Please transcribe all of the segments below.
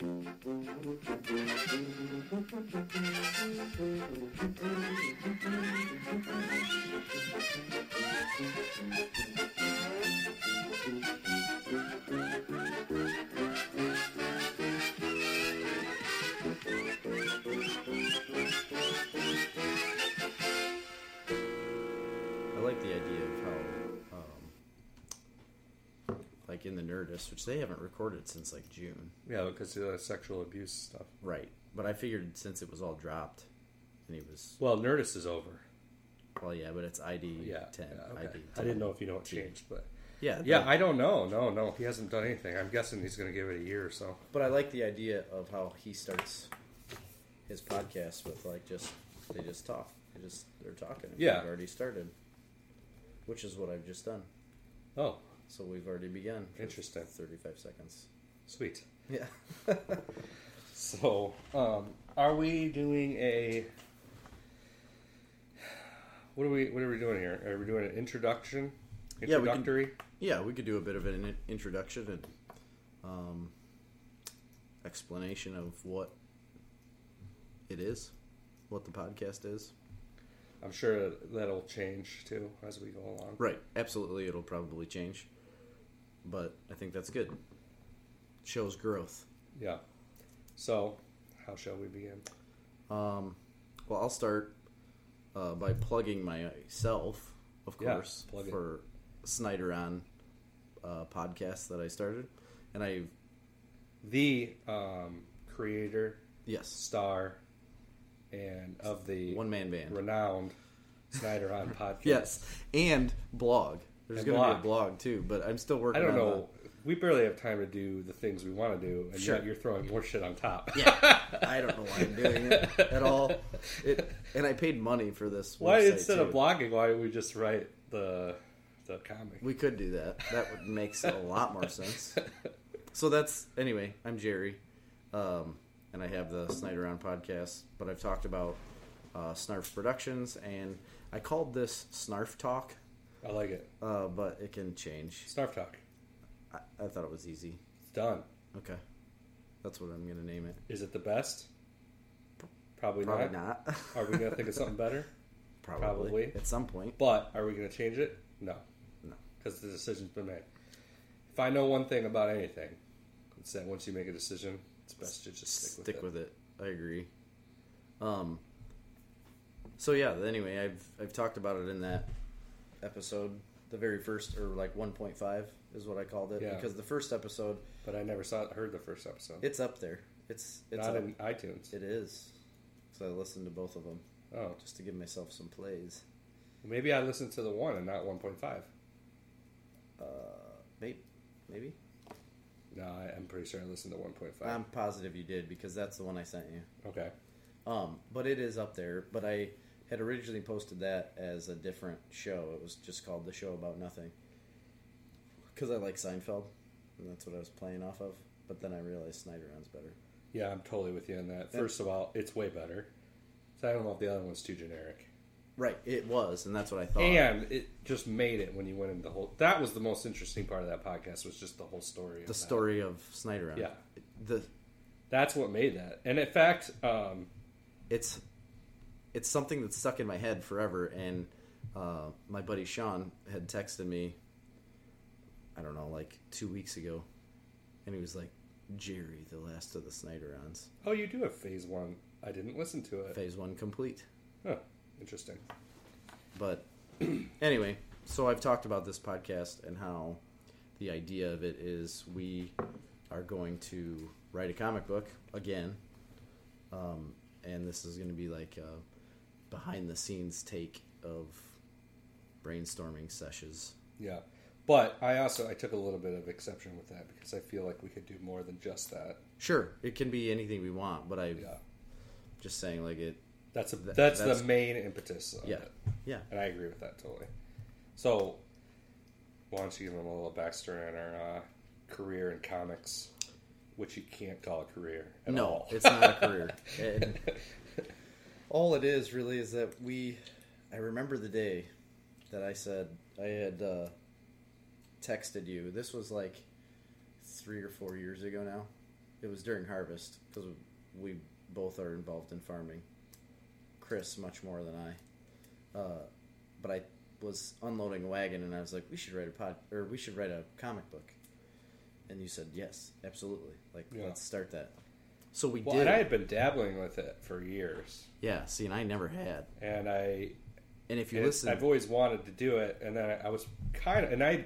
I like in the Nerdist, which they haven't recorded since like June, Yeah, because of the sexual abuse stuff. right? But I figured since it was all dropped, and he was Well, Nerdist is over. well, yeah, but it's ID Yeah, ten. yeah, okay. ID I didn't know if you know what changed, but Yeah, yeah, I don't know. No, no, he hasn't done anything. I'm guessing he's going to give it a year or so. But I like the idea of how he starts his podcast with like just they just talk. They just they're talking. Yeah. already started, which is what I've just done. Oh, So we've already begun. Interesting. Thirty-five seconds. sweet. Yeah. So, um, are we doing a? What are we? What are we doing here? Are we doing an introduction? Yeah, we Introductory. Yeah, we could do a bit of an introduction and um, explanation of what it is, what the podcast is. I'm sure that'll change too as we go along. Right. Absolutely, it'll probably change, but I think that's good. Shows growth. Yeah. So, how shall we begin? Um, well, I'll start uh, by plugging myself, of Yeah, course, it. for Snyder on uh, podcast that I started, and I The um, creator, yes, star, and of the one man band. renowned Snyder on podcast. Yes, and blog. There's going to be a blog too, but I'm still working. I don't on know. We barely have time to do the things we want to do, and Sure. yet you're throwing more shit on top. Yeah, I don't know why I'm doing it at all. It, and I paid money for this. why instead too. of blogging, why don't we just write the the comic? We could do that. That would makes a lot more sense. So that's anyway. I'm Jerry, um, and I have the Snyder On podcast. But I've talked about uh, Snarf Productions, and I called this Snarf Talk, I like it. uh, but it can change. Snarf talk. I, I thought it was easy. It's done. Okay, that's what I'm going to name it. Is it the best? Probably, Probably not. not. Are we gonna think of something better? Probably. Probably. at some point. But are we gonna change it? No, No. because the decision's been made. If I know one thing about anything, it's that once you make a decision, it's best to just stick, stick with, it. Stick with it. I agree. Um. So yeah. Anyway, I've I've talked about it in that episode, the very first or like 1.5 is what I called it Yeah. because the first episode. But I never saw heard the first episode. it's up there. It's it's not up. in iTunes. It is. So I listened to both of them oh, just to give myself some plays. maybe I listened to the one and not one point five. Uh, maybe maybe. No, I, I'm pretty sure I listened to one point five. I'm positive you did because that's the one I sent you. okay. Um, but it is up there. But I had originally posted that as a different show. It was just called the show about nothing because I like Seinfeld, and that's what I was playing off of. But then I realized Snyder On's better. Yeah, I'm totally with you on that. First of all, it's way better. So I don't know if the other one's too generic. Right, it was, and that's what I thought. And it just made it when you went into the whole. That was the most interesting part of that podcast was just the whole story. the that. story of Snyder On. Yeah. the That's what made that. And in fact, um, it's it's something that's stuck in my head forever. And uh, my buddy Sean had texted me. I don't know, like two weeks ago, and he was like, "Jerry, the last of the Snyder Ons, oh, you do have phase one. I didn't listen to it. phase one complete." Huh, interesting. But anyway, so I've talked about this podcast and how the idea of it is we are going to write a comic book again. Um, and this is going to be like a behind the scenes take of brainstorming sessions. Yeah, but I also I took a little bit of exception with that because I feel like we could do more than just that. Sure, it can be anything we want, but I'm Yeah, just saying like it. that's a, That- that's, that's- the main impetus. Of Yeah, it. yeah. and I agree with that totally. So, why don't you give them a little backstory on our uh, career in comics, which you can't call a career at no, all. it's not a career. And all it is really is that we. I remember the day that I said I had uh, texted you. This was like three or four years ago now. It was during harvest because we both are involved in farming. Chris much more than I, uh, but I was unloading a wagon and I was like, we should write a pod or we should write a comic book. And you said yes, absolutely. Like Yeah. let's start that. So we Well, did. and I had been dabbling with it for years, yeah. See, and I never had. and I And if you and listen, I've always wanted to do it, and then I was kind of, and I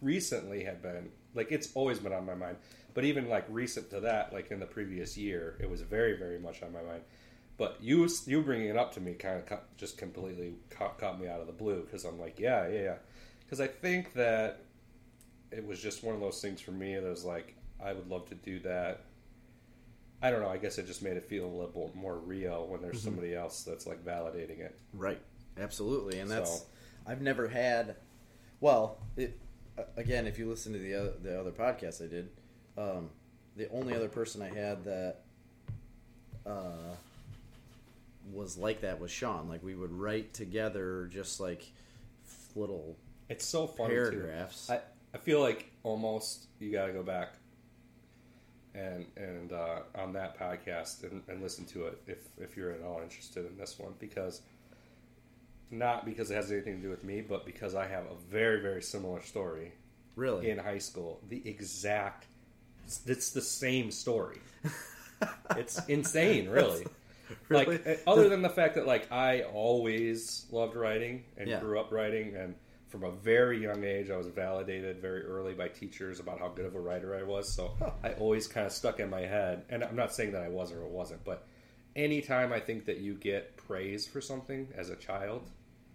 recently had been like it's always been on my mind, but even like recent to that, like in the previous year, it was very very much on my mind. But you you bringing it up to me kind of just completely caught, caught me out of the blue because I'm like, yeah, yeah, yeah, because I think that it was just one of those things for me that was like I would love to do that. I don't know. I guess it just made it feel a little more real when there's somebody else that's like validating it. Right. Absolutely, and that's So- I've never had. Well, it, again, if you listen to the other, the other podcast I did, um, the only other person I had that uh, was like that was Sean. Like we would write together, just like little It's so funny paragraphs. I, I feel like almost you got to go back and and uh, on that podcast and, and listen to it if if you're at all interested in this one because not because it has anything to do with me, but because I have a very very similar story really, in high school. The exact, it's the same story. it's insane, really. Really? Like, other than the fact that like I always loved writing and Yeah. grew up writing, and from a very young age, I was validated very early by teachers about how good of a writer I was. So I always kind of stuck in my head. And I'm not saying that I was or it wasn't, but anytime I think that you get praise for something as a child,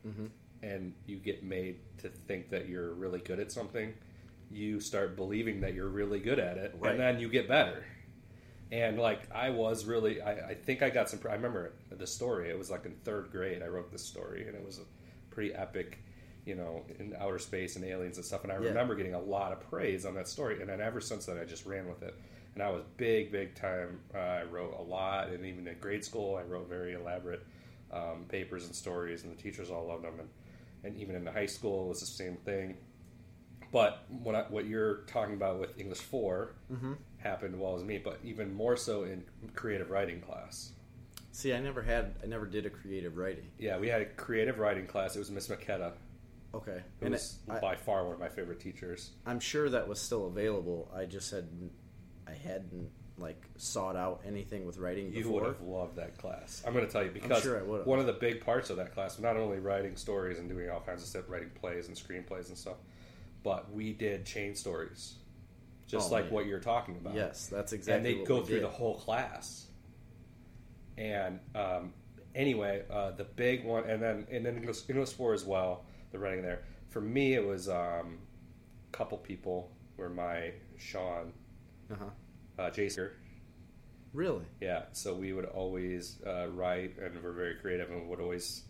Mm-hmm. and you get made to think that you're really good at something, you start believing that you're really good at it, Right. and then you get better. And like I was really, I, I think I got some. I remember the story. It was like in third grade. I wrote this story, and it was a pretty epic, you know, in outer space and aliens and stuff. And I Yeah. remember getting a lot of praise on that story. And then ever since then, I just ran with it. And I was big, big time. Uh, I wrote a lot, and even in grade school, I wrote very elaborate um, papers and stories, and the teachers all loved them. And, and even in the high school, it was the same thing. But what, I, what you're talking about with English 4 Mm-hmm. happened well as me, but even more so in creative writing class. See, I never had, I never did a creative writing. Yeah, we had a creative writing class. It was Miss McKetta, Okay, who and was it, I, by far one of my favorite teachers. I'm sure that was still available. I just hadn't, I hadn't like sought out anything with writing before. You before. would have loved that class. I'm going to tell you because sure one of the big parts of that class not only writing stories and doing all kinds of stuff, writing plays and screenplays and stuff, but we did chain stories, just Oh, like man. what you're talking about. Yes, that's exactly. and they go through did. the whole class. And um, anyway, uh, the big one, and then in English, English four as well, the writing there. For me, it was um, a couple people were my Sean, Uh-huh. uh, Jason. Really? Yeah, so we would always uh, write, and we're very creative, and would always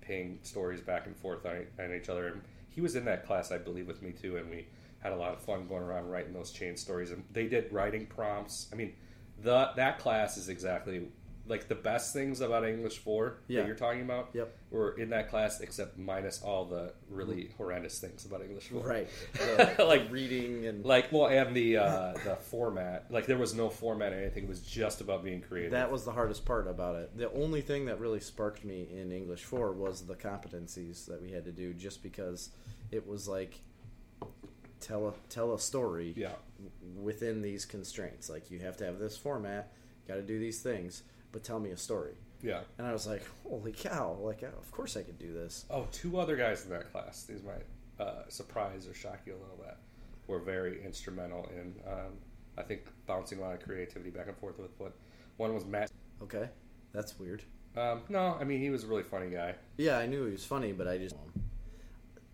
ping stories back and forth on, on each other. And he was in that class, I believe, with me too, and we had a lot of fun going around writing those chain stories. And they did writing prompts. I mean, the that class is exactly like the best things about English four Yeah. that you're talking about. Yep. Were in that class, except minus all the really horrendous things about English four. Right. The, Like- reading and Like well, and the uh, the format. Like there was no format or anything. It was just about being creative. that was the hardest part about it. The only thing that really sparked me in English 4 was the competencies that we had to do just because it was like tell a tell a story yeah. within these constraints. Like you have to have this format, got to do these things, but tell me a story. Yeah. And I was like, "Holy cow, like of course I could do this." Oh, two other guys in that class. These might uh, surprise or shock you a little bit. Were very instrumental in, um, I think, bouncing a lot of creativity back and forth with what. One was Matt. Okay. That's weird. Um, no, I mean he was a really funny guy. Yeah, I knew he was funny, but I just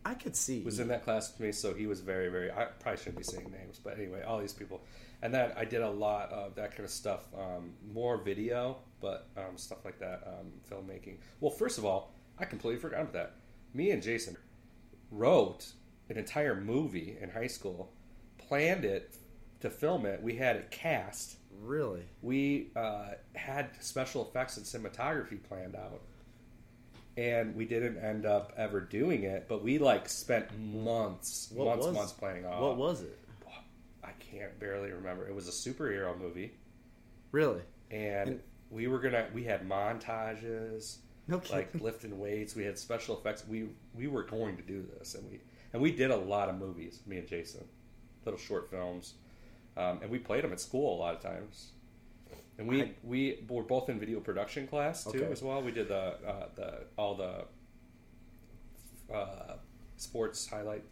I could see was in that class with me, so he was very, very. I probably shouldn't be saying names, but anyway, all these people, and then I did a lot of that kind of stuff, um, more video, but um, stuff like that, um, filmmaking. Well, first of all, I completely forgot about that. Me and Jason wrote an entire movie in high school, planned it to film it. We had it cast. really. We uh, had special effects and cinematography planned out, and we didn't end up ever doing it. But we like spent months, What months, was- months planning. Uh, What was it? I can't barely remember. It was a superhero movie, Really? and, And- we were gonna. We had montages, No like lifting weights. We had special effects. We we were going to do this, and we and we did a lot of movies. Me and Jason, little short films, um, and we played them at school a lot of times. And we I- we were both in video production class too Okay. as well. We did the uh, the all the uh, sports highlight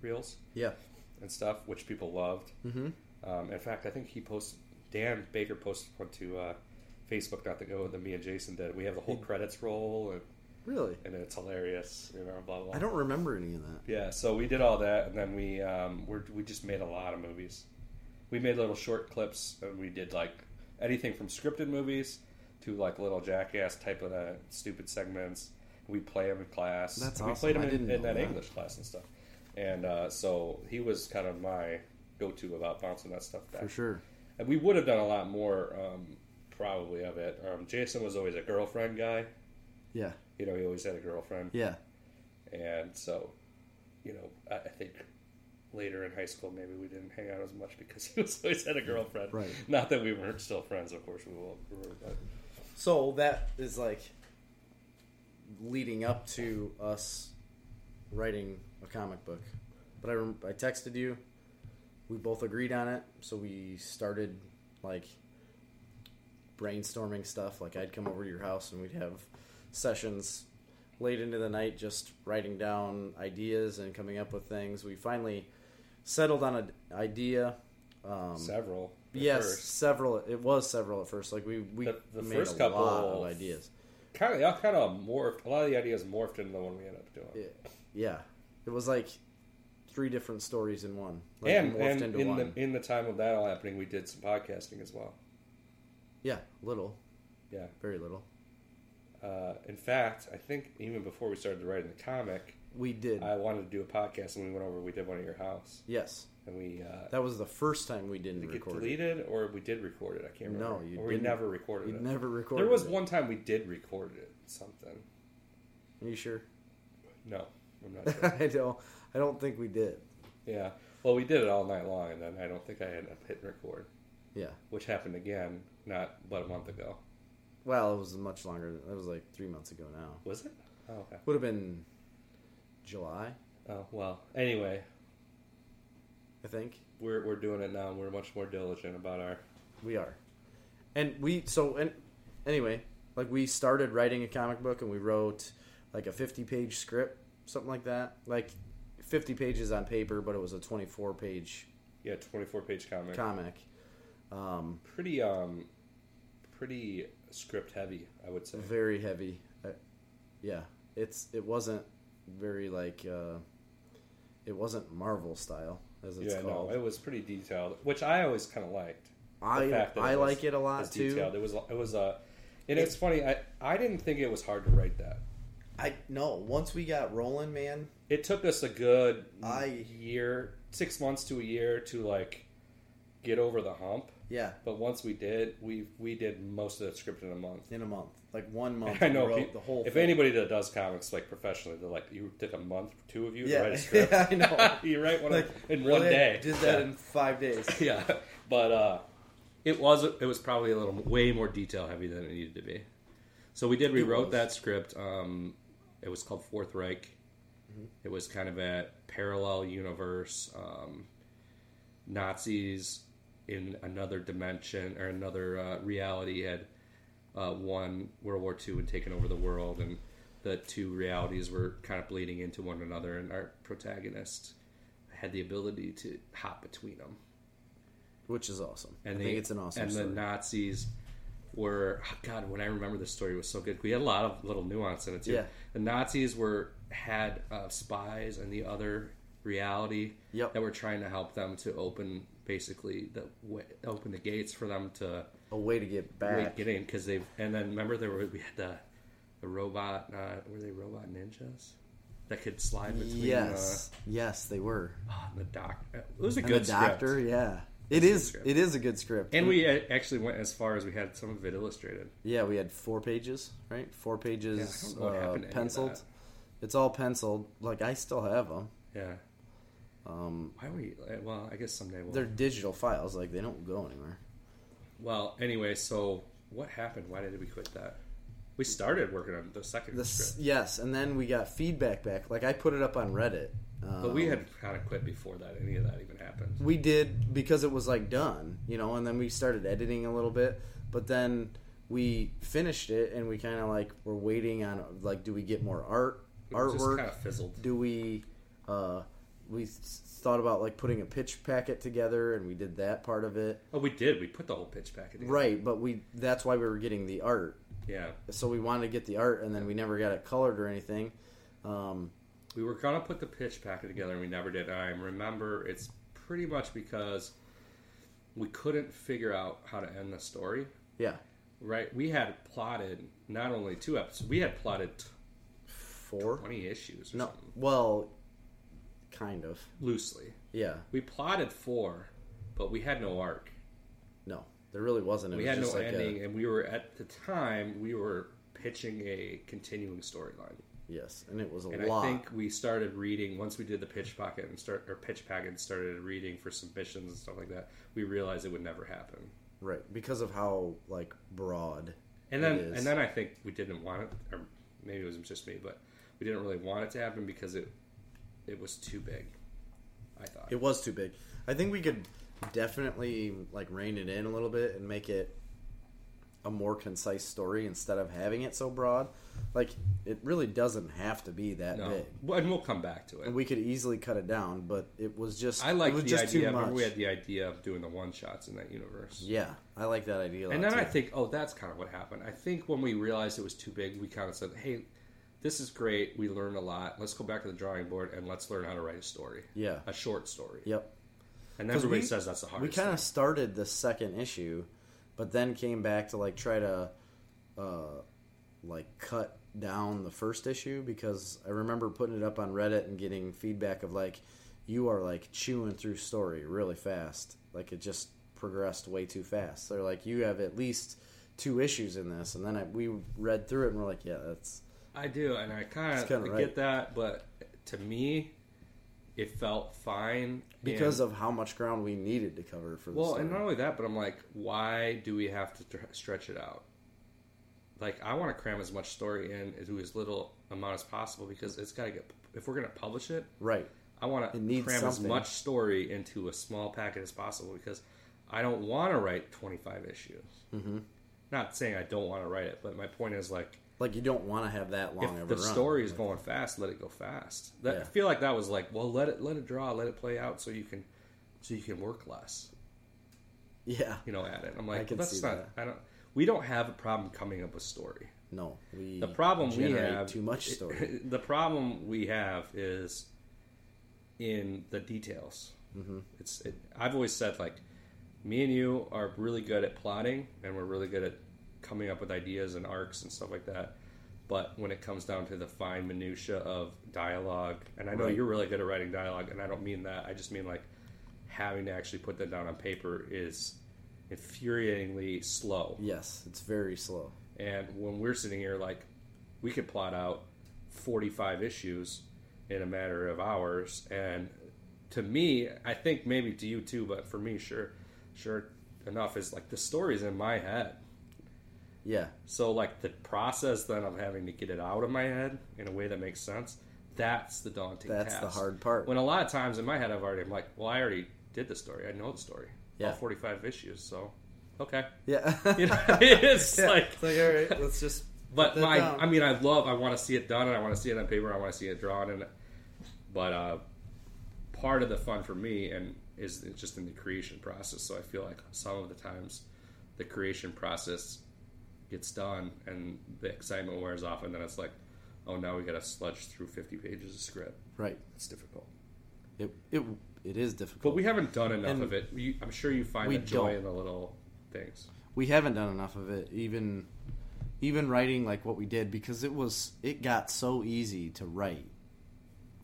reels yeah. And stuff, which people loved. Mm-hmm. Um, in fact, I think he posted Dan Baker posted one to uh, Facebook not to go that me and Jason did. We have the whole credits roll and, Really? and it's hilarious, you know, blah blah. I don't remember any of that. Yeah, so we did all that, and then we um, we're, we just made a lot of movies. We made little short clips, and we did like anything from scripted movies to like little jackass type of uh, stupid segments. We play them in class. That's And we played them I in, in that, that. English class and stuff. And uh, so he was kind of my go-to about bouncing that stuff back. For sure. And we would have done a lot more, um, probably of it. Um, Jason was always a girlfriend guy. Yeah. You know, he always had a girlfriend. Yeah. And so, you know, I, I think later in high school maybe we didn't hang out as much because he was always had a girlfriend. Right. Not that we weren't still friends, of course we will. were, But So that is like leading up to us writing a comic book. But I, rem- I texted you. We both agreed on it, so we started like brainstorming stuff. Like I'd come over to your house and we'd have sessions late into the night, just writing down ideas and coming up with things. We finally settled on an idea. Um, several. yes, first. several. It was several at first. Like we we The- the made first a couple lot of ideas. Kind of, yeah, kind of morphed. A lot of the ideas morphed into the one we ended up doing. Yeah, yeah. It was like three different stories in one. Like and morphed and into in one. the in the time of that all happening, we did some podcasting as well. yeah, little, Yeah. very little. Uh, in fact, I think even before we started writing the comic, We did. I wanted to do a podcast, and we went over. We did one at your house, yes, and we uh, that was the first time we didn't did it get record. it. deleted, or we did record it. I can't No, remember. you or we never recorded You it. never recorded. There was it. one time we did record it. Something. Are you sure? No, I'm not sure. I don't. I don't think we did. yeah. Well, we did it all night long, and then I don't think I ended up hitting record, Yeah. which happened again not but a month ago. Well, it was much longer. That was like three months ago now. Was it? Oh, okay. Would have been July, Oh well. Anyway, I think. we're we're doing it now, and we're much more diligent about our. We are. And we so and anyway, like we started writing a comic book and we wrote like a 50 page script, something like that. Like 50 pages on paper, but it was a 24 page Yeah, 24 page comic. comic. Um, pretty um, pretty script heavy, I would say. very heavy. Uh, yeah, it's it wasn't very like uh, it wasn't Marvel style as it's yeah, called. no, it was pretty detailed, which I always kind of liked. the I fact that I it was like it a lot too. detailed. It was it was uh, and it's funny. I I didn't think it was hard to write that. I no. Once we got rolling, man, It took us a good I- year, six months to a year to like get over the hump. yeah, But once we did, we we did most of the script in a month. in a month, like one month. I know we wrote peop- the whole. if thing. anybody that does comics like professionally, they're like, you took a month, two of you, Yeah. to write a script. Yeah, I know. you write one like in one day. Did that Yeah. in five days. yeah, but uh, it was it was probably a little way more detail heavy than it needed to be. So we did rewrote was. that script. Um, it was called Fourth Reich. Mm-hmm. It was kind of a parallel universe. Um, Nazis in another dimension or another uh, reality had uh, won World War II and taken over the world, and the two realities were kind of bleeding into one another. And our protagonist had the ability to hop between them. Which is awesome. And I they, think it's an awesome And story. the Nazis were oh God. When I remember this story, it was so good. We had a lot of little nuance in it too. Yeah. The Nazis were had uh, spies and the other reality Yep. that were trying to help them to open basically the way, open the gates for them to a way to get back. get in because they've and then remember there were we had the the robot uh, were they robot ninjas that could slide between yes, yes, they were. uh, oh, the doc it was a And good the doctor, script. yeah, it It's a good is. script. It is a good script. and we uh, actually went as far as we had some of it illustrated yeah, we had four pages, right? Four pages Yeah, I don't know what uh, happened to any of penciled. It's all penciled. Like I still have them. yeah Um, Why we? Well, I guess someday we'll. they're digital files, like they don't go anywhere. Well, anyway, so what happened? Why did we quit that? We started working on the second This, script, yes, and then we got feedback back. Like I put it up on Reddit. Um, but we had kind of quit before that. Any of that even happened? we did because it was like done, you know, and then we started editing a little bit, but then we finished it and we kind of like were waiting on like, do we get more art It just artwork? kind of fizzled. do we uh we thought about like putting a pitch packet together and we did that part of it Oh, we did. We put the whole pitch packet in. right but we that's why we were getting the art Yeah, so we wanted to get the art and then we never got it colored or anything um we were gonna put the pitch packet together, and we never did. I remember it's pretty much because we couldn't figure out how to end the story. yeah Right? We had plotted not only two episodes, we had plotted t- four twenty issues. Or no something, well kind of loosely. yeah We plotted four, but we had no arc. no there really wasn't it we was had no like ending, a, and we were at the time we were pitching a continuing storyline. Yes and it was a And lot I think we started reading once we did the pitch pocket and start or pitch packet and started reading for submissions and stuff like that. We realized it would never happen. right because of how like broad And then It is. and then I think we didn't want it, or maybe it was just me, but we didn't really want it to happen because it it was too big. I thought. It was too big. I think we could definitely like rein it in a little bit and make it a more concise story instead of having it so broad. Like it really doesn't have to be that no, big. Well, and we'll come back to it. And we could easily cut it down, but it was just I like the just idea. too much. we had the idea of doing the one shots in that universe. yeah, I like that idea. A And then I think, oh, that's kind of what happened. I think when we realized it was too big, we kind of said, hey, this is great. We learned a lot. Let's go back to the drawing board and let's learn how to write a story, yeah, a short story. yep. And everybody we- says that's the hardest. We kind of started the second issue, but then came back to like try to, uh, like cut down the first issue because I remember putting it up on Reddit and getting feedback of like, you are like chewing through story really fast. Like it just progressed way too fast. They're like, you have at least two issues in this, and then I, we read through it and we're like, yeah, that's I do, and I kind of right. get that, but to me, it felt fine because and, of how much ground we needed to cover for well, and not only that, but I'm like, why do we have to tr- stretch it out? Like, I want to cram as much story in into as little amount as possible because it's got to get. If we're going to publish it, right. I want to cram something. as much story into a small packet as possible because I don't want to write 25 issues. Mm-hmm. Not saying I don't want to write it, but my point is like Like you don't want to have that long if the run. story is going fast, let it go fast. That, Yeah. I feel like that was like, well, let it let it draw, let it play out, so you can so you can work less, yeah. you know, at it. I'm like, that's not. I don't. We don't have a problem coming up with story. No, we The problem we have too much story. The problem we have is in the details. Mm-hmm. It's. It, I've always said like, me and you are really good at plotting, and we're really good at coming up with ideas and arcs and stuff like that. But when it comes down to the fine minutia of dialogue, and I know Right. you're really good at writing dialogue, and I don't mean that. I just mean like having to actually put that down on paper is infuriatingly slow. yes, it's very slow. And when we're sitting here, like, we could plot out 45 issues in a matter of hours. And to me, I think maybe to you too, but for me, sure, sure enough, is like the story's in my head. Yeah, So, like, the process then of having to get it out of my head in a way that makes sense, that's the daunting that's task. the hard part. When a lot of times in my head, I've already, I'm like, well, I already did the story. I know the story. Yeah. All 45 issues. So, okay. yeah, You know, it's Yeah, like, it's like all right, let's just. but my, down. I mean, I love. I want to see it done, and I want to see it on paper. I want to see it drawn, and but uh, part of the fun for me and is just in the creation process. So I feel like some of the times the creation process gets done, and the excitement wears off, and then it's like, oh, now we got to sludge through fifty pages of script. right, It's difficult, it it it is difficult. but we haven't done enough And of it. You, I'm sure you find the joy don't. in the little things. we haven't done enough of it. Even even writing like what we did because it was it got so easy to write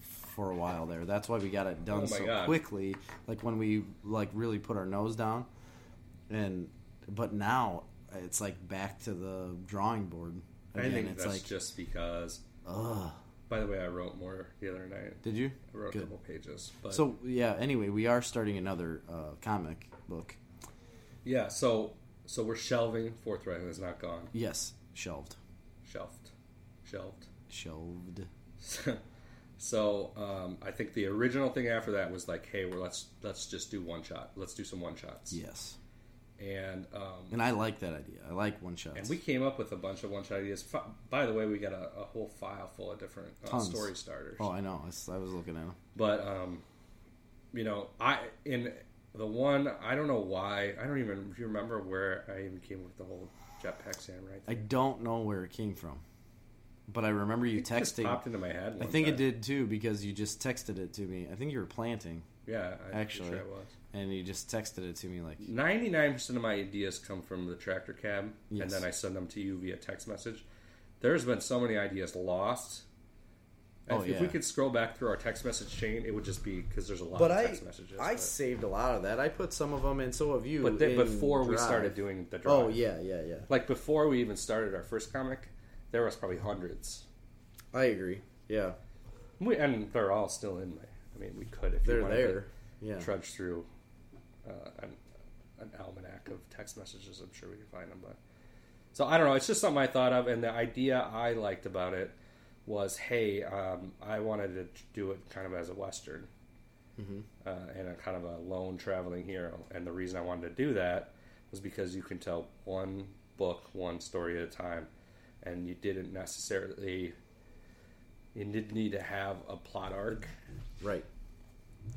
for a while there. That's why we got it done Oh so God. quickly. Like when we like really put our nose down, and but now it's like back to the drawing board I again. think it's that's like just because ugh. By the way, I wrote more the other night. Did you? I wrote Good. a couple pages. But So yeah. Anyway, we are starting another uh, comic book. yeah, so so we're shelving. Fourth Reich is not gone. Yes, shelved, Shelved. Shelved. shelved. so um, I think the original thing after that was like, hey, well, let's let's just do one shot. Let's do some one shots. Yes, And um, and I like that idea. I like one shots. and we came up with a bunch of one shot ideas. F- By the way, we got a, a whole file full of different uh, story starters. Oh, I know. I was looking at them. But um, you know, I in the one I don't know why I don't even if you remember where I even came up with the whole jetpack samurai. I Thing? I don't know where it came from, but I remember you It texting. popped into my head. I think it did too because you just texted it to me. I think you were planting, Yeah, I, Actually. sure I was. And you just texted it to me like, Ninety nine percent of my ideas come from the tractor cab, Yes. and then I send them to you via text message. There's been so many ideas lost. Oh, if, if we could scroll back through our text message chain, it would just be because there's a lot But of I text messages. I but- saved a lot of that. I put some of them, and so have you. but then in before we started doing the oh, drive, Oh yeah, yeah, yeah. like before we even started our first comic, there was probably hundreds. I agree. Yeah, We, and they're all still in my. I mean, we could if they're wanted there. Yeah. trudge through uh, an, an almanac of text messages. I'm sure we can find them, but so I don't know. It's just something I thought of, and the idea I liked about it was, hey, um, I wanted to do it kind of as a western, hmm uh, and a kind of a lone traveling hero. And the reason I wanted to do that was because you can tell one book, one story at a time, and you didn't necessarily. You didn't need to have a plot arc. Right.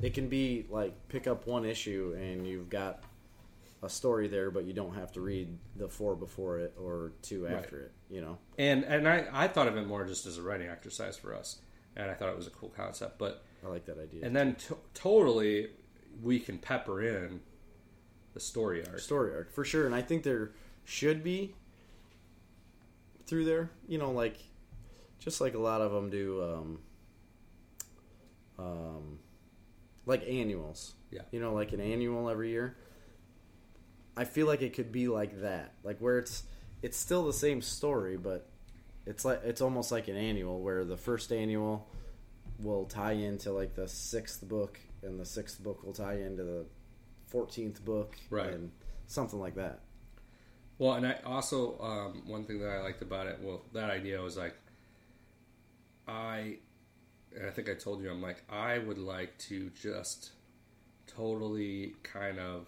It can be like pick up one issue and you've got a story there, but you don't have to read the four before it or two Right. after it. You know. And and I, I thought of it more just as a writing exercise for us, and I thought it was a cool concept. But I like that idea. and then to- totally, we can pepper in the story arc. story arc for sure, and I think there should be through there. You know, like just like a lot of them do, um, um, like annuals. Yeah. You know, like an annual every year. I feel like it could be like that, like where it's it's still the same story, but it's like it's almost like an annual where the first annual will tie into like the sixth book, and the sixth book will tie into the fourteenth book, Right. And something like that. Well, and I also um, one thing that I liked about it, well, that idea was like, I, and I think I told you, I'm like, I would like to just totally kind of.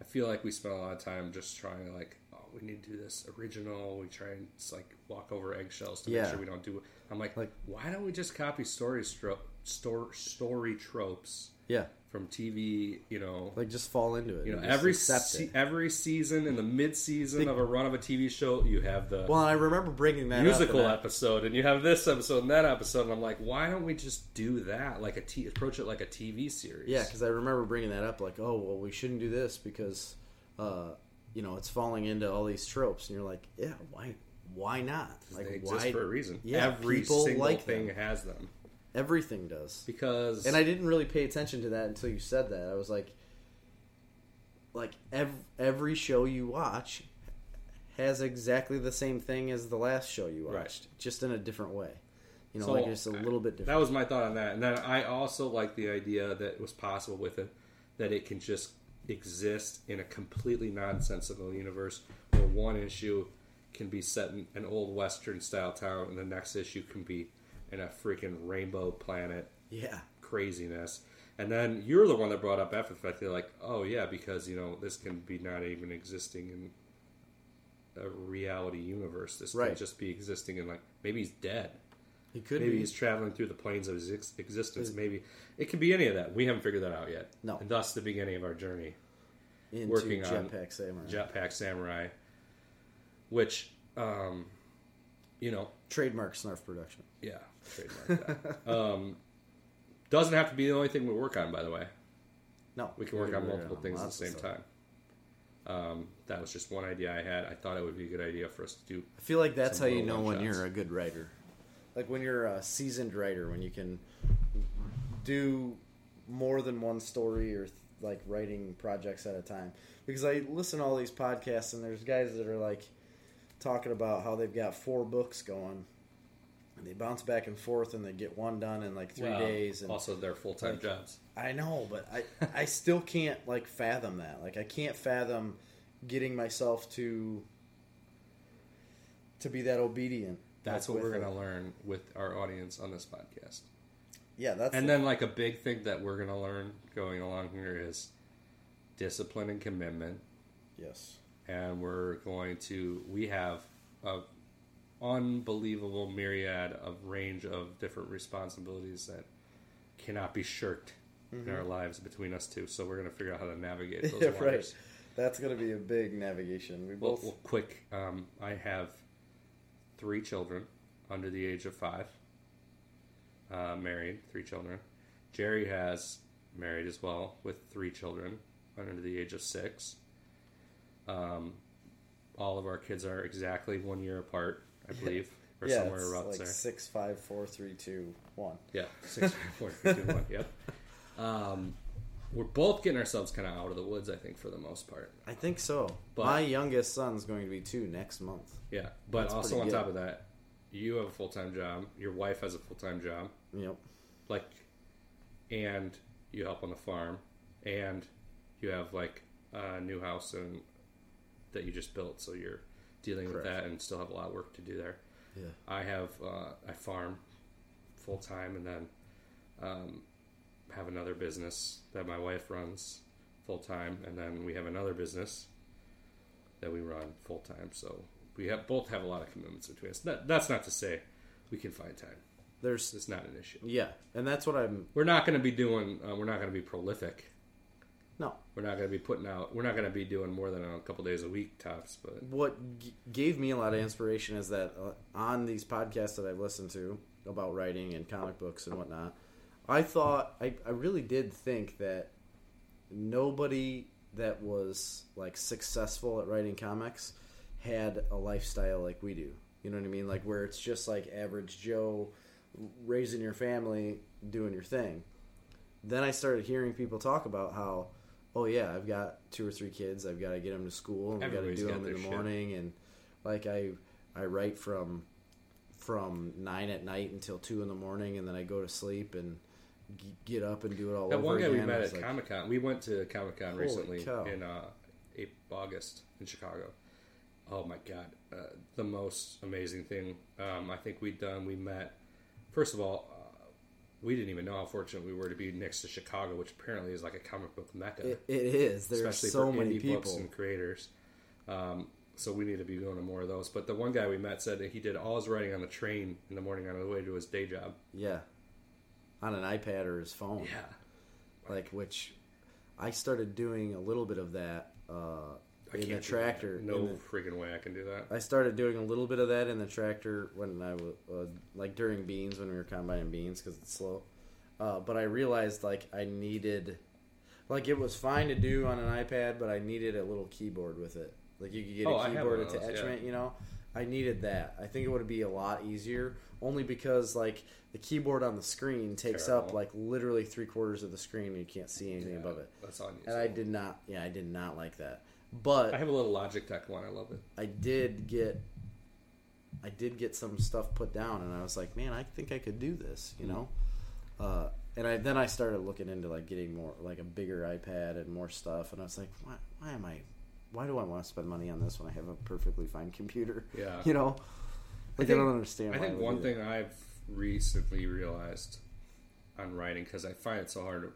I feel like we spent a lot of time just trying to like, oh, we need to do this original. We try and just like walk over eggshells to Yeah. make sure we don't do. it. I'm like, Like- why don't we just copy story stro- store, story tropes Yeah, from TV? You know, like just fall into it. you know, every se- every season in the mid season of a run of a TV show, you have the Well, I remember bringing that musical up, and I- episode, and you have this episode and that episode, and I'm like, why don't we just do that? Like a t- approach it like a TV series. Yeah, because I remember bringing that up, like, oh, well, we shouldn't do this because, uh, you know, it's falling into all these tropes, and you're like, yeah, why, why not? Like, they exist why? for a reason. Yeah, every single like thing them. has them Everything does. because And I didn't really pay attention to that until you said that. I was like, like every, every show you watch has exactly the same thing as the last show you Right. watched, just in a different way. You know, So, like just a little bit different. That was my thought on that. And then I also like the idea that it was possible with it that it can just exist in a completely nonsensical universe where one issue can be set in an old western style town and the next issue can be in a freaking rainbow planet yeah, craziness. And then you're the one that brought up the fact. They're like, oh yeah, because you know this can be not even existing in a reality universe. This Right. can just be existing in like maybe he's dead. he could maybe be. he's traveling through the planes of his ex- existence. Maybe it could be any of that. We haven't figured that out yet. No. and thus the beginning of our journey. into working on Jetpack Samurai. Jetpack Samurai, which, um, you know, Trademark Snarf Production. yeah, trademark that. um, doesn't have to be the only thing we work on. By the way, No, we can work on multiple things at the same time. Um, that was just one idea I had. I thought it would be a good idea for us to do. I feel like that's how you know when one-shots. you're a good writer. Like when you're a seasoned writer, when you can do more than one story or like writing projects at a time. Because I listen to all these podcasts and there's guys that are like talking about how they've got four books going and they bounce back and forth, and they get one done in like three Well, days. And also their full time like- jobs. I know, but I I still can't like fathom that. Like I can't fathom getting myself to to be that obedient. That's like, what we're going to learn with our audience on this podcast. Yeah, that's And then, like, a big thing that we're going to learn going along here is discipline and commitment. yes. And we're going to, we have a unbelievable myriad of range of different responsibilities that cannot be shirked in our lives between us two. So we're going to figure out how to navigate those Mm-hmm. Yeah, right. That's gonna be a big navigation. We Well, both well, quick. Um, I have three children under the age of five. Uh, married, three children. Jerry has married as well with three children under the age of six. Um, all of our kids are exactly one year apart, I believe, or yeah, somewhere it's around like there. six, five, four, three, two, one. Yeah, six, four, three, two, one. Yep. Um, we're both getting ourselves kind of out of the woods, I think, for the most part. I think so. But- My youngest son's going to be two next month. Yeah, but That's also on good. top of that, you have a full time job. Your wife has a full time job, Yep. like, and you help on the farm, and you have like a new house and that you just built, so you're dealing with that and still have a lot of work to do there. Yeah. I have uh, I farm full time, and then um, have another business that my wife runs full time, and then we have another business that we run full time. So we have both have a lot of commitments between us. That, that's not to say we can find time. There's It's not an issue. yeah, and that's what I'm. We're not going to be doing. Uh, we're not going to be prolific. No, We're not going to be putting out. We're not going to be doing more than a couple days a week tops. But what g- gave me a lot of inspiration is that uh, on these podcasts that I've listened to about writing and comic books and whatnot, I thought I, I really did think that nobody that was like successful at writing comics had a lifestyle like we do. You know what I mean? Like where it's just like average Joe raising your family, doing your thing. Then I started hearing people talk about how, oh yeah, I've got two or three kids. I've got to get them to school, and I've got to do them in the shit. morning, and like I I write from from nine at night until two in the morning, and then I go to sleep and g- get up and do it all that over one guy we met at like, Comic Con. We went to Comic Con recently cow. in uh, August in Chicago. Oh my god, uh, the most amazing thing um, I think we'd done. We met. First of all, we didn't even know how fortunate we were to be next to Chicago, which apparently is like a comic book mecca, It, it is. There's especially so for many indie books people. and creators. Um, so we need to be doing more of those. But the one guy we met said that he did all his writing on the train in the morning on the way to his day job. Yeah, on an iPad or his phone. Yeah, like which I started doing a little bit of that uh, I in the tractor. No the- freaking way I can do that. I started doing a little bit of that in the tractor when I was uh, like during beans when we were combining beans because it's slow. Uh, but I realized like I needed, like it was fine to do on an iPad, but I needed a little keyboard with it. Like you could get Oh, a keyboard one of those, attachment, you know. I needed that. I think it would be a lot easier, only because like the keyboard on the screen takes up like literally three quarters of the screen, and you can't see anything Yeah, above it. That's on you. And I did not, yeah, I did not like that. But I have a little Logitech one. I love it. I did get I did get some stuff put down and I was like, man, I think I could do this, you know? Uh, and I then I started looking into like getting more like a bigger iPad and more stuff and I was like, why, why am I why do I want to spend money on this when I have a perfectly fine computer? Yeah. You know? Like I, think- don't understand I think would one thing I've recently realized on writing because I find it so hard to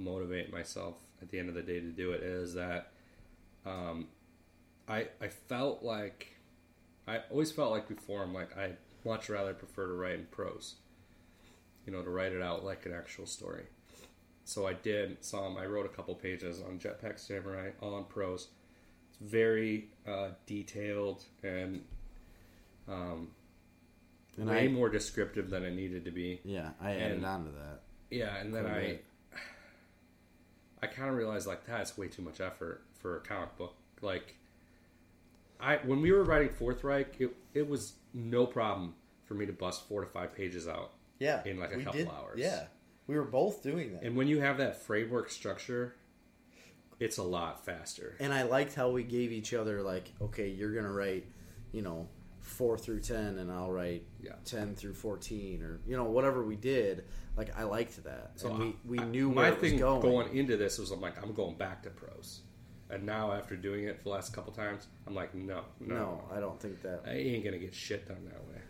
motivate myself at the end of the day to do it is that um, I I felt like I always felt like before I'm like I much rather prefer to write in prose, you know, to write it out like an actual story. So I did some. I wrote a couple pages on Jetpack Samurai, all in prose. It's very uh, detailed and um, and way I more descriptive than it needed to be. yeah, I added and- on to that. Yeah, and then I. I kind of realized like that's way too much effort for a comic book. Like, I when we were writing Fourth Reich, it it was no problem for me to bust four to five pages out. Yeah. in, like, a couple did- hours. Yeah. We were both doing that. And when you have that framework structure, it's a lot faster. and I liked how we gave each other like, okay, you're gonna write, you know, four through ten, and I'll write Yeah. ten through fourteen, or you know whatever we did. Like I liked that, So and we we I- knew my where was thing going. into this was I'm like I'm going back to prose, and now after doing it the last couple times, I'm like no, no, no, I don't think that. I ain't gonna get shit done that way.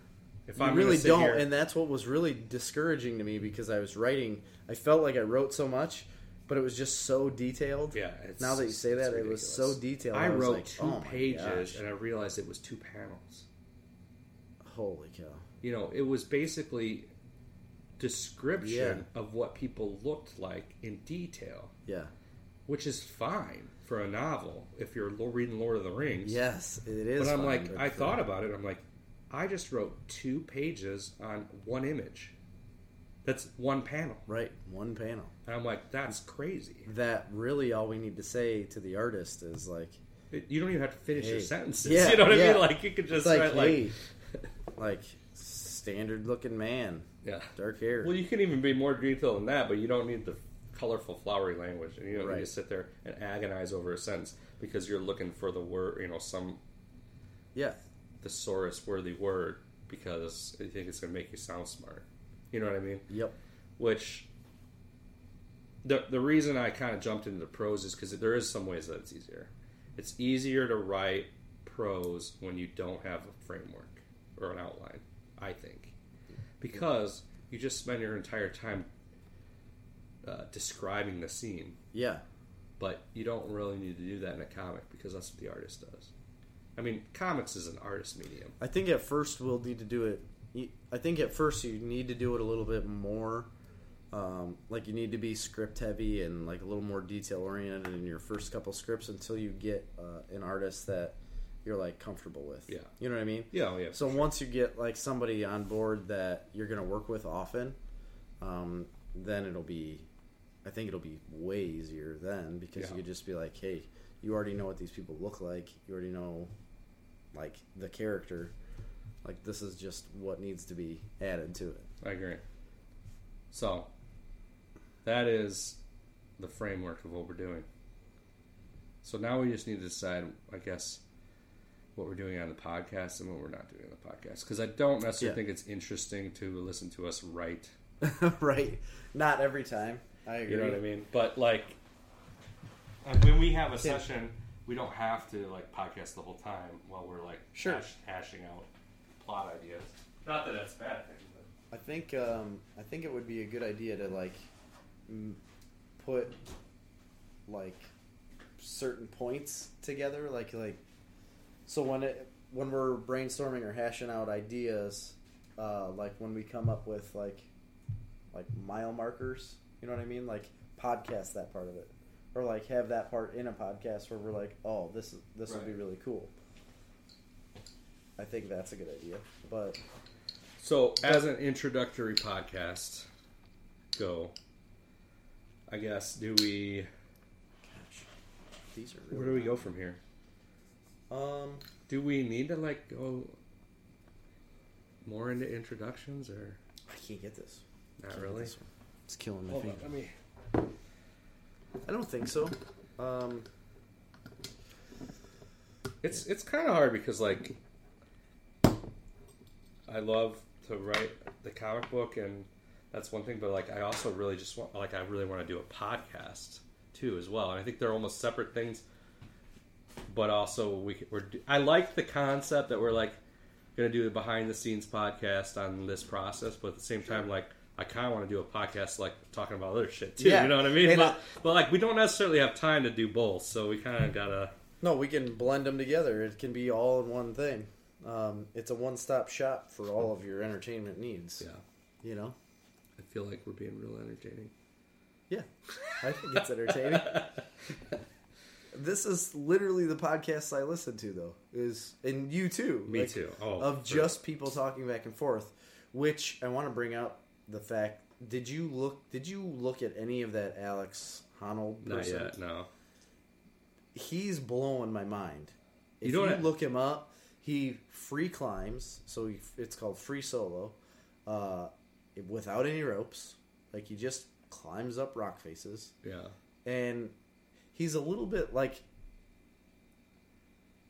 If I'm really don't, here- and that's what was really discouraging to me because I was writing. I felt like I wrote so much, but it was just so detailed. yeah, it's, now that you say that, it was so detailed. I was wrote like, two oh pages, and I realized it was two panels. Holy cow! You know, it was basically description Yeah. of what people looked like in detail, Yeah. which is fine for a novel if you're reading Lord of the Rings. Yes, it is. But I'm like, I thought about it. I'm like, I just wrote two pages on one image. That's one panel. right one panel. And I'm like, that's crazy. That really all we need to say to the artist is like, you don't even have to finish your sentences. Yeah, you know what I mean? Like, you could just like, write, like, hey, like standard looking man, yeah. dark hair. Well, you can even be more detailed than that, but you don't need the colorful, flowery language, and you don't need Right. to sit there and agonize over a sentence because you're looking for the word, you know, some yeah, thesaurus-worthy word because you think it's going to make you sound smart. You know what I mean? yep, Which the the reason I kind of jumped into the prose is because there is some ways that it's easier. It's easier to write prose when you don't have a framework or an outline. I think because you just spend your entire time uh, describing the scene, yeah, but you don't really need to do that in a comic because that's what the artist does. I mean, comics is an artist medium. I think at first we'll need to do it. I think at first you need to do it a little bit more. Um, like you need to be script heavy and like a little more detail oriented in your first couple scripts until you get uh, an artist that you're like comfortable with. Yeah. you know what I mean. Yeah, oh, yeah. So once you get like somebody on board that you're going to work with often, um, then it'll be, I think it'll be way easier then because Yeah. you could just be like, hey, you already know what these people look like. You already know, like the character. Like this is just what needs to be added to it. I agree. So, that is the framework of what we're doing. So now we just need to decide, I guess, what we're doing on the podcast and what we're not doing on the podcast. Because I don't necessarily Yeah. think it's interesting to listen to us write. right. Not every time. I agree. You know what I mean? But like, and when we have a session, we don't have to like podcast the whole time while we're like Sure. hash, hashing out plot ideas. Not that that's a bad thing. But. I think um, I think it would be a good idea to like m- put like certain points together, like like so when it when we're brainstorming or hashing out ideas, uh, like when we come up with like like mile markers, you know what I mean? Like podcast that part of it, or like have that part in a podcast where we're like, oh, this is this would be really cool. I think that's a good idea, but So, as an introductory podcast, go. I guess. Do we? gosh, these are Where do we go from here? Um, Do we need to like go more into introductions or I can't get this. not Can't really? It's killing my Hold feet. on, let me. I don't think so. Um, It's it's kind of hard because like I love to write the comic book and that's one thing, but like I also really just want like I really want to do a podcast too as well, and I think they're almost separate things. But also we we're I like the concept that we're like going to do the behind the scenes podcast on this process, but at the same time like. I kind of want to do a podcast like talking about other shit too. Yeah. You know what I mean? And But, I- but like we don't necessarily have time to do both, so we kind of gotta. no, we can blend them together. It can be all in one thing. Um, it's a one-stop shop for all of your entertainment needs. Yeah, You know. I feel like we're being real entertaining. Yeah, I think it's entertaining. this is literally the podcast I listen to, though. Is and you too. Me like, too. Oh, of just people talking back and forth. Which I want to bring up the fact. Did you look? Did you look at any of that Alex Honnold? Not yet. No. he's blowing my mind. You If you, what look him up, he free climbs, so he, it's called free solo, uh, without any ropes. Like he just climbs up rock faces, Yeah. and he's a little bit like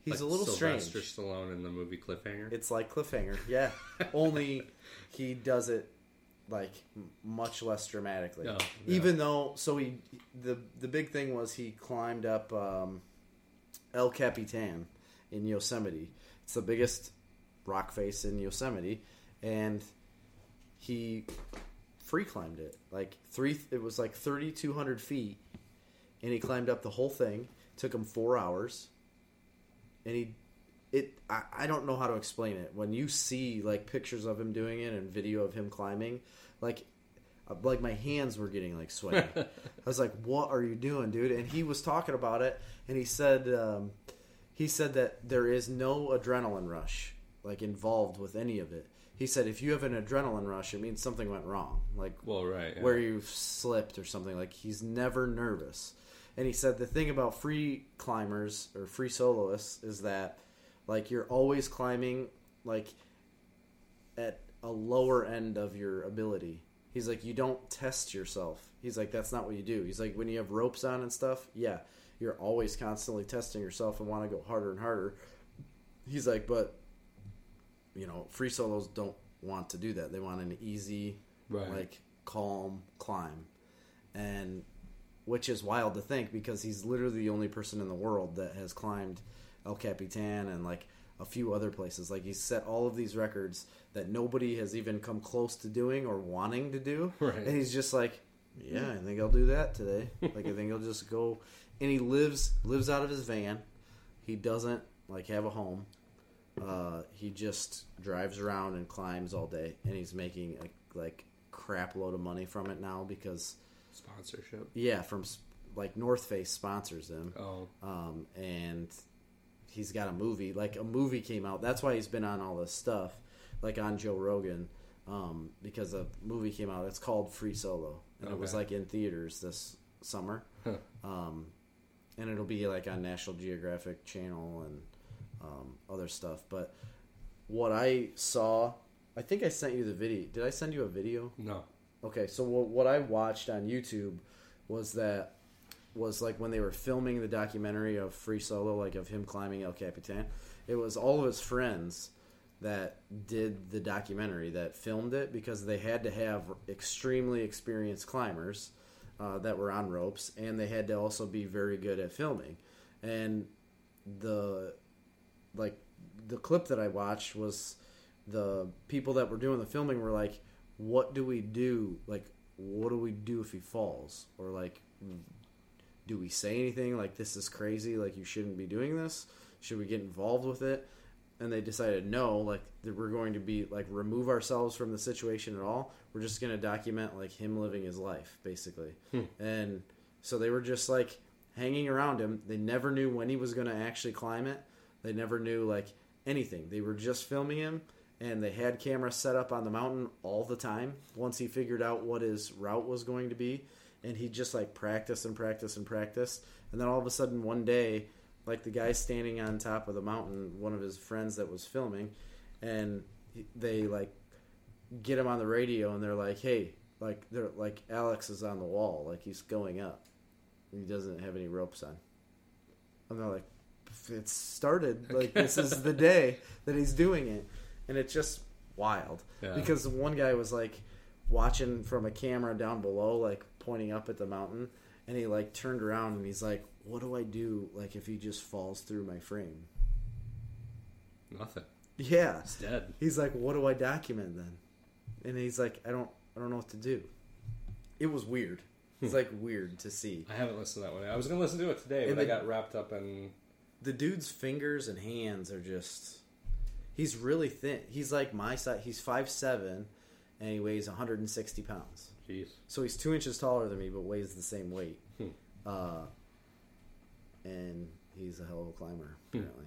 He's Like a little Sylvester strange. Stallone in the movie Cliffhanger. It's like Cliffhanger, yeah. Only he does it like much less dramatically. Yeah. Even though, so he the the big thing was he climbed up um, El Capitan in Yosemite. It's the biggest rock face in Yosemite, and he free climbed it like three. It was like thirty two hundred feet, and he climbed up the whole thing. Took him four hours, and he it I, I don't know how to explain it when you see like pictures of him doing it and video of him climbing like uh, like my hands were getting like sweaty i was like what are you doing dude and he was talking about it and he said um, he said that there is no adrenaline rush like involved with any of it he said if you have an adrenaline rush it means something went wrong like well, right. yeah. where you've slipped or something. Like he's never nervous. And he said the thing about free climbers or free soloists is that like you're always climbing like at a lower end of your ability. He's like you don't test yourself. He's like that's not what you do. He's like when you have ropes on and stuff, yeah, you're always constantly testing yourself and want to go harder and harder. He's like but you know, free solos don't want to do that. They want an easy Right. like calm climb and which is wild to think because he's literally the only person in the world that has climbed El Capitan and like a few other places like he's set all of these records that nobody has even come close to doing or wanting to do Right. and he's just like yeah i think i'll do that today like i think i'll just go and he lives lives out of his van he doesn't like have a home uh, he just drives around and climbs all day, and he's making a like crap load of money from it now because Sponsorship. yeah, from like North Face sponsors him, Oh. um, and he's got a movie. Like a movie came out. That's why he's been on all this stuff, like on Joe Rogan, um, because a movie came out. It's called Free Solo, and it was like in theaters this summer, Huh. um, and it'll be like on National Geographic Channel and um, other stuff. But what I saw, I think I sent you the video. Did I send you a video? No. Okay, so what, what I watched on YouTube was that was like when they were filming the documentary of Free Solo, like of him climbing El Capitan. It was all of his friends that did the documentary that filmed it because they had to have extremely experienced climbers uh, that were on ropes, and they had to also be very good at filming. And the like the clip that I watched was the people that were doing the filming were like, "What do we do? Like, what do we do if he falls? Or like, do we say anything like this is crazy? Like, you shouldn't be doing this? Should we get involved with it?" And they decided no, like that we're going to be like remove ourselves from the situation at all. We're just going to document like him living his life, basically. Hmm. And so they were just like hanging around him. They never knew when he was going to actually climb it. They never knew like anything. They were just filming him, and they had cameras set up on the mountain all the time. Once he figured out what his route was going to be, and he just like practiced and practiced and practiced, and then all of a sudden one day, like the guy standing on top of the mountain, one of his friends that was filming, and they like get him on the radio, and they're like, "Hey." Like they're like Alex is on the wall, like he's going up. He doesn't have any ropes on. And they're like, it started like this is the day that he's doing it and it's just wild Yeah. because one guy was like watching from a camera down below like pointing up at the mountain and he like turned around and he's like what do i do like if he just falls through my frame Nothing. yeah he's dead. he's like what do i document then and he's like i don't i don't know what to do it was weird it's hmm. like weird to see I haven't listened to that one. I was going to listen to it today, And but I got wrapped up in. the dude's fingers and hands are just he's really thin he's like my size he's five seven, and he weighs 160 pounds Jeez. so he's two inches taller than me but weighs the same weight Hmm. uh, and he's a hell of a climber Hmm. apparently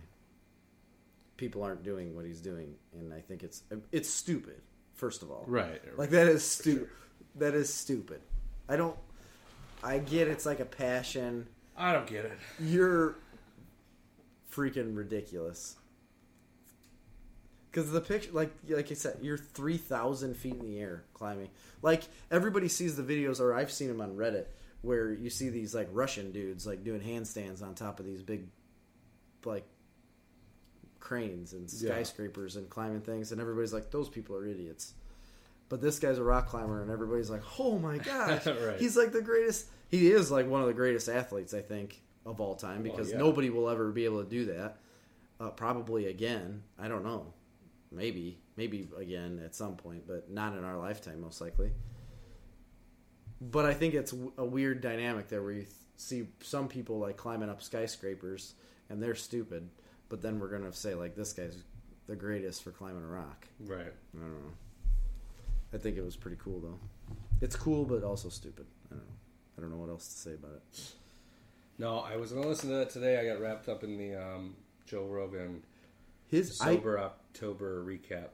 people aren't doing what he's doing and i think it's it's stupid first of all Right. like that is stupid that is stupid i don't i get it's like a passion I don't get it. you're freaking ridiculous. Because the picture, like like I said, you're three thousand feet in the air climbing. Like everybody sees the videos, or I've seen them on Reddit, where you see these like Russian dudes like doing handstands on top of these big, like cranes and Yeah. skyscrapers and climbing things, and everybody's like, "Those people are idiots." But this guy's a rock climber, and everybody's like, "Oh my gosh, Right. he's like the greatest." He is like one of the greatest athletes, I think, of all time Well, because yeah. nobody will ever be able to do that. Uh, probably again, I don't know. Maybe, maybe again at some point, but not in our lifetime, most likely. But I think it's a weird dynamic there where you th- see some people like climbing up skyscrapers and they're stupid, but then we're gonna say like this guy's the greatest for climbing a rock. Right. I don't know. I think it was pretty cool though. It's cool, but also stupid. I don't know. I don't know what else to say about it. No, I was gonna listen to that today. I got wrapped up in the um, Joe Rogan His I sober October recap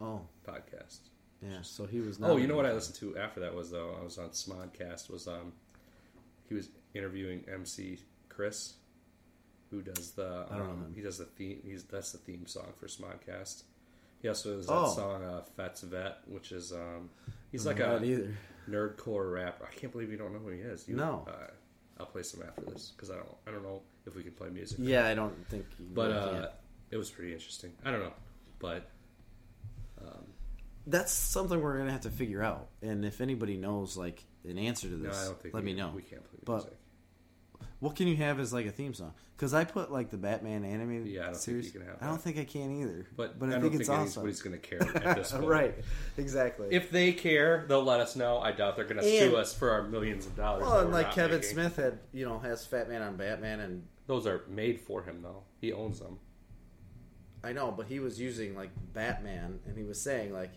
oh podcast. yeah. So he was. Oh, you know what I listened to after that was though I was on Smodcast was um he was interviewing MC Chris who does the I don't know um, him. he does the theme he's that's the theme song for Smodcast. He also does that Oh. song uh, Fett's Vette, which is um he's like a know it either. nerdcore rapper. I can't believe you don't know who he is. You, No. uh, I'll play some after this because I don't I don't know if we can play music. Yeah, I don't think. You But uh. It was pretty interesting. I don't know, but um, that's something we're gonna have to figure out. And if anybody knows like an answer to no, this, think let me know. We can't play But- music. What can you have as like a theme song? Because I put like the Batman animated Yeah, I don't think series. you can have I don't think I can either. But, but I, I, think don't it's think awesome. anybody's going to care at this point. right, exactly. If they care, they'll let us know. I doubt they're going to And- sue us for our millions of dollars. well, and like Kevin making. Smith had, you know, has Fat Man on Batman, and Those are made for him, though. He owns them. I know, but he was using like Batman, and he was saying like,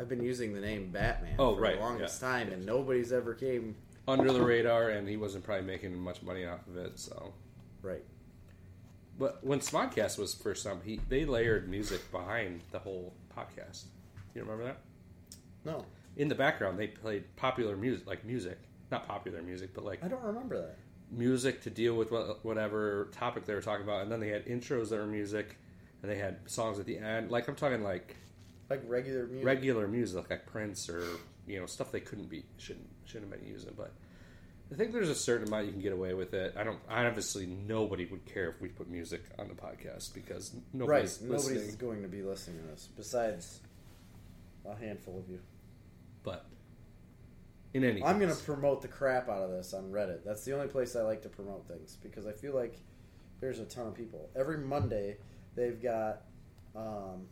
I've been using the name Batman Oh, for right, the longest yeah. time, and nobody's ever came Under the radar, and he wasn't probably making much money off of it. So, right. but when Smodcast was first up, he they layered music behind the whole podcast. You remember that? No, In the background, they played popular music, like music, not popular music, but like I don't remember that. music to deal with whatever topic they were talking about, and then they had intros that were music, and they had songs at the end. Like I'm talking like Like regular music. regular music, like Prince or you know stuff they couldn't be shouldn't shouldn't have been using. But I think there's a certain amount you can get away with it. I don't. Obviously, nobody would care if we put music on the podcast because right. nobody's Nobody's listening. going to be listening to this besides a handful of you. But in any, I'm going to promote the crap out of this on Reddit. That's the only place I like to promote things because I feel like there's a ton of people. Every Monday, they've got, um,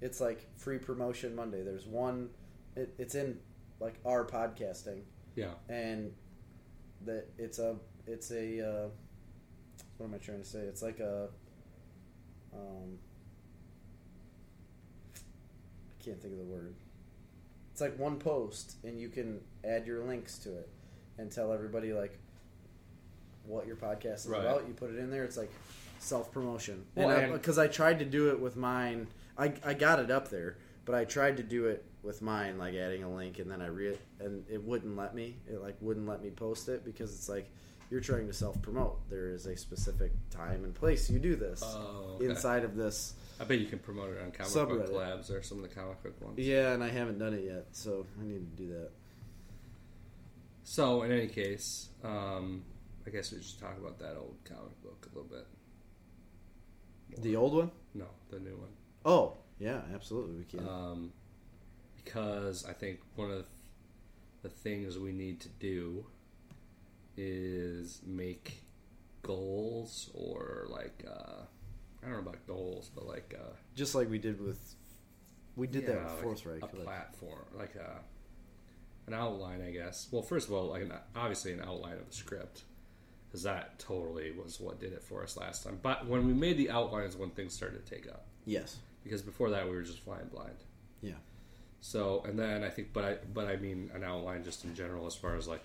it's like free promotion Monday. There's one, it, it's in like our podcasting, yeah. and that it's a, it's a, uh, what am I trying to say? It's like a, um, I can't think of the word. It's like one post, and you can add your links to it and tell everybody like what your podcast is Right. about. You put it in there. It's like self promotion. Well, because I, tried to do it with mine, I I got it up there, but I tried to do it with mine, like adding a link, and then I read and it wouldn't let me. It like wouldn't let me post it because it's like you're trying to self promote. There is a specific time and place you do this Oh, okay. inside of this. I bet you can promote it on comic book Subreddit. collabs or some of the comic book ones. Yeah, and I haven't done it yet, so I need to do that. So, in any case, um, I guess we should talk about that old comic book a little bit. The old one? No, the new one. Oh, yeah, absolutely, we can. Um, because I think one of the things we need to do is make goals or like uh, I don't know about goals, but like uh, Just like we did with, we did that yeah, with like Fourth Reich. a like- platform, like a an outline, I guess. Well, first of all, like an, obviously an outline of the script, because that totally was what did it for us last time. But when we made the outlines, when things started to take up, yes, because before that we were just flying blind. yeah, So, and then I think, but I, but I mean an outline just in general as far as like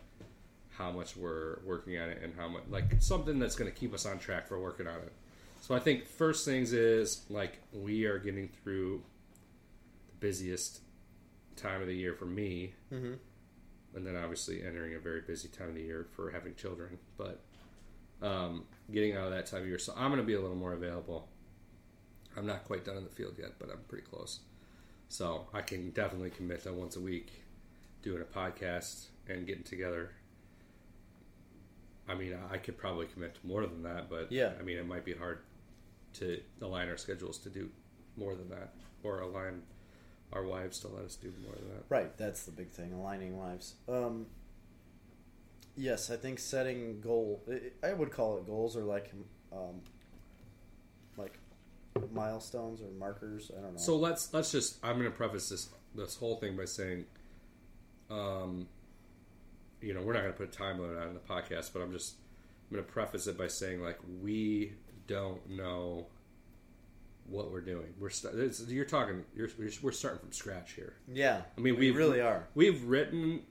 how much we're working on it and how much, like something that's going to keep us on track for working on it. So I think first things is like we are getting through the busiest time of the year for me, mm-hmm. and then obviously entering a very busy time of the year for having children. But um, getting out of that time of year, so I'm going to be a little more available. I'm not quite done in the field yet, but I'm pretty close. So I can definitely commit to once a week doing a podcast and getting together. I mean, I could probably commit to more than that, but Yeah. I mean, it might be hard to align our schedules to do more than that, or align our wives to let us do more than that. Right, that's the big thing, aligning wives. Um, yes, I think setting goal. I would call it goals or like, um, like milestones or markers. I don't know. So let's let's just. I'm going to preface this this whole thing by saying, um, you know, we're not going to put a time limit on the podcast, but I'm just I'm going to preface it by saying like we don't know what we're doing. We're st- you're talking. You're, we're starting from scratch here. yeah, I mean, we we really are. We've written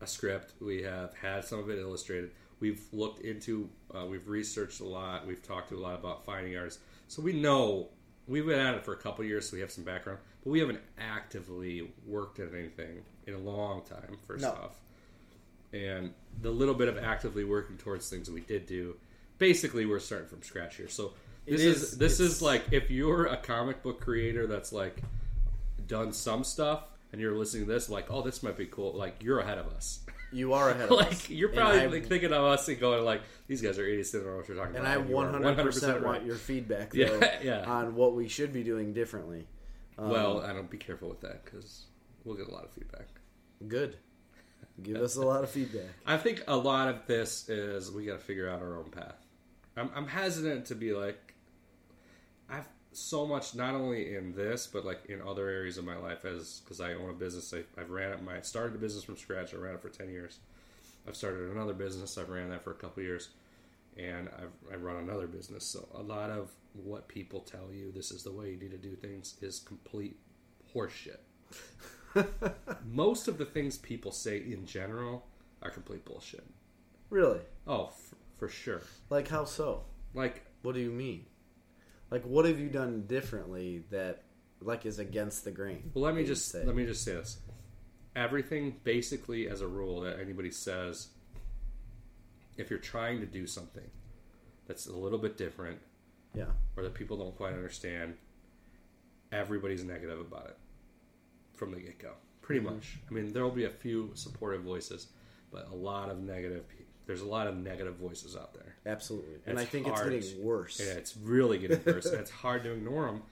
a script. We have had some of it illustrated. We've looked into. Uh, we've researched a lot. We've talked to a lot about finding artists. So we know we've been at it for a couple years. So we have some background, but we haven't actively worked at anything in a long time First No. stuff. And the little bit of actively working towards things we did do, basically, we're starting from scratch here. So this is- is, this is like if you're a comic book creator that's like done some stuff and you're listening to this like oh this might be cool like you're ahead of us You are ahead of like us. you're probably I- like, thinking of us and going like these guys are idiots they don't know what you're talking and about I You are 100% want your feedback though, Yeah, yeah. on what we should be doing differently. Um, well I don't be careful with that because we'll get a lot of feedback good. Give us a lot of feedback. I think a lot of this is we got to figure out our own path I'm, I'm hesitant to be like I've so much not only in this but like in other areas of my life as because I own a business. I, I've ran it my started a business from scratch. I ran it for 10 years. I've started another business. I've ran that for a couple years. And I've, I run another business. So a lot of what people tell you this is the way you need to do things is complete horseshit. Most of the things people say in general are complete bullshit. Really? oh f- for sure. Like how so? like What do you mean? Like what have you done differently that like is against the grain? Well, let me just say? let me just say this: everything, basically, as a rule, that anybody says, if you're trying to do something that's a little bit different Yeah. or that people don't quite understand, everybody's negative about it from the get go. Pretty Mm-hmm. much. I mean, there will be a few supportive voices, but a lot of negative. There's a lot of negative voices out there. Absolutely. And It's I think hard. it's getting worse. Yeah, it's really getting worse, and it's hard to ignore them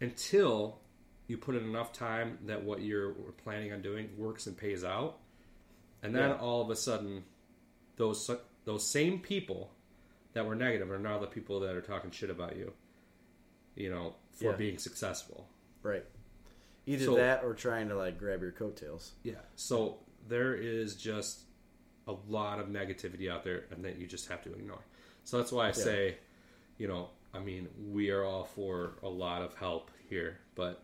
until you put in enough time that what you're planning on doing works and pays out, and then Yeah. all of a sudden, those those same people that were negative are now the people that are talking shit about you. You know, for Yeah. being successful. Right. Either So- that or trying to like grab your coattails. Yeah. So there is just a lot of negativity out there, and that you just have to ignore. So that's why I say, you know, I mean, we are all for a lot of help here, but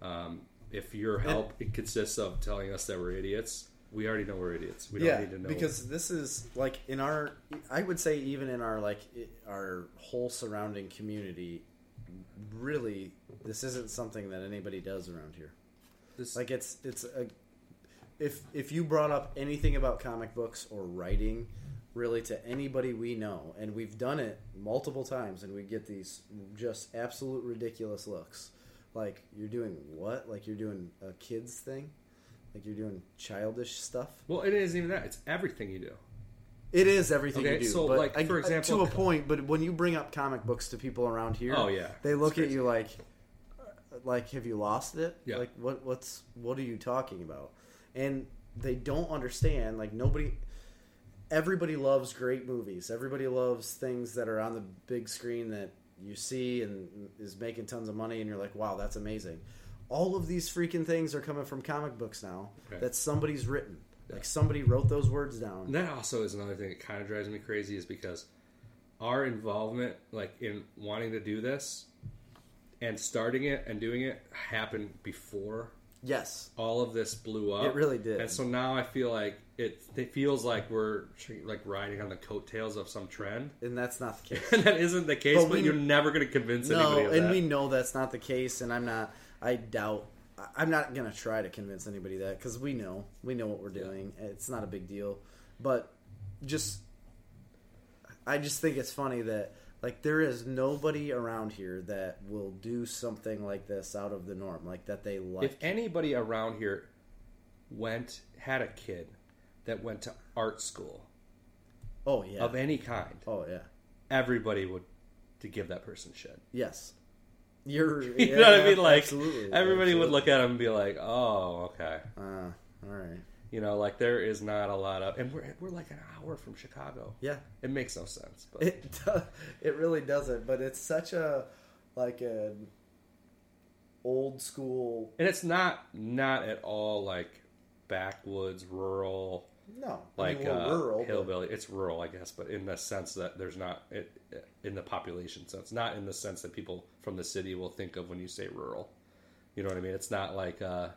um, if your help it consists of telling us that we're idiots, we already know we're idiots. We don't yeah, need to know because this is like in our. I would say even in our like our whole surrounding community, really, this isn't something that anybody does around here. this. Like it's it's a. If if you brought up anything about comic books or writing, really to anybody we know, and we've done it multiple times, and we get these just absolute ridiculous looks. Like you're doing what? Like you're doing a kids thing? Like you're doing childish stuff? well, it isn't even that; it's everything you do. It is everything Okay, you do. so, but like, I- for example- to a point. But when you bring up comic books to people around here, Oh, yeah. they look at you like, like, have you lost it? Yeah. Like, what? What's what are you talking about? And they don't understand. Like nobody, everybody loves great movies. Everybody loves things that are on the big screen that you see and is making tons of money, and you're like, wow, that's amazing. All of these freaking things are coming from comic books now Okay. that somebody's written. Yeah. Like somebody wrote those words down. And that also is another thing that kind of drives me crazy is because our involvement, like in wanting to do this and starting it and doing it, happened before Yes, all of this blew up. It really did. And so now I feel like it. It feels like we're like riding on the coattails of some trend, and that's not the case. and that isn't the case. But But, we- you're never going to convince no, anybody of and that. we know that's not the case, and I'm not. I doubt. I'm not gonna try to convince anybody that because we know we know what we're doing. It's not a big deal, but just I just think it's funny that like there is nobody around here that will do something like this out of the norm, like that they like. if anybody around here went had a kid that went to art school oh yeah. of any kind, oh yeah. everybody would to give that person shit. Yes. You're. You know what I mean? Like absolutely. everybody would look at him and be like, "Oh, okay." Uh, all right. You know, like there is not a lot of, and we're we're like an hour from Chicago. Yeah. It makes no sense, but It do- it really doesn't, but it's such a like an old school. and it's not not at all like backwoods rural No, like I mean, uh, rural. but- hillbilly. It's rural, I guess, but in the sense that there's not it, in the population sense, not in the sense that people from the city will think of when you say rural. You know what I mean? It's not like uh,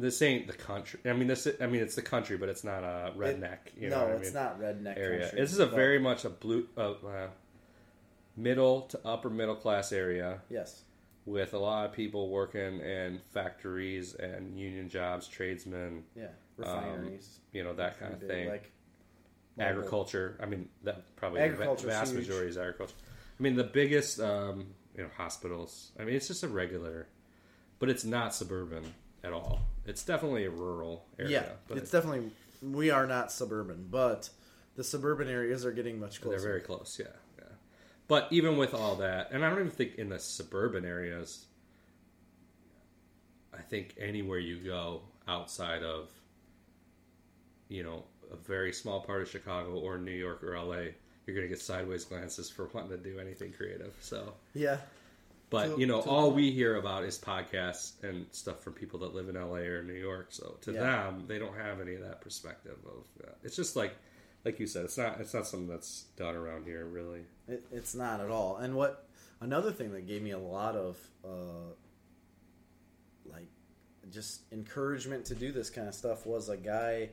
this ain't the country. I mean, this. I mean, it's the country, but it's not a redneck. you know no, it's mean? not redneck area. country, This is a very much a blue, uh, uh, middle to upper middle class area yes. with a lot of people working in factories and union jobs, tradesmen, Yeah, refineries. you know that kind of thing. Like agriculture. I mean, that probably the vast huge. majority is agriculture. I mean, the biggest, um, you know, hospitals. I mean, it's just a regular, but it's not suburban at all. It's definitely a rural area. Yeah, but it's definitely. We are not suburban, but the suburban areas are getting much closer. they're very close. Yeah, yeah. But even with all that, and I don't even think in the suburban areas. I think anywhere you go outside of, you know, a very small part of Chicago or New York or LA, you're going to get sideways glances for wanting to do anything creative. So, Yeah, but To- you know, all we hear about is podcasts and stuff from people that live in LA or New York. So to Yeah. them, they don't have any of that perspective of. Uh, it's just like, like you said, it's not. It's not something that's done around here, really. It, it's not at all. And what another thing that gave me a lot of uh, like just encouragement to do this kind of stuff was a guy.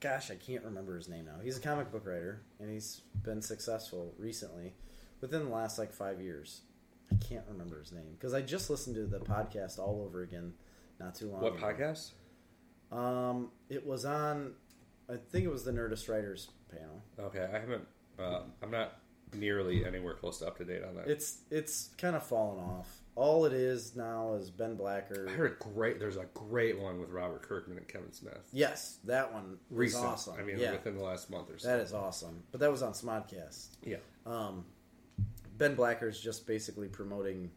Gosh, I can't remember his name now. He's a comic book writer, and he's been successful recently, within the last like five years. I can't remember his name because I just listened to the podcast all over again not too long. What ago. podcast? Um, it was on. I think it was the Nerdist Writers panel. Okay, I haven't. Uh, I'm not nearly anywhere close to up to date on that. It's it's kind of fallen off. All it is now is Ben Blacker. I heard a great. There's a great one with Robert Kirkman and Kevin Smith. Yes, that one was Recent. awesome. I mean, yeah, within the last month or so. that is awesome. But that was on Smodcast. yeah. Um, ben Blacker's just basically promoting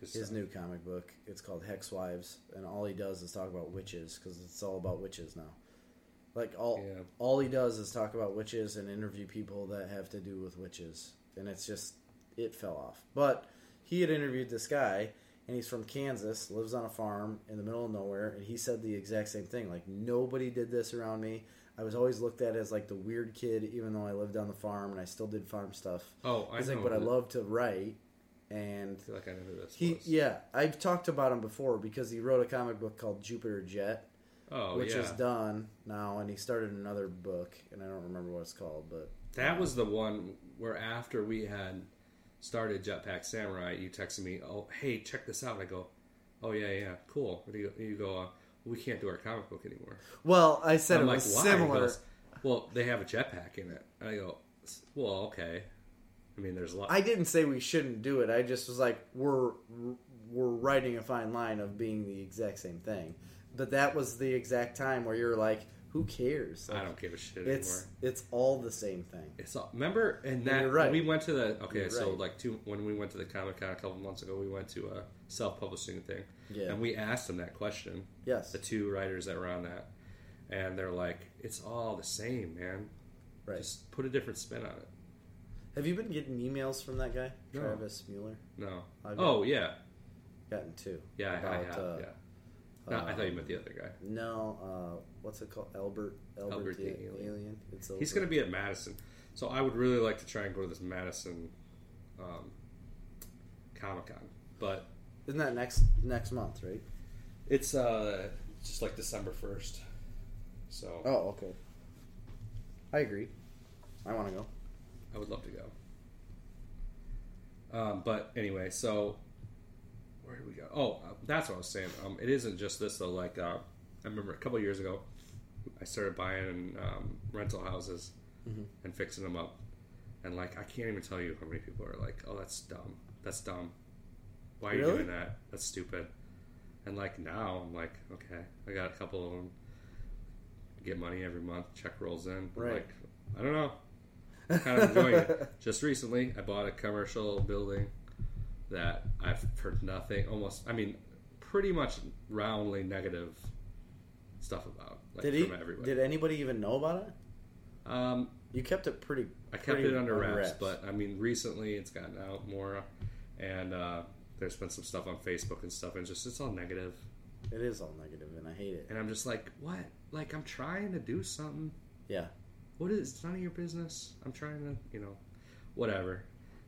his uh, new comic book. It's called Hex Wives, and all he does is talk about witches because it's all about witches now. Like all Yeah. all he does is talk about witches and interview people that have to do with witches, and it's just it fell off. But he had interviewed this guy, and he's from Kansas, lives on a farm in the middle of nowhere, and he said the exact same thing. Like nobody did this around me. I was always looked at as like the weird kid, even though I lived on the farm and I still did farm stuff. Oh, I He's know. like, but I love to write, and I feel like I know who this he was. yeah, I've talked about him before because he wrote a comic book called Jupiter Jet, Oh, which yeah. is done now, and he started another book, and I don't remember what it's called, but That was the one where after we had started Jetpack Samurai, you texted me, "Oh, hey, check this out." I go, "Oh yeah, yeah, cool." What do you, you go? We can't do our comic book anymore. well, I said I'm it like, was "Why?" He similar. goes, well, they have a jetpack in it. And I go, "Well, okay." I mean, there's a lot. I didn't say we shouldn't do it. I just was like, we're we're writing a fine line of being the exact same thing, but that was the exact time where you're like, who cares? I don't give a shit It's anymore. it's all the same thing. It's all, remember and that right. we went to the okay You're so right. like two when we went to the Comic Con a couple months ago we went to a self publishing thing Yeah. and we asked them that question Yes. the two writers that were on that and they're like it's all the same man Right. just put a different spin on it Have you been getting emails from that guy, No. Travis Mueller? no I've oh yeah Gotten two. yeah I, I About, have uh, yeah no, I uh, thought you meant the other guy No, uh, what's it called? Albert. Albert, Albert the, the Alien. alien. It's over. he's going to be at Madison so I would really like to try and go to this Madison um, Comic Con but Isn't that next next month, right? It's uh just like December first. So Oh, okay. I agree. I want to go. I would love to go. Um, but anyway, so where did we go? Oh, uh, that's what I was saying. Um, it isn't just this though. Like uh, I remember a couple years ago, I started buying um, rental houses Mhm. and fixing them up, and like I can't even tell you how many people are like, "Oh, that's dumb. That's dumb. Why are you doing that? That's stupid." And like now, I'm like, okay, I got a couple of them. Get money every month. Check rolls in. Right. Like, I don't know. I'm kind of enjoying it. Just recently, I bought a commercial building that I've heard nothing. Almost, I mean, pretty much roundly negative stuff about. Like, Did he? From everybody. Did anybody even know about it? um, You kept it pretty. I kept pretty it under wraps, but I mean, recently it's gotten out more, and uh, there's been some stuff on Facebook and stuff, and just it's all negative. it is all negative, and I hate it. And I'm just like, what? Like, I'm trying to do something. Yeah, What is? It's none of your business. I'm trying to, you know, whatever.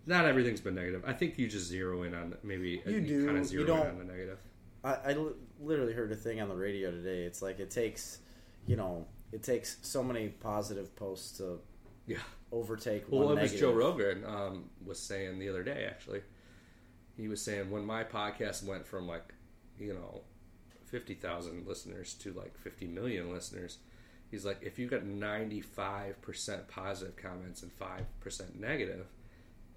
Not everything's been negative. I think you just zero in on maybe You do. kind You of zero in don't- on the negative. I, I literally heard a thing on the radio today. It's like it takes, you know, it takes so many positive posts to Yeah. overtake Well, one it was negative. Joe Rogan um, was saying the other day. Actually, he was saying when my podcast went from like, you know, fifty thousand listeners to like fifty million listeners. He's like, if you got ninety five percent positive comments and five percent negative,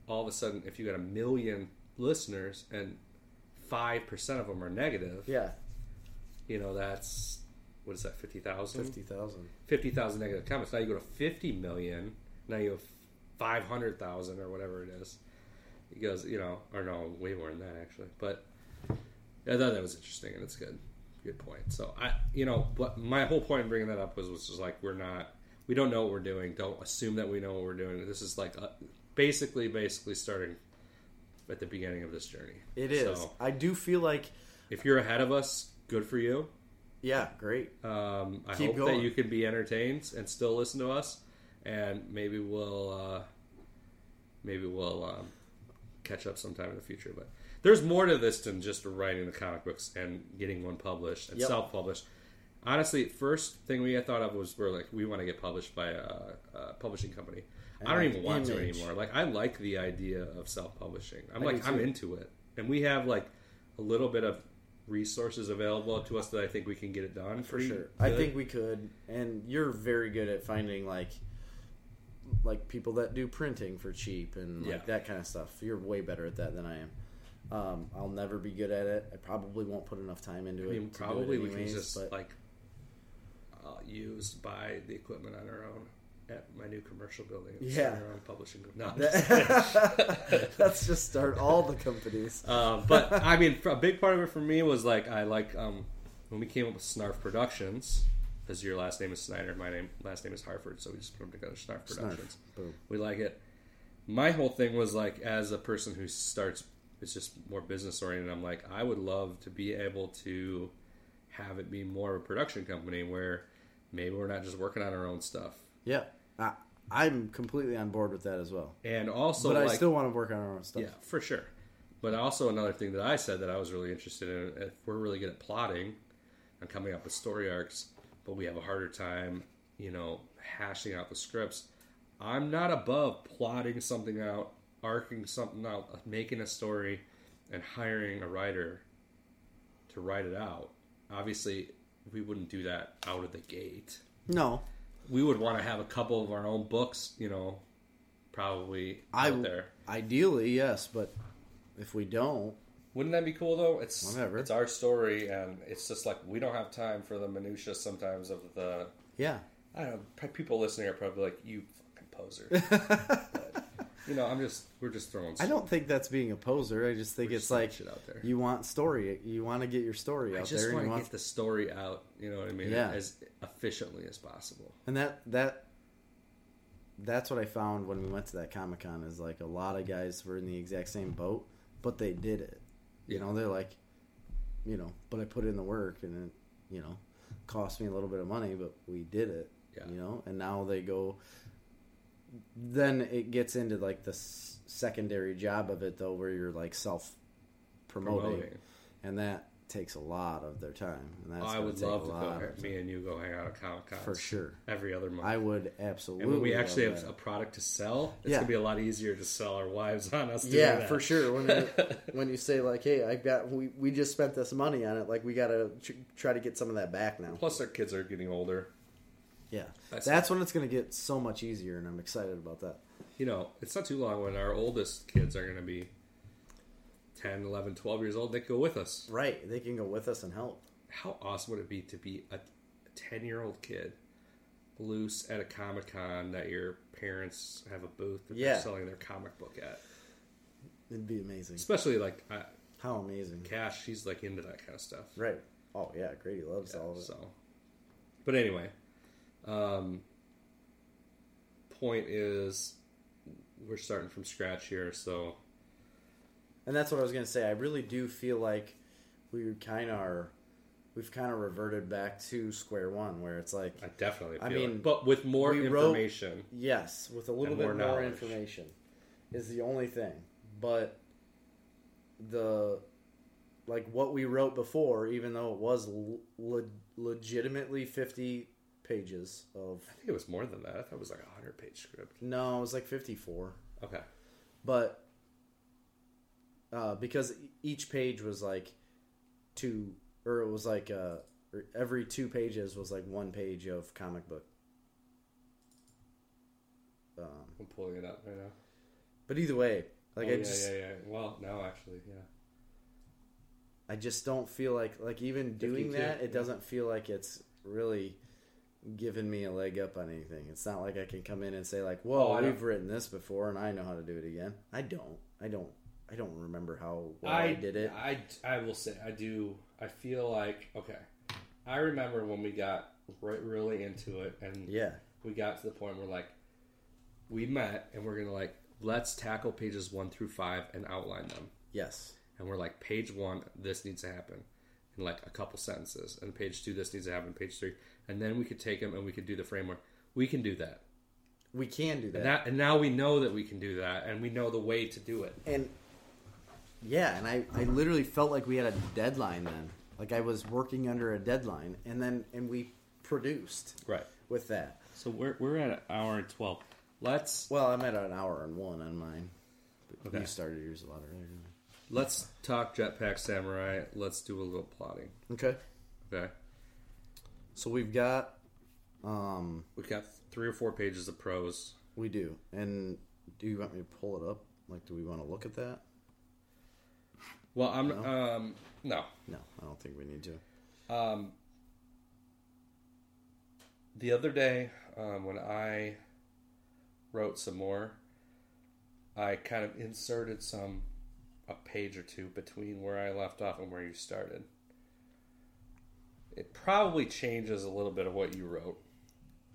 all of a sudden, if you got a million listeners and five percent of them are negative, Yeah, you know that's what is that fifty thousand? fifty thousand. 50,000 negative comments. Now you go to 50 million. Now you have 500,000 or whatever it is. He goes, you know, or no, way more than that actually. But I thought that was interesting and it's good. Good point. So I, you know, but my whole point in bringing that up was, was just like, we're not, we don't know what we're doing. Don't assume that we know what we're doing. This is like uh basically, basically starting at the beginning of this journey. It is. So I do feel like, if you're ahead of us, good for you. yeah, great. Um, I Keep hope going. that you can be entertained and still listen to us, and maybe we'll uh, maybe we'll um, catch up sometime in the future. But there's more to this than just writing the comic books and getting one published and Yep. self-published. Honestly, first thing we thought of was we're like we want to get published by a, a publishing company. I don't even want to anymore. Like I like the idea of self-publishing. I'm I like I'm into it, and we have like a little bit of resources available to us that I think we can get it done for sure. I think we could, and you're very good at finding like like people that do printing for cheap and like Yeah. that kind of stuff. You're way better at that than I am. Um, I'll never be good at it. I probably won't put enough time into I it. mean, to do it probably we can just but like uh, use buy the equipment on our own at my new commercial building. and Yeah. our own publishing. No, I'm let's just start all the companies. Uh, but I mean, a big part of it for me was like I like um, when we came up with Snarf Productions. Because your last name is Snyder, my name last name is Harford, so we just put them together. Snarf Snarf. Productions. Boom. We like it. My whole thing was like, as a person who starts, it's just more business oriented. I'm like, I would love to be able to have it be more of a production company where maybe we're not just working on our own stuff, Yeah, I, I'm completely on board with that as well. and also but like, I still want to work on our own stuff. yeah, for sure. But also another thing that I said that I was really interested in, if we're really good at plotting and coming up with story arcs, but we have a harder time, you know, hashing out the scripts. I'm not above plotting something out, arcing something out, making a story, and hiring a writer to write it out. Obviously, we wouldn't do that out of the gate. No, We would want to have a couple of our own books, you know, probably I out there. ideally yes, but if we don't, Wouldn't that be cool though? It's Whatever. it's our story, and it's just like we don't have time for the minutia sometimes of the. yeah, I don't know. People listening are probably like, "You fucking poser." but, you know, I'm just we're just throwing. I don't think that's being a poser. I just think We're it's just like shit out there. you want story. You want to get your story I out just there, and want you to want get the story out. You know what I mean? Yeah. As efficiently as possible. And that that that's what I found when we went to that Comic Con is like a lot of guys were in the exact same boat, but they did it. You know, they're like, you know, but I put in the work and it, you know, cost me a little bit of money, but we did it. Yeah. You know, and now they go. Then it gets into like the s- secondary job of it though, where you're like self Promoting. and that takes a lot of their time. And that's I would love to go. Me and you go hang out at Comic Con for sure. every other month. I would absolutely. and when we actually have that. a product to sell, it's Yeah. gonna be a lot easier to sell our wives on us. Yeah, that. for sure. When you, when you say like, "Hey, I got we, we just spent this money on it," like we got to tr- try to get some of that back now. Plus, our kids are getting older. Yeah, That's- that's when it's going to get so much easier, and I'm excited about that. you know, it's not too long when our oldest kids are going to be 10, 11, 12 years old. They can go with us. Right? They can go with us and help. How awesome would it be to be a 10 year old kid loose at a Comic Con that your parents have a booth that Yeah. they're selling their comic book at. It'd be amazing. Especially like uh, How amazing. Cash, she's like into that kind of stuff. Right. Oh yeah, Grady loves Yeah, all of it. so, but anyway, um, point is, we're starting from scratch here. So And that's what I was gonna say. I really do feel like we kind of are. We've kind of reverted back to square one, where it's like, I definitely. Feel I it. mean, but with more we wrote- information. yes, with a little bit more more, information, is the only thing. But the like what we wrote before, even though it was le- legitimately fifty pages of I think it was more than that. I thought it was like a hundred page script. no, it was like fifty four. Okay. but uh, because each page was like two, or it was like uh, every two pages was like one page of comic book. Um, I'm pulling it up right now. but either way, like oh, I yeah, just, yeah, yeah. Well, no, actually, yeah. I just don't feel like like even doing 52, that. It doesn't feel like it's really giving me a leg up on anything. It's not like I can come in and say like, "Whoa, Oh, we've written this before, and I know how to do it again." I don't. I don't. I don't remember how well I, did it. I, I will say I do. I feel like okay. I remember when we got right, really into it, and yeah. we got to the point where like we met, and we're gonna like let's tackle pages one through five and outline them. Yes. And we're like, page one, this needs to happen in like a couple sentences, and page two, this needs to happen. Page three, and then we could take them and we could do the framework. We can do that. We can do that. And, that, and now we know that we can do that, and we know the way to do it. and yeah, and I, I literally felt like we had a deadline then. Like I was working under a deadline, and then and we produced Right. with that. So we're we're at an hour and twelve. Let's Well, I'm at an hour and one on mine. But Okay. You started yours a lot earlier. let's talk Jetpack Samurai. Let's do a little plotting. Okay. Okay. So we've got, um, We've got three or four pages of prose. we do. And do you want me to pull it up? Like, do we want to look at that? Well, I'm No? um no. No, I don't think we need to. Um, the other day, um, when I wrote some more, I kind of inserted some a page or two between where I left off and where you started. It probably changes a little bit of what you wrote.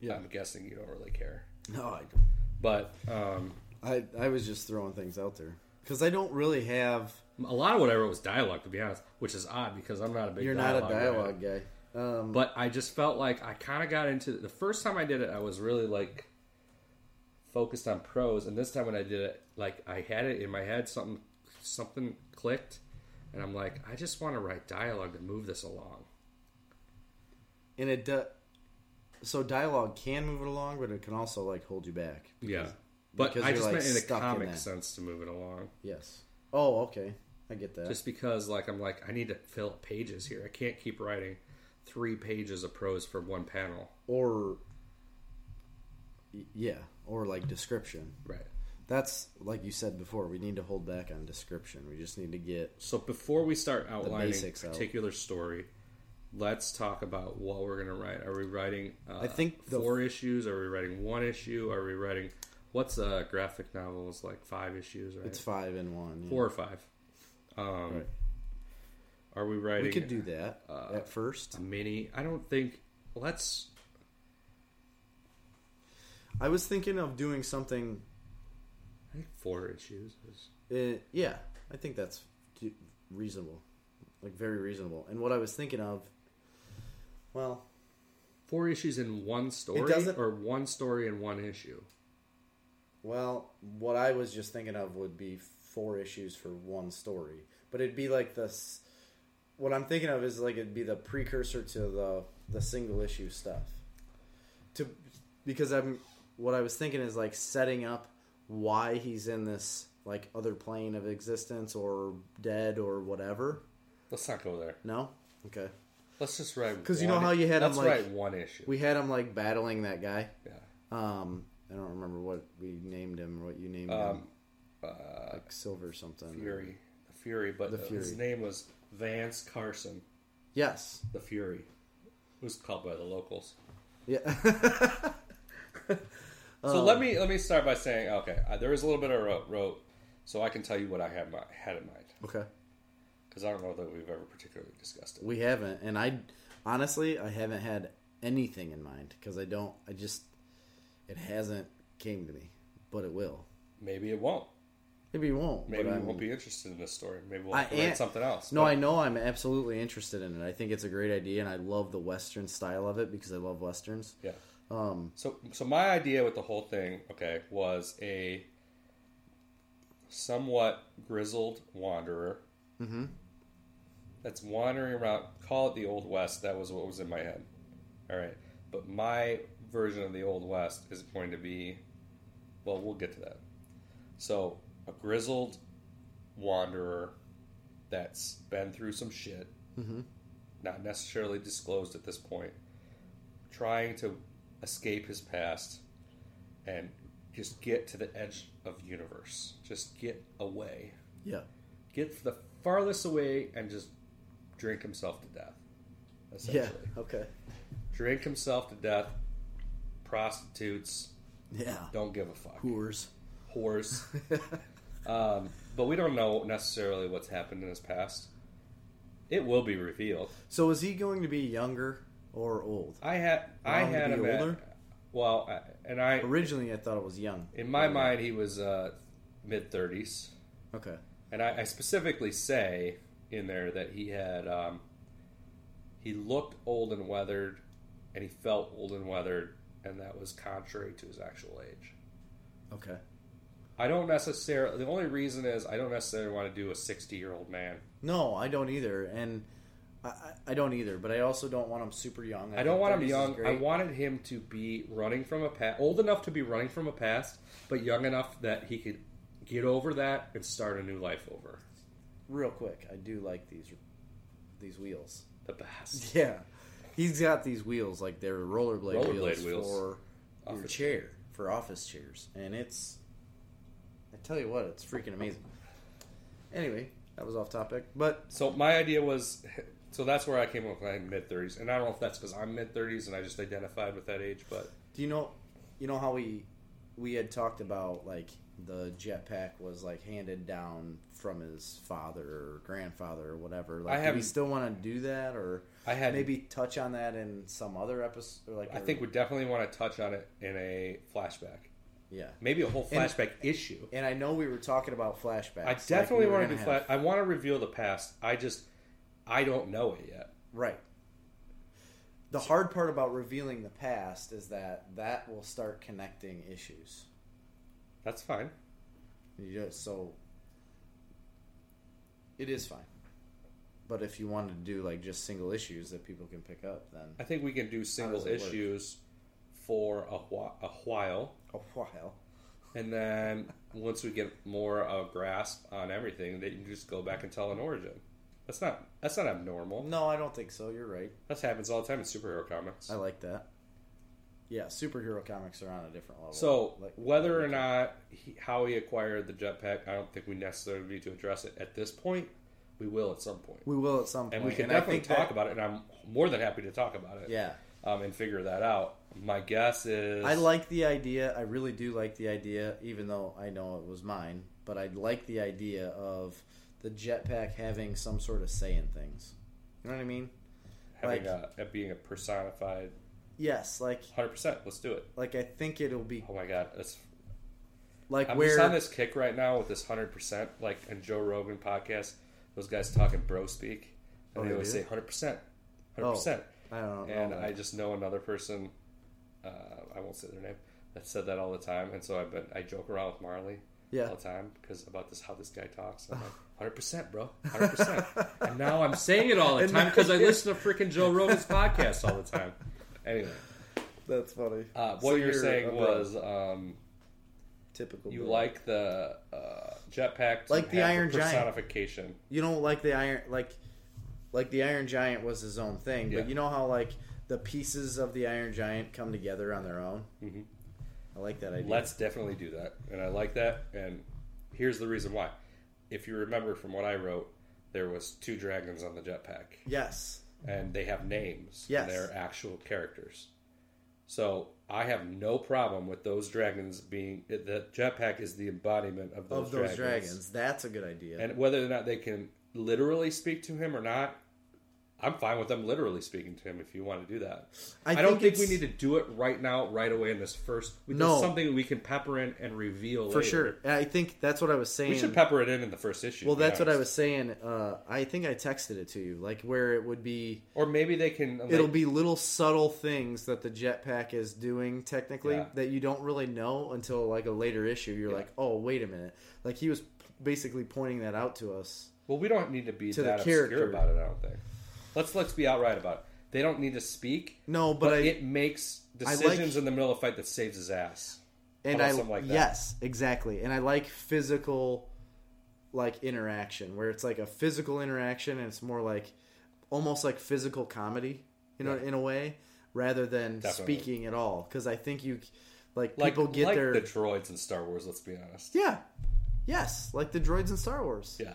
Yeah. I'm guessing you don't really care, No, I don't. but um, I I was just throwing things out there because I don't really have. A lot of what I wrote was dialogue, to be honest, which is odd because I'm not a big. You're not a writer. dialogue guy. Um, But I just felt like I kind of got into the first time I did it. I was really like focused on prose, and this time when I did it, like I had it in my head, something something clicked, and I'm like, I just want to write dialogue to move this along. and it do, so dialogue can move it along, but it can also like hold you back. Yeah, but because I just like, meant in a stuck in comic sense to move it along. Yes. Oh, okay. I get that. Just because, like, I'm like, I need to fill up pages here. I can't keep writing three pages of prose for one panel. or yeah, or like description. Right. That's like you said before. We need to hold back on description. We just need to get So before we start outlining a basics out. particular story, let's talk about what we're going to write. Are we writing? Uh, I think the- four issues. Are we writing one issue? Are we writing? What's a graphic novel? It's like five issues, right? it's five in one. yeah. four or five. Um, Right. Are we writing? We could do that uh, at first. mini. I don't think. Let's. I was thinking of doing something. I think four issues. Is, Uh, yeah, I think that's reasonable, like very reasonable. And what I was thinking of, well, four issues in one story, or one story in one issue. Well, what I was just thinking of would be four issues for one story, but it'd be like this. What I'm thinking of is like it'd be the precursor to the the single issue stuff. To because I'm what I was thinking is like setting up why he's in this like other plane of existence or dead or whatever. Let's not go there. No, okay. Let's just write 'Cause you know how you had Let's like- one issue. We had him like battling that guy. yeah. Um, I don't remember what we named him or what you named Um, him, uh, like Silver something. Fury, the Fury, but The the his name was Vance Carson, Yes. the Fury, who's called by the locals. Yeah. So Um, let me let me start by saying, okay, uh, there is a little bit of wrote, wrote so I can tell you what I have my, had in mind okay. because I don't know that we've ever particularly discussed it. We haven't, and I honestly I haven't had anything in mind because I don't. I just it hasn't came to me, but it will. Maybe it won't. Maybe it won't. Maybe I'm- won't be interested in this story. Maybe we'll I write am- something else. No, But- I know I'm absolutely interested in it. I think it's a great idea, and I love the Western style of it because I love westerns. Yeah. Um, So, so my idea with the whole thing, okay, was a somewhat grizzled wanderer mhm. that's wandering around. Call it the Old West. That was what was in my head. All right, but my version of the Old West is going to be, well, we'll get to that. So, a grizzled wanderer that's been through some shit, Mhm. not necessarily disclosed at this point, trying to escape his past and just get to the edge of universe. Just get away. yeah, Get the farthest away and just drink himself to death. yeah, Essentially. okay, Drink himself to death. Prostitutes. yeah. Don't give a fuck. Whores. Whores. um, but we don't know necessarily what's happened in his past. It will be revealed. so is he going to be younger or old? I had I had him at- well, I- and I Originally, I thought it was young. in my mind he was uh, mid thirties, Okay. and I, I specifically say in there that he had um, he looked old and weathered, and he felt old and weathered, and that was contrary to his actual age. Okay. I don't necessarily. The only reason is I don't necessarily want to do a sixty-year-old man. No, I don't either, and I, I- I don't either. But I also don't want him super young. I don't want him young. I wanted him to be running from a past, old enough to be running from a past, but young enough that he could get over that and start a new life over. real quick. I do like these these wheels. The best. Yeah, he's got these wheels like they're rollerblade, Rollerblade wheels, wheels. for your Office chair for office chairs, and it's. I tell you what, it's freaking amazing. Anyway, that was off topic, but So my idea was, so that's where I came up with my mid thirties, and I don't know if that's because I'm mid thirties and I just identified with that age, but do you know, you know how we we had talked about like the jetpack was like handed down from his father or grandfather or whatever. Like, I do we still want to do that, or I had maybe touch on that in some other episode? Or like, I a- think we definitely want to touch on it in a flashback, yeah. maybe a whole And- flashback issue. And I know we were talking about flashbacks. I like definitely we want to do flash. I want to reveal the past. I just I don't know it yet. Right. The hard part about revealing the past is that that will start connecting issues. That's fine. Yeah, so it is fine. But if you wanted to do like just single issues that people can pick up, then I think we can do single it work? issues for a, whi- a while, a while. and then once we get more of a grasp on everything, that you can just go back and tell an origin. That's not that's not abnormal. No, I don't think so. You're right. That happens all the time in superhero comics. I like that. Yeah, superhero comics are on a different level. So like whether or not he, how he acquired the jetpack, I don't think we necessarily need to address it at this point. We will at some point, we will at some point, and we can I definitely talk that- about it. And I'm more than happy to talk about it. Yeah, um, and figure that out. My guess is I like the idea. I really do like the idea, even though I know it was mine. But I like the idea of the jetpack having some sort of say in things. You know what I mean? having like- a being a personified. Yes, like Hundred percent. Let's do it. like I think it'll be Oh my god, it's, like I'm where just on this kick right now with this hundred percent. Like in Joe Rogan podcast, those guys talking bro speak, and Oh, they always do? say hundred percent, hundred percent. I don't know. And I just know another person. Uh, I won't say their name. That said that all the time, and so I've been I joke around with Marley yeah, all the time because about this how this guy talks. I'm like, hundred percent, bro, hundred percent. And now I'm saying it all the time because I listen to freaking Joe Rogan's podcast all the time. Anyway, that's funny. uh, what So you're, you're saying a was um, Typical. you bro. like the uh, jetpack, Like the Iron Giant. personification. you don't like the iron like like the Iron Giant was his own thing, Yeah. but you know how like the pieces of the Iron Giant come together on their own. Mhm. I like that idea. Let's definitely do that, and I like that. And here's the reason why. If you remember from what I wrote, there was two dragons on the jetpack. yes, and they have names. Yes. and they're actual characters. So I have no problem with those dragons being the jetpack is the embodiment of those, of those dragons. dragons. That's a good idea. And whether or not they can literally speak to him or not, I'm fine with them literally speaking to him if you want to do that. I I, don't think we it's- need to do it right now, right away in this first. This No. something we can pepper in and reveal for later. sure. And I think that's what I was saying. We should pepper it in in the first issue. well, to be that's what I honest. was saying. Uh, I think I texted it to you, like where it would be. Or maybe they can. Like, It'll be little subtle things that the jetpack is doing technically Yeah. that you don't really know until like a later issue. You're Yeah. like, oh, wait a minute. Like he was basically pointing that out to us. Well, we don't need to be To the that obscure character. about it. I don't think. Let's let's be outright about it. They don't need to speak, No, but, but, I it makes I like- decisions in the middle of a fight that saves his ass. and I like yes, exactly. And I like physical like interaction where it's like a physical interaction and it's more like almost like physical comedy, you know, Yeah. in a way rather than Definitely. speaking at all cuz I think you like Like people get like their the droids in Star Wars. Let's be honest. Yeah. Yes, like the droids in Star Wars. Yeah.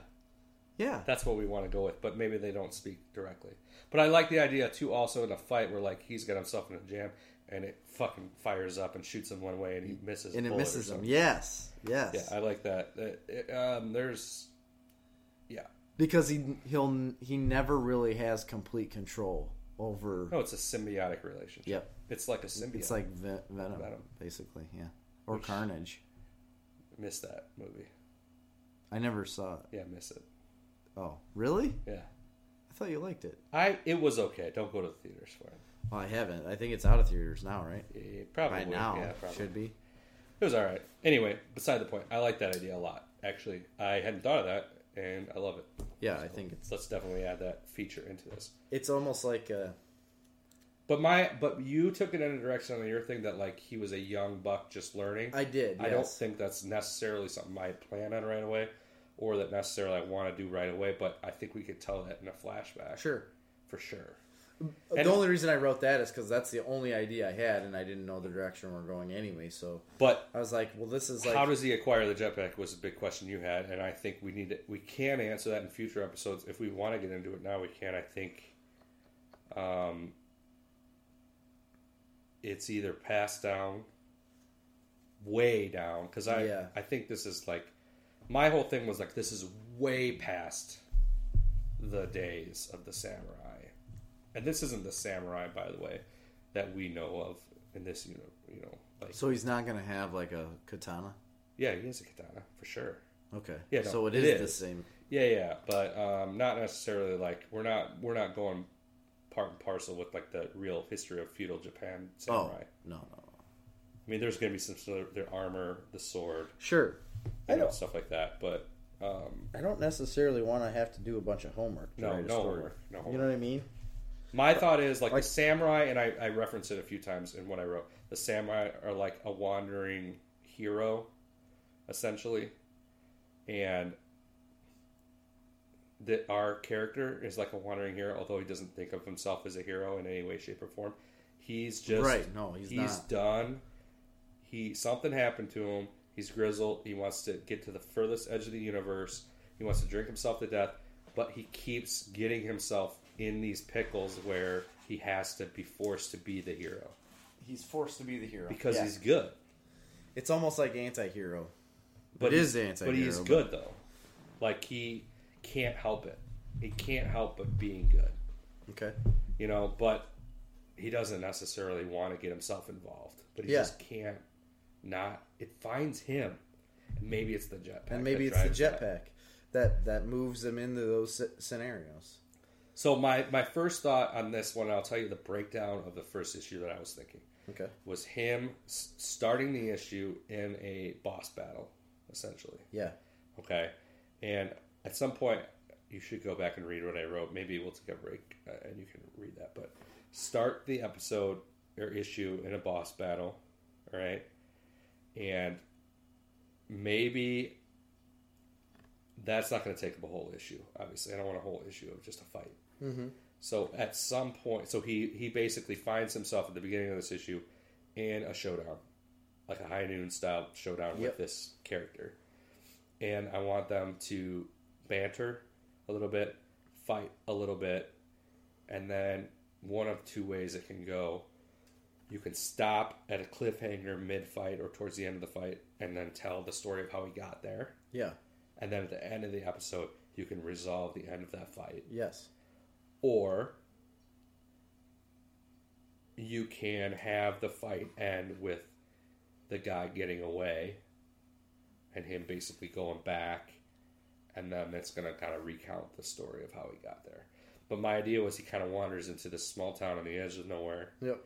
Yeah. That's what we want to go with, but maybe they don't speak directly. But I like the idea too. Also in a fight where like he's got himself in a jam and it fucking fires up and shoots him one way and he misses and it misses him. Yes. Yes. Yeah, I like that. That- it- um, there's yeah. because he he'll he never really has complete control over No, it's a symbiotic relationship. Yep. It's like a symbiote. It's like Ve- Venom, Venom. basically, yeah. Or Which- Carnage. miss that movie. I never saw it. Yeah, miss it. Oh, really? Yeah. I thought you liked it. I it was okay. Don't go to the theaters for it. Well, I haven't. I think it's out of theaters now, right? Yeah, probably By now, Yeah, probably. should be. It was all right. Anyway, beside the point. I like that idea a lot. Actually, I hadn't thought of that, and I love it. Yeah, I think it's Let's definitely add that feature into this. it's almost like uh But my but you took it in a direction on your thing that like he was a young buck just learning. I did. I don't think that's necessarily something I plan on right away, or that necessarily I want to do right away. But I think we could tell that in a flashback, Sure. for sure. the only reason I wrote that is because that's the only idea I had, and I didn't know the direction we're going anyway. So But I was like, "Well, this is like how does he acquire the jetpack was a big question you had, and I think we need to, we can answer that in future episodes if we want to get into it now. We can. I think, um, it's either passed down, way down, because I Yeah. I think this is like my whole thing was like this is way past the days of the samurai, and this isn't the samurai by the way that we know of in this you know you know like so he's not gonna have like a katana." yeah he has a katana for sure. Okay. Yeah, no, so it it is, the same. Yeah, yeah, but um, not necessarily like we're not we're not going part and parcel with like the real history of feudal Japan Oh samurai. no, no, no. I mean, there's going to be some sort of their armor, the sword, Sure. I know, don't. stuff like that. But um, I don't necessarily want to have to do a bunch of homework. To no, write a no story. homework, no You know what I mean? My thought is like, Like- the samurai, and I, I reference it a few times in what I wrote. The samurai are like a wandering hero, essentially, and that our character is like a wandering hero, although he doesn't think of himself as a hero in any way, shape, or form. He's just right. No, he's, he's not. done. He something happened to him. He's grizzled. He wants to get to the furthest edge of the universe. He wants to drink himself to death, but he keeps getting himself in these pickles where he has to be forced to be the hero He's forced to be the hero because Yeah. he's good. It's almost like anti-hero. But It is he's- anti-hero, But he's but- good though. Like he can't help it. He can't help but being good. Okay. You know, but he doesn't necessarily want to get himself involved. But he Yeah. just can't not it finds him. And maybe it's the jetpack. And maybe it's the jetpack that that moves them into those scenarios. So my my first thought on this one, I'll tell you the breakdown of the first issue that I was thinking Okay. was him starting the issue in a boss battle, essentially. Yeah. Okay, and at some point you should go back and read what I wrote. Maybe we'll take a break uh, and you can read that. But start the episode or issue in a boss battle, all right, and maybe that's not going to take up a whole issue. Obviously, I don't want a whole issue of just a fight. Mm-hmm. So at some point, so he he basically finds himself at the beginning of this issue in a showdown, like a high noon style showdown Yep. with this character, and I want them to banter a little bit, fight a little bit, and then one of two ways it can go. You can stop at a cliffhanger mid fight or towards the end of the fight and then tell the story of how he got there. Yeah. And then at the end of the episode, you can resolve the end of that fight. Yes. Or you can have the fight end with the guy getting away and him basically going back and then it's going to kind of recount the story of how he got there. But my idea was he kind of wanders into this small town on the edge of nowhere, Yep.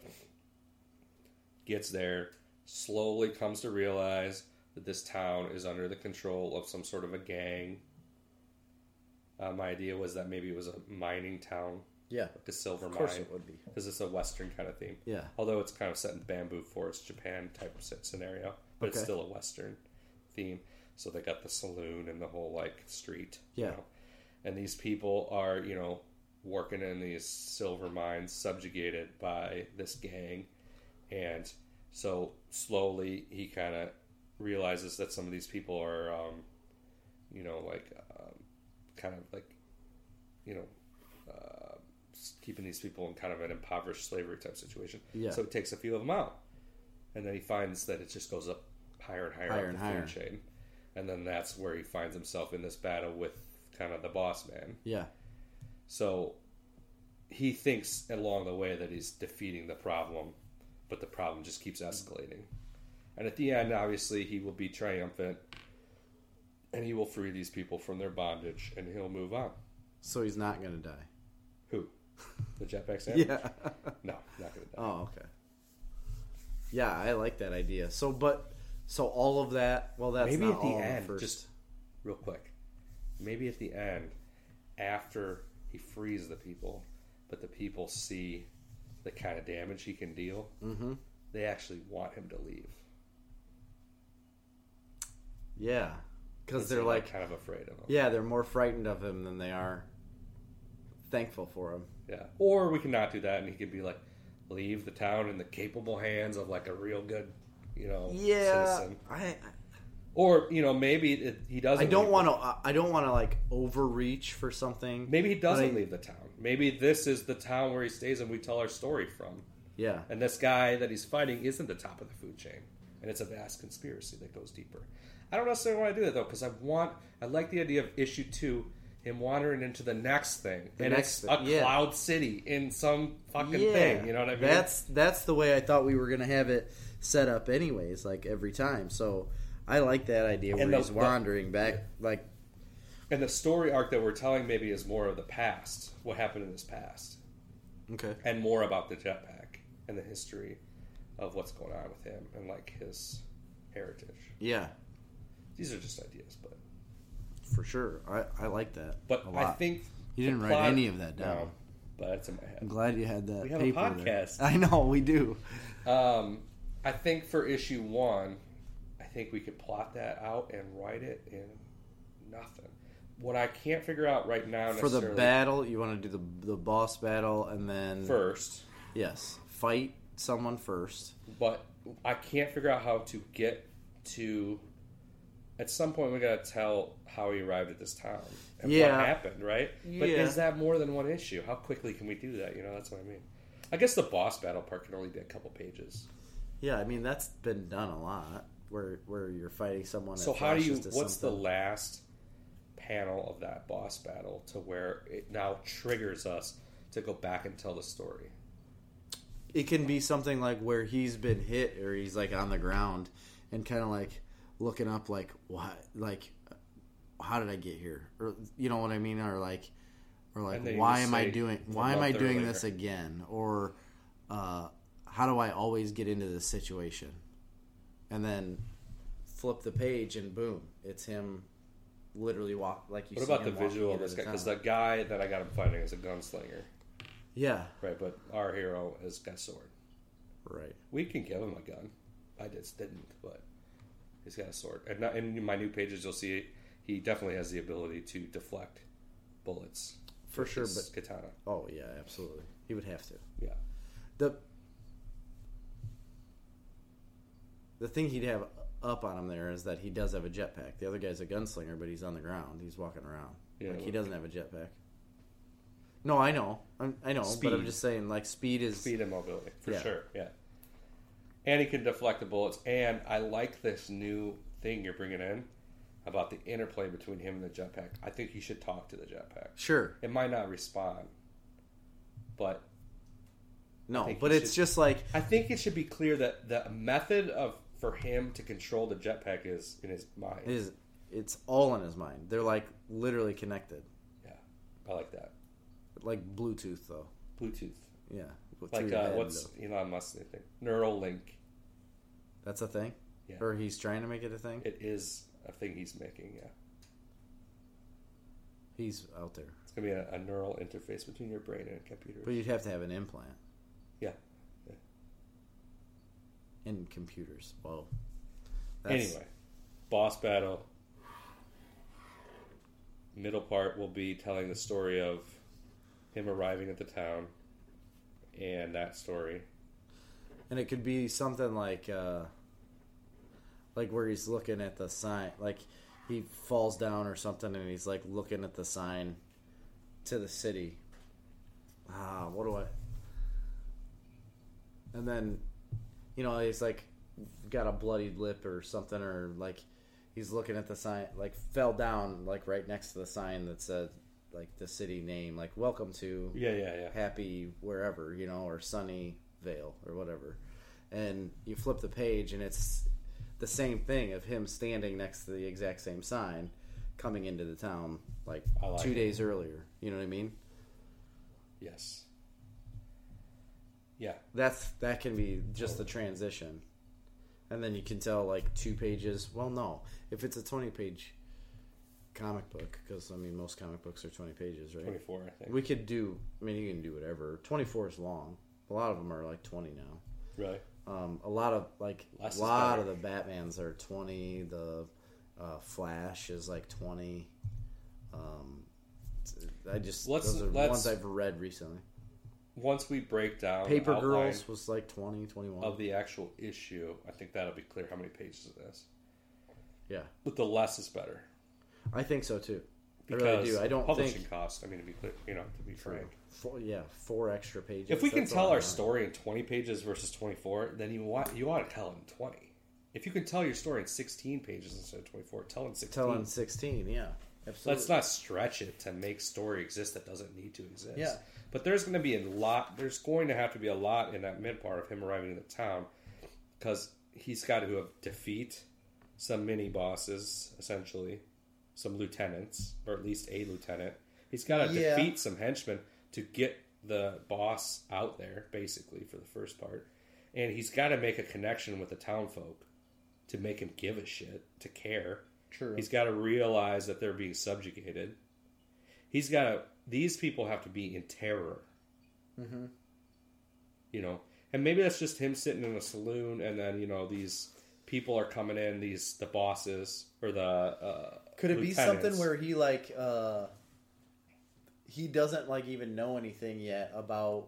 Gets there, slowly comes to realize that this town is under the control of some sort of a gang. Uh, my idea was that maybe it was a mining town, Yeah. like a silver Of course mine, it would be. because it's a Western kind of theme. Yeah. Although it's kind of set in bamboo forest, Japan type of scenario, but it's Okay. still a Western theme. So they got the saloon and the whole like street. you Yeah. know. And these people are, you know, working in these silver mines, subjugated by this gang, and so slowly he kind of realizes that some of these people are, um, you know, like um, kind of like, you know, uh, keeping these people in kind of an impoverished slavery type situation. Yeah. So it takes a few of them out, and then he finds that it just goes up higher and higher, Higher up and the higher. food chain, and then that's where he finds himself in this battle with kind of the boss man. Yeah. So he thinks along the way that he's defeating the problem, but the problem just keeps escalating. And at the end, obviously, he will be triumphant and he will free these people from their bondage and he'll move on. So he's not going to die. Who? The jetpack sandwich? Yeah. No, not going to die. Oh, okay. Yeah, I like that idea. So, but so all of that. Well, that's Maybe at the end, first. just real quick. Maybe at the end, after he frees the people, but the people see the kind of damage he can deal, mm-hmm. they actually want him to leave. Yeah, because they're like, kind of afraid of him. yeah, they're more frightened of him than they are thankful for him. Yeah. Or we can not do that, and he could be like, leave the town in the capable hands of like a real good, you know, Yeah, citizen. I Or you know, maybe it, he doesn't. I don't want to. I don't want to like overreach for something. Maybe he doesn't I- leave the town. Maybe this is the town where he stays, and we tell our story from. Yeah, And this guy that he's fighting isn't the top of the food chain, and it's a vast conspiracy that goes deeper. I don't necessarily want to do that though, because I want. I like the idea of issue two, him wandering into the next thing, The and next it's a yeah. cloud city in some fucking yeah. thing. You know what I mean? That's that's the way I thought we were gonna have it set up, anyways. Like every time. So I like that idea where the- he's the- wandering back, like And the story arc that we're telling maybe is more of the past, what happened in his past, okay, and more about the jetpack and the history of what's going on with him and like his heritage. yeah, These are just ideas, but for sure. I I like that. but I think You didn't write any of that down. No, but it's in my head. I'm glad you had that. We have a paper there. podcast. I know we do. Um, I think for issue one, I think we could plot that out and write it in nothing. What I can't figure out right now For the battle, you want to do the the boss battle, and then first yes, fight someone first. but I can't figure out how to get to. At some point, we gotta tell how he arrived at this town and Yeah. what happened, right? But Yeah. is that more than one issue? How quickly can we do that? You know, that's what I mean. I guess the boss battle part can only be a couple pages. Yeah, I mean that's been done a lot, where where you're fighting someone. So how do you? What's the last panel of that boss battle to where it now triggers us to go back and tell the story? It can be something like where he's been hit or he's like on the ground and kind of like looking up, like what, like how did I get here, or you know what I mean, or like, or like And then you why am I doing why am I doing earlier." this again, or uh, how do I always get into this situation, and then flip the page and boom, it's him. Literally walk like you. What about the visual of this guy? Because the guy that I got him fighting is a gunslinger, yeah, right? But our hero has got a sword. right. We can give him a gun. I just didn't, but he's got a sword. And not, in my new pages, you'll see he definitely has the ability to deflect bullets For sure, but katana. oh yeah, absolutely, he would have to. Yeah, the the thing he'd have up on him there is that he does have a jetpack. The other guy's a gunslinger, but he's on the ground. He's walking around. Yeah, like he doesn't have a jetpack. No, I know, I'm, I know, but I'm just saying, like speed is speed and mobility for Yeah. sure. Yeah, and he can deflect the bullets. And I like this new thing you're bringing in about the interplay between him and the jetpack. I think you should talk to the jetpack. Sure. It might not respond, but No, but it's should- just like I think it should be clear that the method of for him to control the jetpack is in his mind. it is it's all in his mind. They're like literally connected. yeah, I like that. Like Bluetooth though. Bluetooth, Yeah. like uh, what's. Elon Musk's thing? Neuralink. That's a thing? Yeah. Or he's trying to make it a thing? It is a thing he's making. Yeah, He's out there. it's gonna be a, a neural interface between your brain and a computer. But you'd have to have an implant Yeah. In computers. Whoa. Anyway, boss battle. Middle part will be telling the story of him arriving at the town and that story. And it could be something like uh like where he's looking at the sign like he falls down or something and he's like looking at the sign to the city. Ah, what do I And then you know, he's like got a bloodied lip or something or like he's looking at the sign like fell down like right next to the sign that said like the city name like welcome to Yeah, yeah, yeah. happy wherever you know or sunny vale or whatever and you flip the page and it's the same thing of him standing next to the exact same sign coming into the town like, like two it. days earlier you know what i mean Yes. Yeah. that's that can be just the transition and then you can tell like two pages well no if it's a 20 page comic book because i mean most comic books are 20 pages right 24, I think. we could do i mean you can do whatever 24 is long a lot of them are like 20 now really? Um, a lot of like Less a lot of the Batmans are twenty. The uh, Flash is like twenty. Um, I just Let's- those are the let's- ones I've read recently. Once we break down Paper Girls was like 20, 21. of the actual issue, I think that'll be clear how many pages it is. yeah, But the less is better. I think so too. I Because really do. I don't publishing think costs, I mean, to be clear, you know, to be frank. four, yeah four extra pages. If we can that's tell our story in 20 pages versus 24, then you want you want to tell it in 20. If you can tell your story in 16 pages instead of 24, tell in 16. tell in sixteen, yeah, absolutely. Let's not stretch it to make story exist that doesn't need to exist. Yeah. But there's going to be a lot. There's going to have to be a lot in that mid part of him arriving in the town because he's got to have defeat some mini bosses, essentially, some lieutenants, or at least a lieutenant. He's got to Yeah. defeat some henchmen to get the boss out there, basically, for the first part. And he's got to make a connection with the town folk to make him give a shit, to care. True. He's got to realize that they're being subjugated. He's got to. These people have to be in terror. Mm-hmm. You know, and maybe that's just him sitting in a saloon, and then you know these people are coming in. These the bosses or the. Uh, Could it be something where he like uh he doesn't like even know anything yet about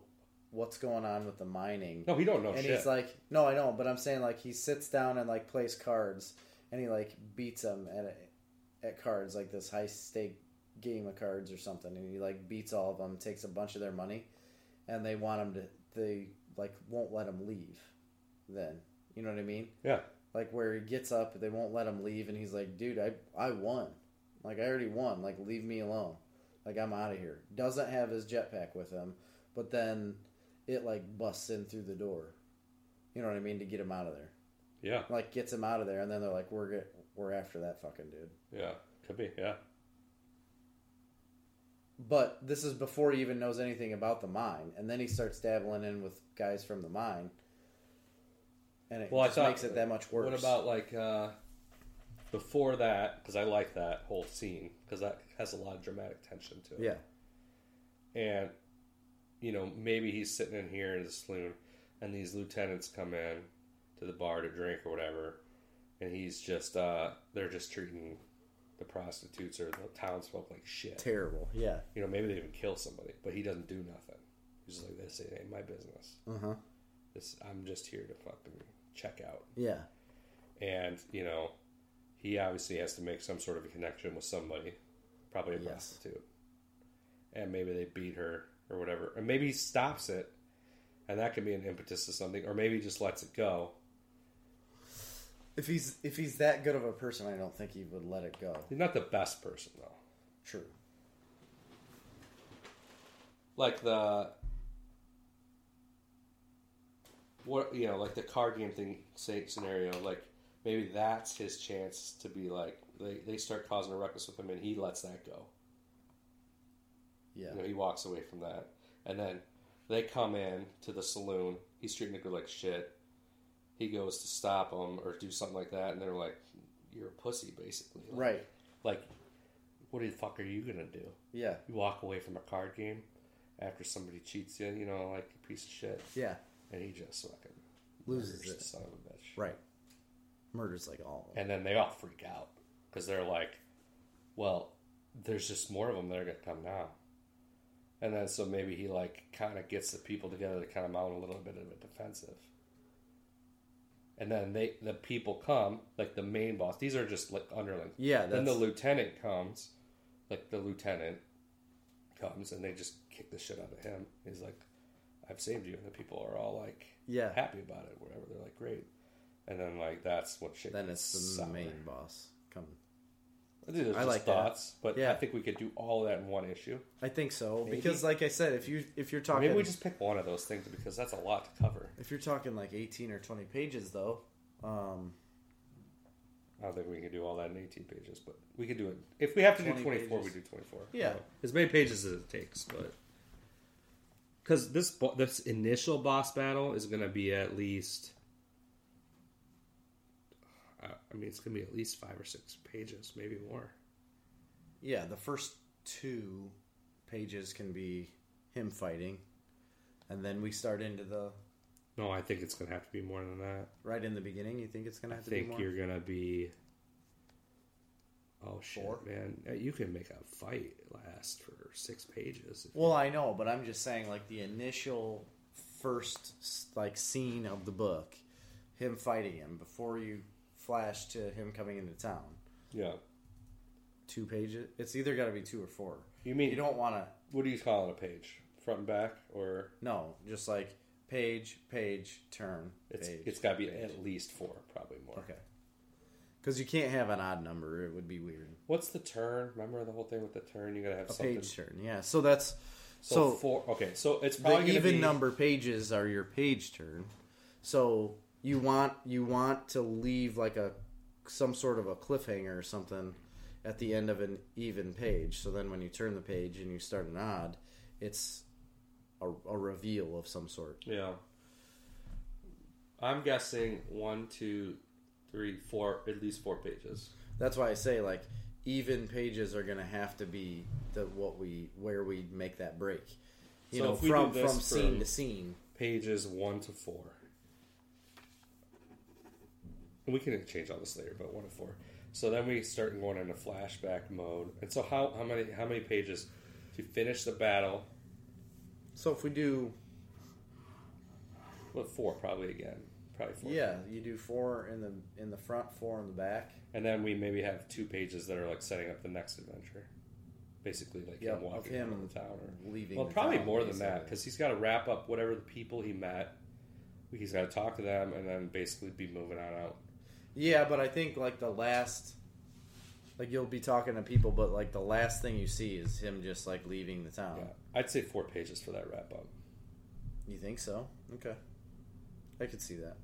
what's going on with the mining? No, he don't know and shit. he's like, no, I know, but I'm saying like he sits down and like plays cards, and he like beats them at at cards, like this high stake game of cards or something, and he like beats all of them, takes a bunch of their money, and they want him to, they like won't let him leave. Then you know what I mean? yeah, like where he gets up, they won't let him leave, and he's like, "Dude, I I won, like I already won, like leave me alone, like I'm out of here." Doesn't have his jetpack with him, but then it like busts in through the door. You know what I mean to get him out of there, yeah, like gets him out of there, and then they're like, "We're get, we're after that fucking dude." yeah. Could be. Yeah, But this is before he even knows anything about the mine, and then he starts dabbling in with guys from the mine, and it Well, just thought- makes it that much worse. What about like uh, before that? Because I like that whole scene because that has a lot of dramatic tension to it. yeah, and you know maybe he's sitting in here in the saloon and these lieutenants come in to the bar to drink or whatever. And he's just uh they're just treating the prostitutes or the townsfolk like shit. Terrible. Yeah, you know maybe they even kill somebody but he doesn't do nothing. He's just like this ain't my business. Uh huh, this i'm just here to fucking check out. Yeah, and you know he obviously has to make some sort of a connection with somebody probably a Yes. prostitute. And maybe they beat her or whatever. And maybe he stops it and that could be an impetus to something or maybe he just lets it go If he's if he's that good of a person, I don't think he would let it go. He's not the best person though. True. Like the what you know, like the card game thing say scenario, like maybe that's his chance to be like they, they start causing a ruckus with him and he lets that go. Yeah. You know, he walks away from that. And then they come in to the saloon. He's treating the girl like shit. He goes to stop them or do something like that, and they're like, "You're a pussy, basically." Like, Right. Like, what the fuck are you gonna do? Yeah. You walk away from a card game after somebody cheats you, you know, like a piece of shit, Yeah. and he just fucking Loses it. son of a bitch. Right. Murders like all. of them. And then they all freak out because they're like, "Well, there's just more of them that are gonna come now." And then so maybe he like kind of gets the people together to kind of mount a little bit of a defensive. And then they the people come like the main boss. These are just like underlings. Yeah. Then the lieutenant comes, like the lieutenant comes, and they just kick the shit out of him. He's like, "I've saved you," and the people are all like yeah. happy about it. Whatever, they're like, "Great." And then like that's what shit. Then it's the sour. main boss. Come. These are I just like that. thoughts, but Yeah. I think we could do all of that in one issue. I think so Maybe. because, like I said, if you if you're talking Maybe we just pick one of those things because that's a lot to cover. if you're talking like 18 or 20 pages though, um, I don't think we can do all that in 18 pages, but we could do it. If we have to do 24, pages. we do 24. Yeah. as many pages as it takes, but because this this initial boss battle is going to be at least. uh, I mean, it's going to be at least five or six pages, maybe more. yeah, the first two pages can be him fighting, and then we start into the No, I think it's going to have to be more than that. right in the beginning. You think it's gonna I have to be think more? you're gonna be. Oh shit, Four? man! Uh, You can make a fight last for six pages. if you- Well, I know, but I'm just saying, like the initial first like scene of the book, him fighting him before you flash to him coming into town. yeah. Two pages. It's either got to be two or four. You mean You don't want to. what do you call it? A page, front and back, or No, just like page, page, turn. it's page, it's got to be page. at least four, probably more. okay. Because you can't have an odd number; it would be weird. What's the turn? Remember the whole thing with the turn? You gotta have A something. page turn, yeah. So that's So, so, four. Okay, so it's probably even be, number pages are your page turn. So you want you want to leave like a some sort of a cliffhanger or something at the end of an even page. So then when you turn the page and you start an odd, it's a, a reveal of some sort. Yeah. I'm guessing one, two, three, four, at least four pages. That's why I say like even pages are going to have to be the what we where we make that break. You So know, from from scene to scene. Pages one to four. We can change all this later, but one to four. So then we start going into flashback mode. And so how, how many how many pages to finish the battle? So if we do Well, four probably again, probably four. yeah, you do four in the in the front, four in the back. And then we maybe have two pages that are like setting up the next adventure. Basically, like Yep, him of walking him around the town, or leaving. well, probably more than that because he's got to wrap up whatever the people he met. He's got to talk to them and then basically be moving on out. Yeah, but I think like the last, like you'll be talking to people, but like the last thing you see is him just like leaving the town. Yeah, I'd say four pages for that wrap up. You think so? Okay, I could see that.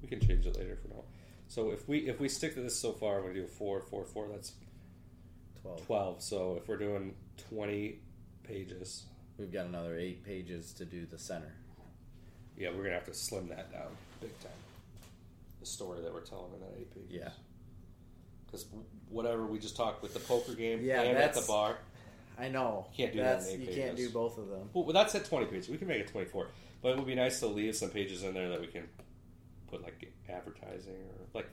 We can change it later for now. So if we if we stick to this so far, we do four, four, four. That's Twelve. twelve. So if we're doing twenty pages, We've got another eight pages to do the center. yeah, we're gonna have to slim that down big time. Story that we're telling in that eight pages. Yeah. Because whatever we just talked with the poker game Yeah, and at the bar. I know. Can't do that That's, eight You can't do both of them. Well, that's at twenty pages. We can make it twenty four, but it would be nice to leave some pages in there that we can put like advertising or like.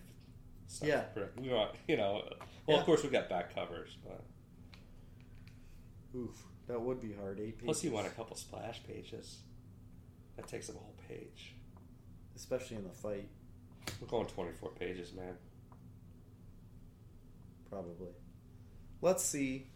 Stuff. Yeah. We want you know. Well, Yeah. of course we got back covers, but Oof, that would be hard. Eight pages. plus you want a couple splash pages. That takes up a whole page. especially in the fight, We're going twenty four pages, man. probably. Let's see.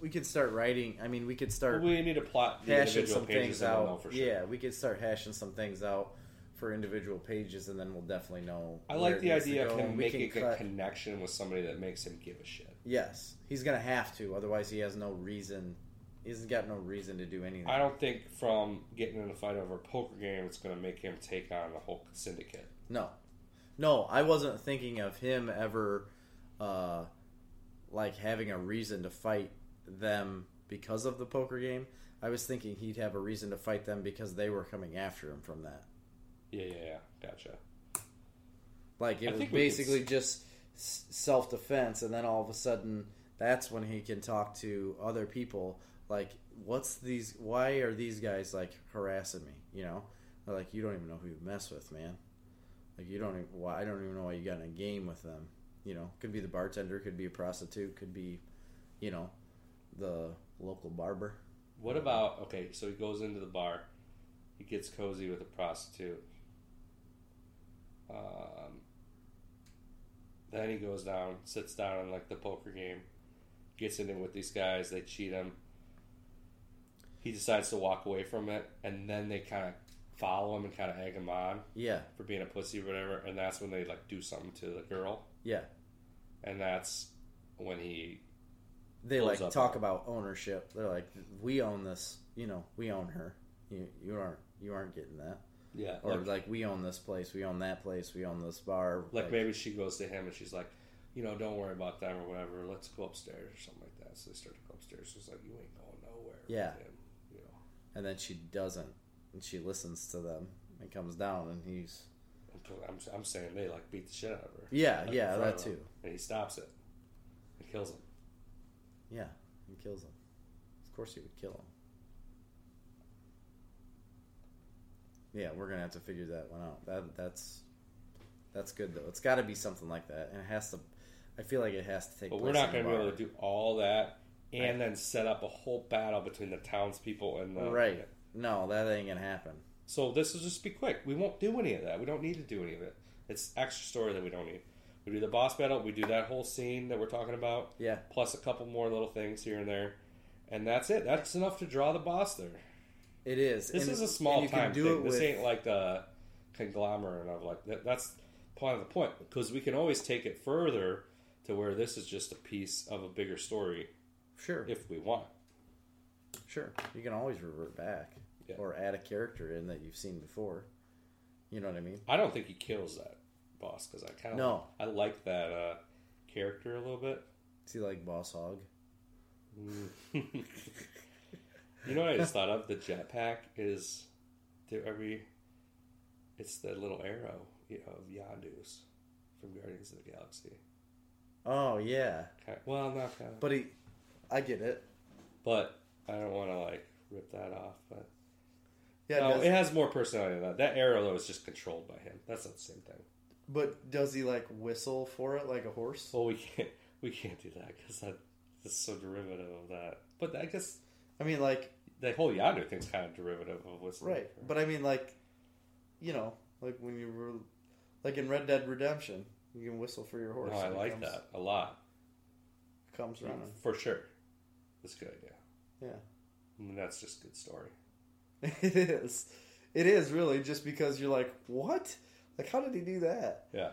We could start writing. I mean, we could start we need to plot the hashing individual some pages things and then out. for sure. Yeah, we could start hashing some things out for individual pages, and then we'll definitely know. I where like it the needs to idea go, of him and we making a cut- connection with somebody that makes him give a shit. Yes, he's gonna have to. Otherwise, he has no reason. He's got no reason to do anything. I don't think from getting in a fight over a poker game, it's going to make him take on the whole syndicate. No, no, I wasn't thinking of him ever, uh, like having a reason to fight them because of the poker game. I was thinking he'd have a reason to fight them because they were coming after him from that. Yeah, yeah, yeah. Gotcha. Like I it was think we could basically just self defense, and then all of a sudden, that's when he can talk to other people. Like, what's these? Why are these guys like harassing me? You know, They're like you don't even know who you mess with, man. Like you don't. Even, I don't even know why you got in a game with them. You know, could be the bartender, could be a prostitute, could be, you know, the local barber. What about okay? So he goes into the bar, he gets cozy with a prostitute. Um, then he goes down, sits down in like the poker game, gets in it with these guys. They cheat him. He decides to walk away from it, and then they kind of follow him and kind of egg him on Yeah, for being a pussy or whatever. And that's when they like do something to the girl, yeah. and that's when he They like talk about ownership. They're like, we own this. You know, we own her. You you aren't you aren't getting that. yeah Or like- like, we own this place, we own that place, we own this bar. Like maybe she goes to him and she's like, you know, don't worry about them or whatever. Let's go upstairs or something like that. So they start to go upstairs. She's like, you ain't going nowhere. Yeah. you know. and then she doesn't, and she listens to them and comes down, and he's I'm, I'm saying they like beat the shit out of her. yeah, Like, yeah, that too. And he stops it and kills him. Yeah, and kills him. Of course, he would kill him. Yeah, we're gonna have to figure that one out. That that's that's good though. It's got to be something like that, and it has to. I feel like it has to take. But place we're not going to be able to do all that and Right. then set up a whole battle between the townspeople and the. Right. No, that ain't gonna happen. So this will just be quick. We won't do any of that. We don't need to do any of it. It's extra story that we don't need. We do the boss battle. We do that whole scene that we're talking about. Yeah, plus a couple more little things here and there, and that's it. That's enough to draw the boss there. it is. This And- is a small you can time do thing. it This with- ain't like the conglomerate of like that, that's part of the point because we can always take it further to where this is just a piece of a bigger story Sure, if we want. sure. You can always revert back Yeah. or add a character in that you've seen before. You know what I mean? I don't think he kills that boss because I kind of No. I like that uh, character a little bit. Is he like Boss Hog? You know what I just thought of? The jetpack is there every. It's the little arrow you know, of Yondu's from Guardians of the Galaxy. Oh yeah, Kind well, not kind of, but, but he, I get it. But I don't want to like rip that off. But Yeah, no, does, it has more personality than that. That arrow though is just controlled by him. That's not the same thing. but does he like whistle for it like a horse? Well, we can't we can't do that because that is so derivative of that. But I guess I mean, like the whole Yondu thing's kind of derivative of whistling. right, but I mean, like, you know, like when you were, like in Red Dead Redemption, you can whistle for your horse. no, I like comes, that a lot Comes running. for sure. That's a good idea. Yeah. I mean, that's just good story. It is. It is really just because you're like, what? Like, how did he do that? Yeah.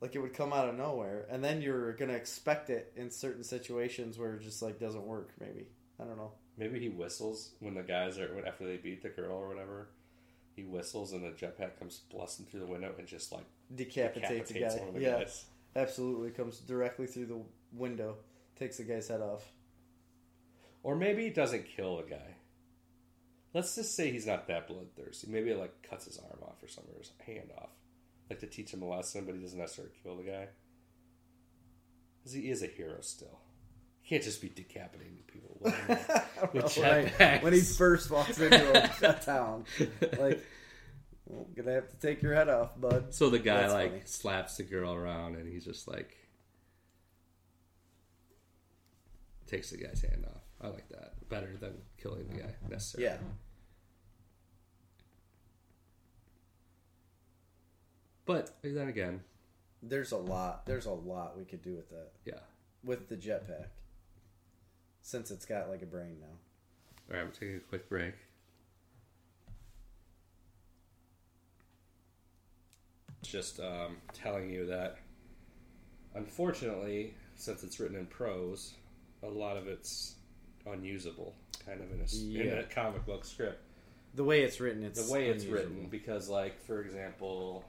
Like, it would come out of nowhere, and then you're gonna expect it in certain situations where it just like doesn't work. Maybe I don't know. Maybe he whistles when the guys are after they beat the girl or whatever. He whistles and the jetpack comes blasting through the window and just like Decapitates a decapitates guy. one of the Yeah, guys. absolutely. Comes directly through the window, takes the guy's head off. Or maybe he doesn't kill the guy. Let's just say he's not that bloodthirsty. Maybe it like cuts his arm off or something, or his hand off, like to teach him a lesson. But he doesn't necessarily kill the guy because he is a hero still. He can't just be decapitating people. With when, I- jetpacks. when he first walks into a, a town, like, well, gonna have to take your head off, bud. So the guy That's like funny. slaps the girl around, and he's just like takes the guy's hand off. I like that better than killing the guy necessarily. Yeah, But then again, there's a lot. There's a lot we could do with that yeah. with the jetpack, since it's got like a brain now. All right, I'm taking a quick break. just um, telling you that, unfortunately, since it's written in prose, a lot of it's unusable, kind of in a, s- in a comic book script. The way it's written, it's the way it's unusable. written, because, like, for example,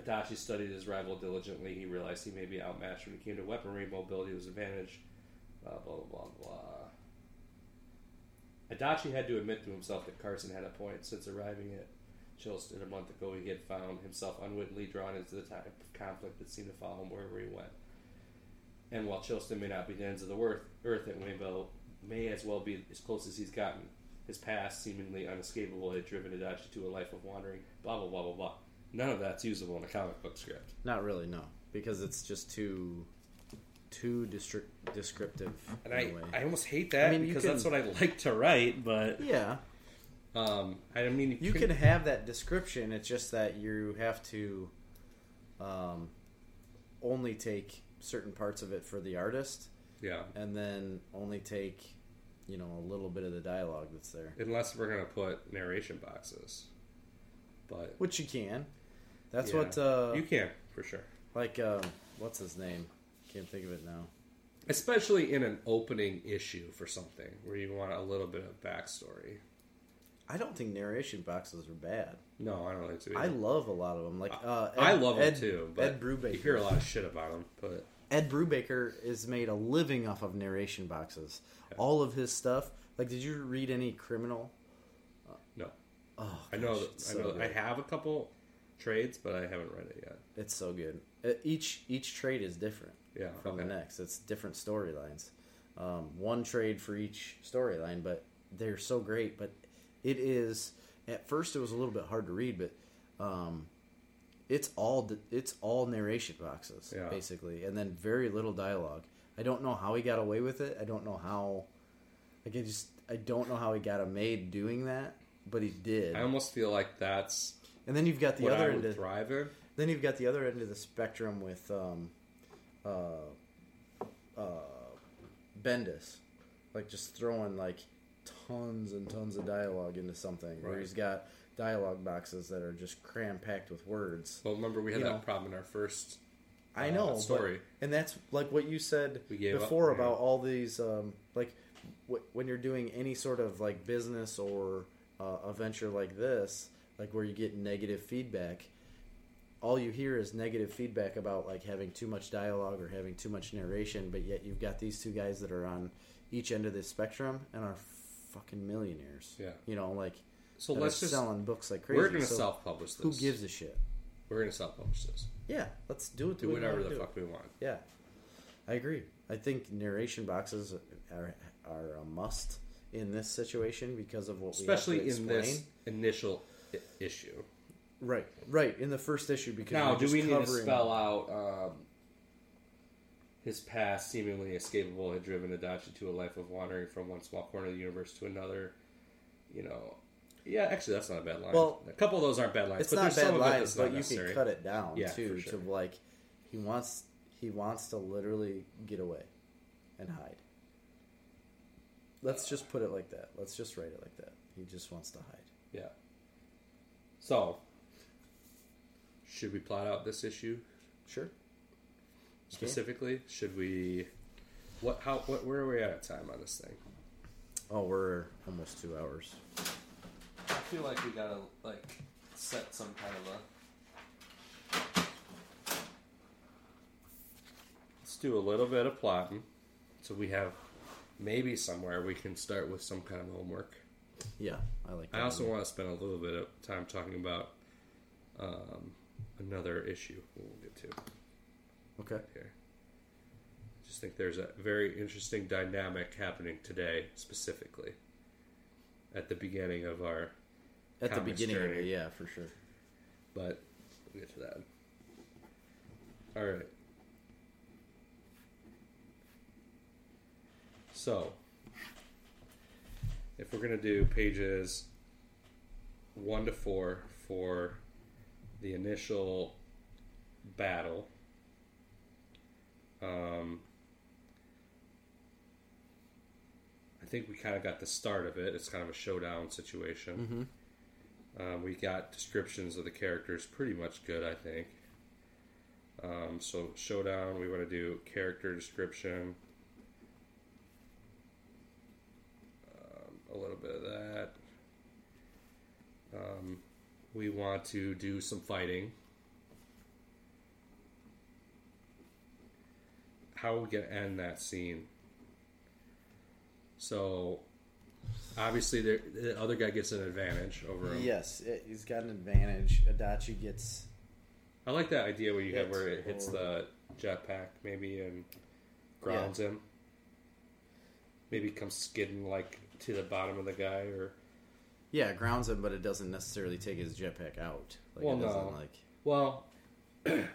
Adachi studied his rival diligently. He realized he may be outmatched when it came to weaponry, mobility was advantage. Blah blah blah blah. Adachi had to admit to himself that Carson had a point. Since arriving at Chilston a month ago, he had found himself unwittingly drawn into the type of conflict that seemed to follow him wherever he went. And while Chilston may not be the ends of the earth, earth at Wayneville may as well be as close as he's gotten. His past, seemingly unescapable, had driven Adachi to a life of wandering. Blah blah blah blah blah. None of that's usable in a comic book script. Not really, no, because it's just too too distri- descriptive. And in I, a way. I almost hate that I mean, because can- that's what I like to write. But yeah, um, I mean, you can have that description. It's just that you have to um, only take certain parts of it for the artist, yeah. and then only take you know a little bit of the dialogue that's there, Unless we're gonna put narration boxes, but which you can. That's Yeah. what uh, you can for sure. like. Um, what's his name? Can't think of it now. especially in an opening issue for something where you want a little bit of backstory. I don't think narration boxes are bad. No, I don't think so. I love a lot of them. Like uh, I love Ed, them too, but Ed Brubaker. you hear a lot of shit about them. But Ed Brubaker is made a living off of narration boxes. All of his stuff. Like, did you read any criminal? no, Oh, I know. gosh, That, it's I know. I have a couple trades, but I haven't read it yet. It's so good. Each each trade is different Yeah, from the next. It's different storylines. Um, one trade for each storyline, but they're so great. But it is at first it was a little bit hard to read, but um, it's all it's all narration boxes Yeah. basically, and then very little dialogue. I don't know how he got away with it. I don't know how. Like I just I don't know how he got a made doing that, but he did. I almost feel like that's And then you've got the other end of, thrive in. then you've got the other end of the spectrum with um, uh, uh, Bendis, like just throwing like tons and tons of dialogue into something. Where Right. he's got dialogue boxes that are just cram packed with words. Well, remember we had You that know. problem in our first. I uh, know, but- story. and that's like what you said gave up, before yeah. about all these um, like w- when you're doing any sort of like business or uh, a venture like this, like where you get negative feedback. All you hear is negative feedback about like having too much dialogue or having too much narration, but yet you've got these two guys that are on each end of the spectrum and are fucking millionaires. Yeah. you know, like So let's just. selling books like crazy. We're going to So self-publish this. Who gives a shit? We're going to self-publish this. Yeah, let's do it. Do whatever the do fuck we want. Yeah, I agree. I think narration boxes are are a must in this situation because of what especially we to in this initial I- issue. Right, right in the first issue because Now, we're do we need to covering- spell out um, his past, seemingly escapable, had driven Adachi to a life of wandering from one small corner of the universe to another? You know, yeah, actually, that's not a bad line. Well, a couple of those aren't bad lines, It's but not bad lines, but you can cut it down Yeah, too sure. to like he wants he wants to literally get away and hide. Let's just put it like that. Let's just write it like that. He just wants to hide. Yeah. So, should we plot out this issue Sure. Specifically? Should we? What? How? What? Where are we at time on this thing? Oh, we're almost two hours. I feel like we gotta like set some kind of a Let's do a little bit of plotting, so we have maybe somewhere we can start with some kind of homework. Yeah, I like. That I also one. want to spend a little bit of time talking about um, another issue we'll get to Okay. here. I just think there's a very interesting dynamic happening today, specifically at the beginning of our. At the beginning of it, yeah, for sure. But we'll get to that. All right. So, if we're going to do pages 1 to 4 for the initial battle, um, I think we kind of got the start of it. It's kind of a showdown situation. Um, we got descriptions of the characters pretty much good, I think. Um, so showdown, we want to do character description, um, a little bit of that. Um, we want to do some fighting. How are we gonna end that scene? So obviously, the, the other guy gets an advantage over him. Yes, it, he's got an advantage. Adachi gets. I like that idea where you have Hit where it hits the jetpack maybe and grounds him. Maybe comes skidding like to the bottom of the guy or Yeah, grounds him, but it doesn't necessarily take his jetpack out. Like, Well, it doesn't, no. Like, well.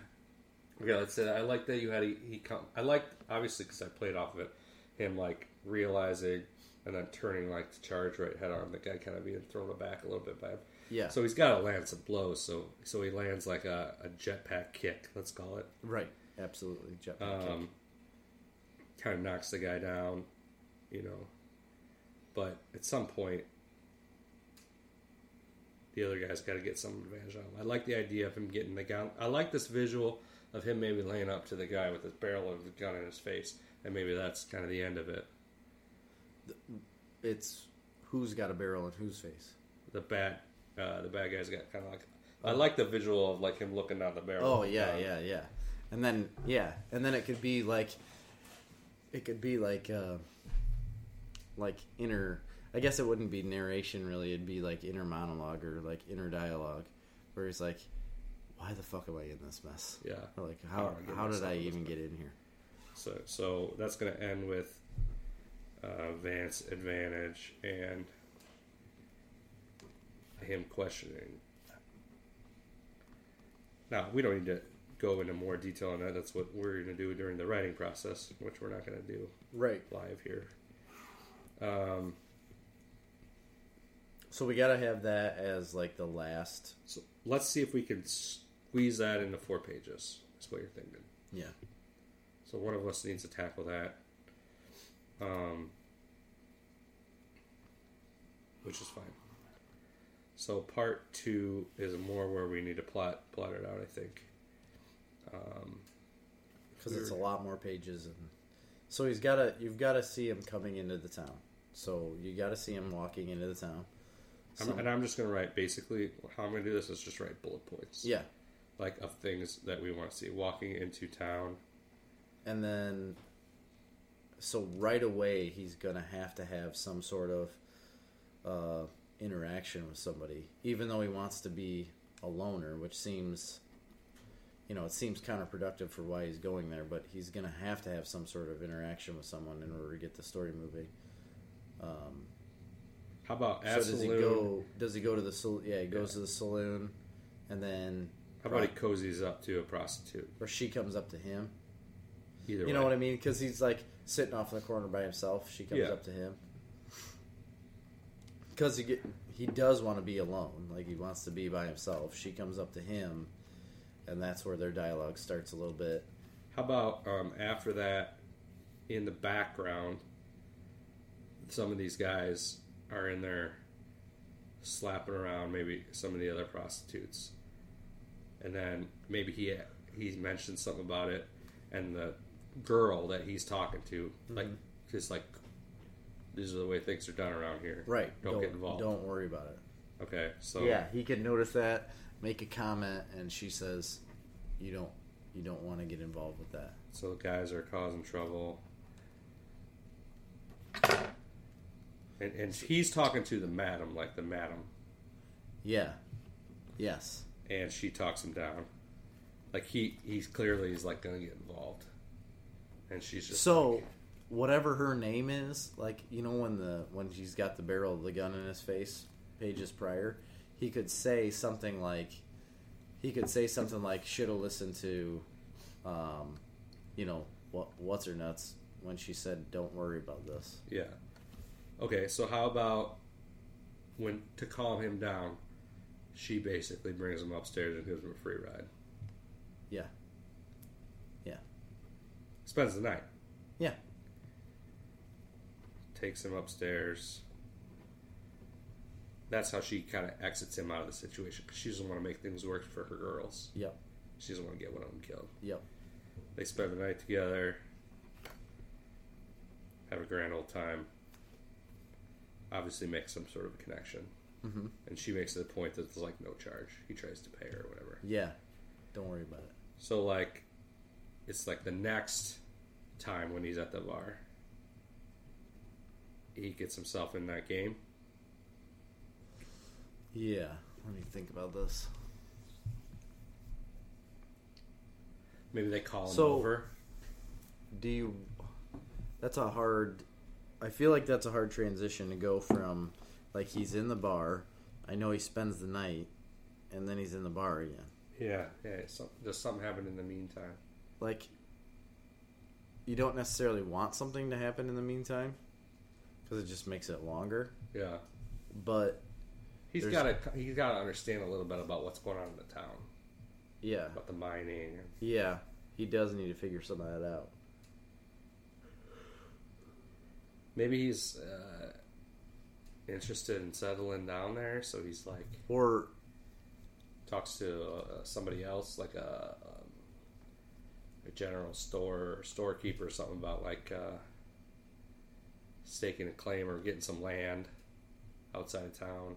okay, let's say that. I like that you had a, he come. I like obviously because I played off of it, him like realizing and then turning like to charge right head on the guy, kind of being thrown aback a little bit by him. yeah. So he's got to land some blows. So so he lands like a, a jetpack kick, let's call it. right. Absolutely. Jetpack kick. um, kind of knocks the guy down, you know. But at some point, the other guy's got to get some advantage on him. I like the idea of him getting the gun. I like this visual of him maybe laying up to the guy with the barrel of the gun in his face, and maybe that's kind of the end of it. It's who's got a barrel in whose face. The bad, uh, the bad guy's got kind of like. I like the visual of like him looking down the barrel. Oh yeah, yeah, yeah. And then yeah, and then it could be like, it could be like, uh, like inner. I guess it wouldn't be narration really. It'd be like inner monologue or like inner dialogue, where he's like, "Why the fuck am I in this mess?" Yeah. Or like, How how am I getting how did I even get in here? So, so that's going to end with uh, Vance advantage and him questioning. Now, we don't need to go into more detail on that. That's what we're going to do during the writing process, which we're not going to do Right. live here. Um, So we gotta have that as like the last. so let's see if we can squeeze that into four pages. That's what you're thinking. Yeah. So one of us needs to tackle that. Um, which is fine. So part two is more where we need to plot plot it out. I think. Um, because it's a lot more pages and so he's got to you've got to see him coming into the town so you got to see him walking into the town I'm, and I'm just going to write basically how I'm going to do this is just write bullet points. yeah Like of things that we want to see walking into town. and then so right away he's gonna have to have some sort of uh, interaction with somebody even though he wants to be a loner which seems you know it seems counterproductive for why he's going there but he's gonna have to have some sort of interaction with someone in order to get the story moving um, How about So does he go? Does he go to the sal- yeah? He goes to the saloon, and then How about he cozies up to a prostitute? or she comes up to him. Either You way. know what I mean? Because he's like sitting off in the corner by himself. She comes Yeah. up to him because he get he does want to be alone. Like he wants to be by himself. She comes up to him, and that's where their dialogue starts a little bit. How about um, after that, in the background, some of these guys are in there slapping around maybe some of the other prostitutes, and then maybe he he mentioned something about it, and the girl that he's talking to, mm-hmm. like, just like, these are the way things are done around here. Right? Don't, get involved. Don't worry about it. Okay. So yeah, he can notice that, make a comment, and she says, "You don't, you don't want to get involved with that." So the guys are causing trouble. And, and he's talking to the madam, like the madam, Yeah. Yes. And she talks him down. Like he, he's clearly he's like gonna get involved, and she's just So, like, whatever her name is, like you know when the when she's got the barrel of the gun in his face, pages prior, he could say something like, he could say something like, "Should have listened to, um, you know, what what's her nuts when she said, don't worry about this." yeah. Okay, so how about when to calm him down, she basically brings him upstairs and gives him a free ride. Yeah. Yeah. Spends the night. Yeah. takes him upstairs. that's how she kind of exits him out of the situation because she doesn't want to make things worse for her girls. Yep. She doesn't want to get one of them killed. Yep. They spend the night together, have a grand old time. Obviously, make some sort of a connection, Mm-hmm. and she makes it a point that there's like no charge. He tries to pay her or whatever. Yeah. Don't worry about it. So like, it's like the next time when he's at the bar, he gets himself in that game. Yeah. Let me think about this. Maybe they call him So- over. Do you? That's a hard. I feel like that's a hard transition to go from, like he's in the bar. I know he spends the night, and then he's in the bar again. Yeah, yeah. So, does something happen in the meantime? Like, you don't necessarily want something to happen in the meantime, because it just makes it longer. Yeah, But he's got to he's got to understand a little bit about what's going on in the town, yeah, about the mining. yeah, he does need to figure some of that out. Maybe he's uh, interested in settling down there, so he's like Or talks to uh, somebody else, like a, um, a general store or storekeeper, or something about like uh, staking a claim or getting some land outside of town,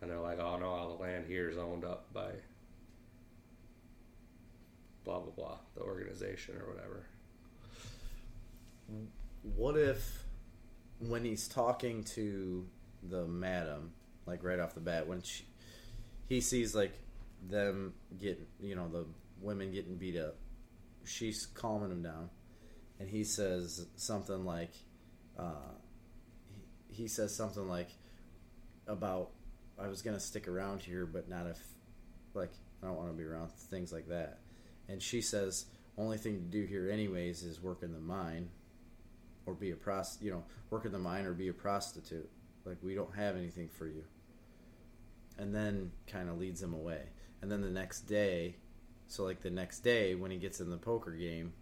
and they're like, "Oh no, all the land here is owned up by blah blah blah, the organization or whatever." what if when he's talking to the madam, like right off the bat, when she, he sees like them getting, you know, the women getting beat up, she's calming him down, and he says something like, uh, he, he says something like about I was gonna stick around here, but not if, like, I don't want to be around things like that, and she says. Only thing to do here, anyways, is work in the mine or be a prost, you know, work in the mine or be a prostitute. Like we don't have anything for you. And then kind of leads him away. And then the next day, so like the next day when he gets in the poker game,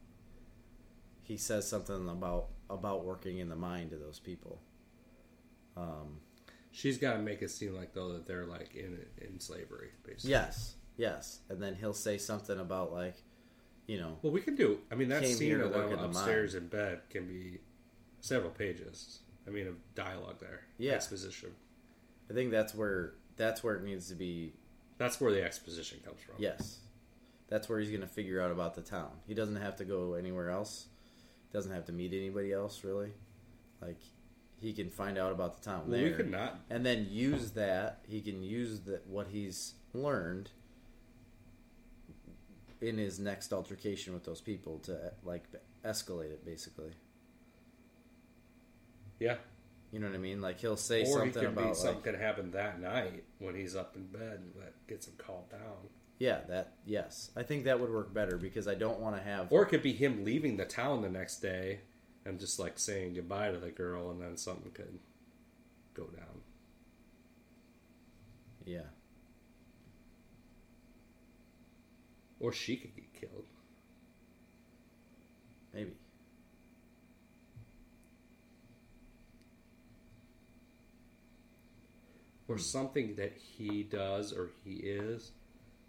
he says something about about working in the mind of those people. Um, She's got to make it seem like though that they're like in in slavery, basically. yes, yes. And then he'll say something about like, you know, Well, we can do. I mean, that scene here of them in the upstairs in bed can be several pages. I mean, of dialogue there. Yeah. exposition. I think that's where that's where it needs to be That's where the exposition comes from. Yes. That's where he's going to figure out about the town. He doesn't have to go anywhere else. Doesn't have to meet anybody else really. Like he can find out about the town Well, there. we could not. and then use that. He can use that what he's learned in his next altercation with those people to like escalate it basically. Yeah, You know what I mean? Like he'll say or he something could about be like, something could happen that night when he's up in bed that gets him called down. yeah, that yes. I think that would work better because I don't want to have Or it could be him leaving the town the next day and just like saying goodbye to the girl, and then something could go down. yeah. Or she could get killed. Maybe. Or something that he does or he is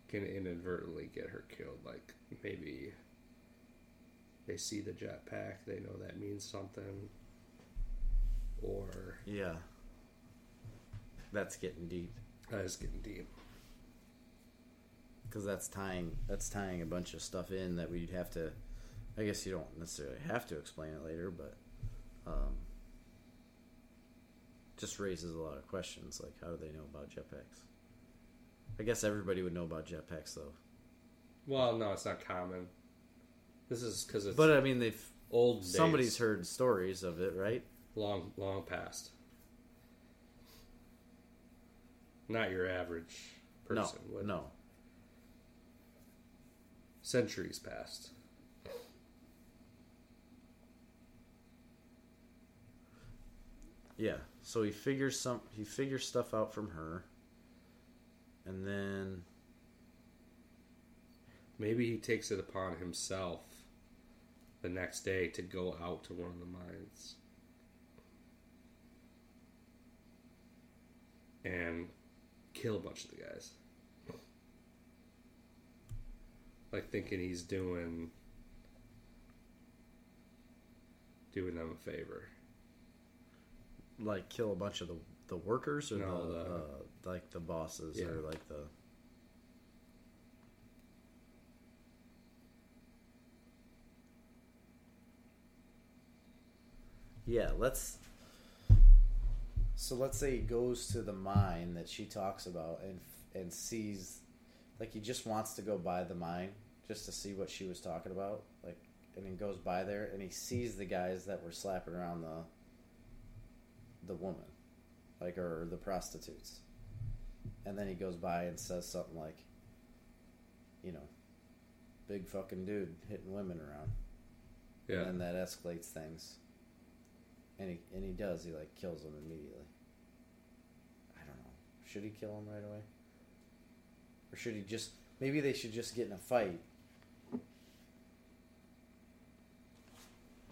can inadvertently get her killed. Like maybe they see the jetpack, they know that means something, or Yeah. That's getting deep that is getting deep. because that's tying that's tying a bunch of stuff in that we'd have to. I guess you don't necessarily have to explain it later, but um, just raises a lot of questions. Like, how do they know about jetpacks? I guess everybody would know about jetpacks, though. Well, no, it's not common. This is because it's But I mean, they've old. Days, somebody's heard stories of it, right? long, long past. Not your average person. no, would. no. Centuries past. Yeah. So he figures some he figures stuff out from her. And then Maybe he takes it upon himself the next day to go out to one of the mines. and kill a bunch of the guys. Like thinking he's doing doing them a favor. Like kill a bunch of the the workers or No, the, the- uh, like the bosses Yeah. or like the. Yeah, let's. So let's say he goes to the mine that she talks about and and sees, like he just wants to go by the mine just to see what she was talking about, like, and he goes by there and he sees the guys that were slapping around the the woman, like or the prostitutes, and then he goes by and says something like, you know, big fucking dude hitting women around, Yeah. and then that escalates things. And he and he does. He like kills him immediately. I don't know. Should he kill him right away? Or should he just maybe they should just get in a fight?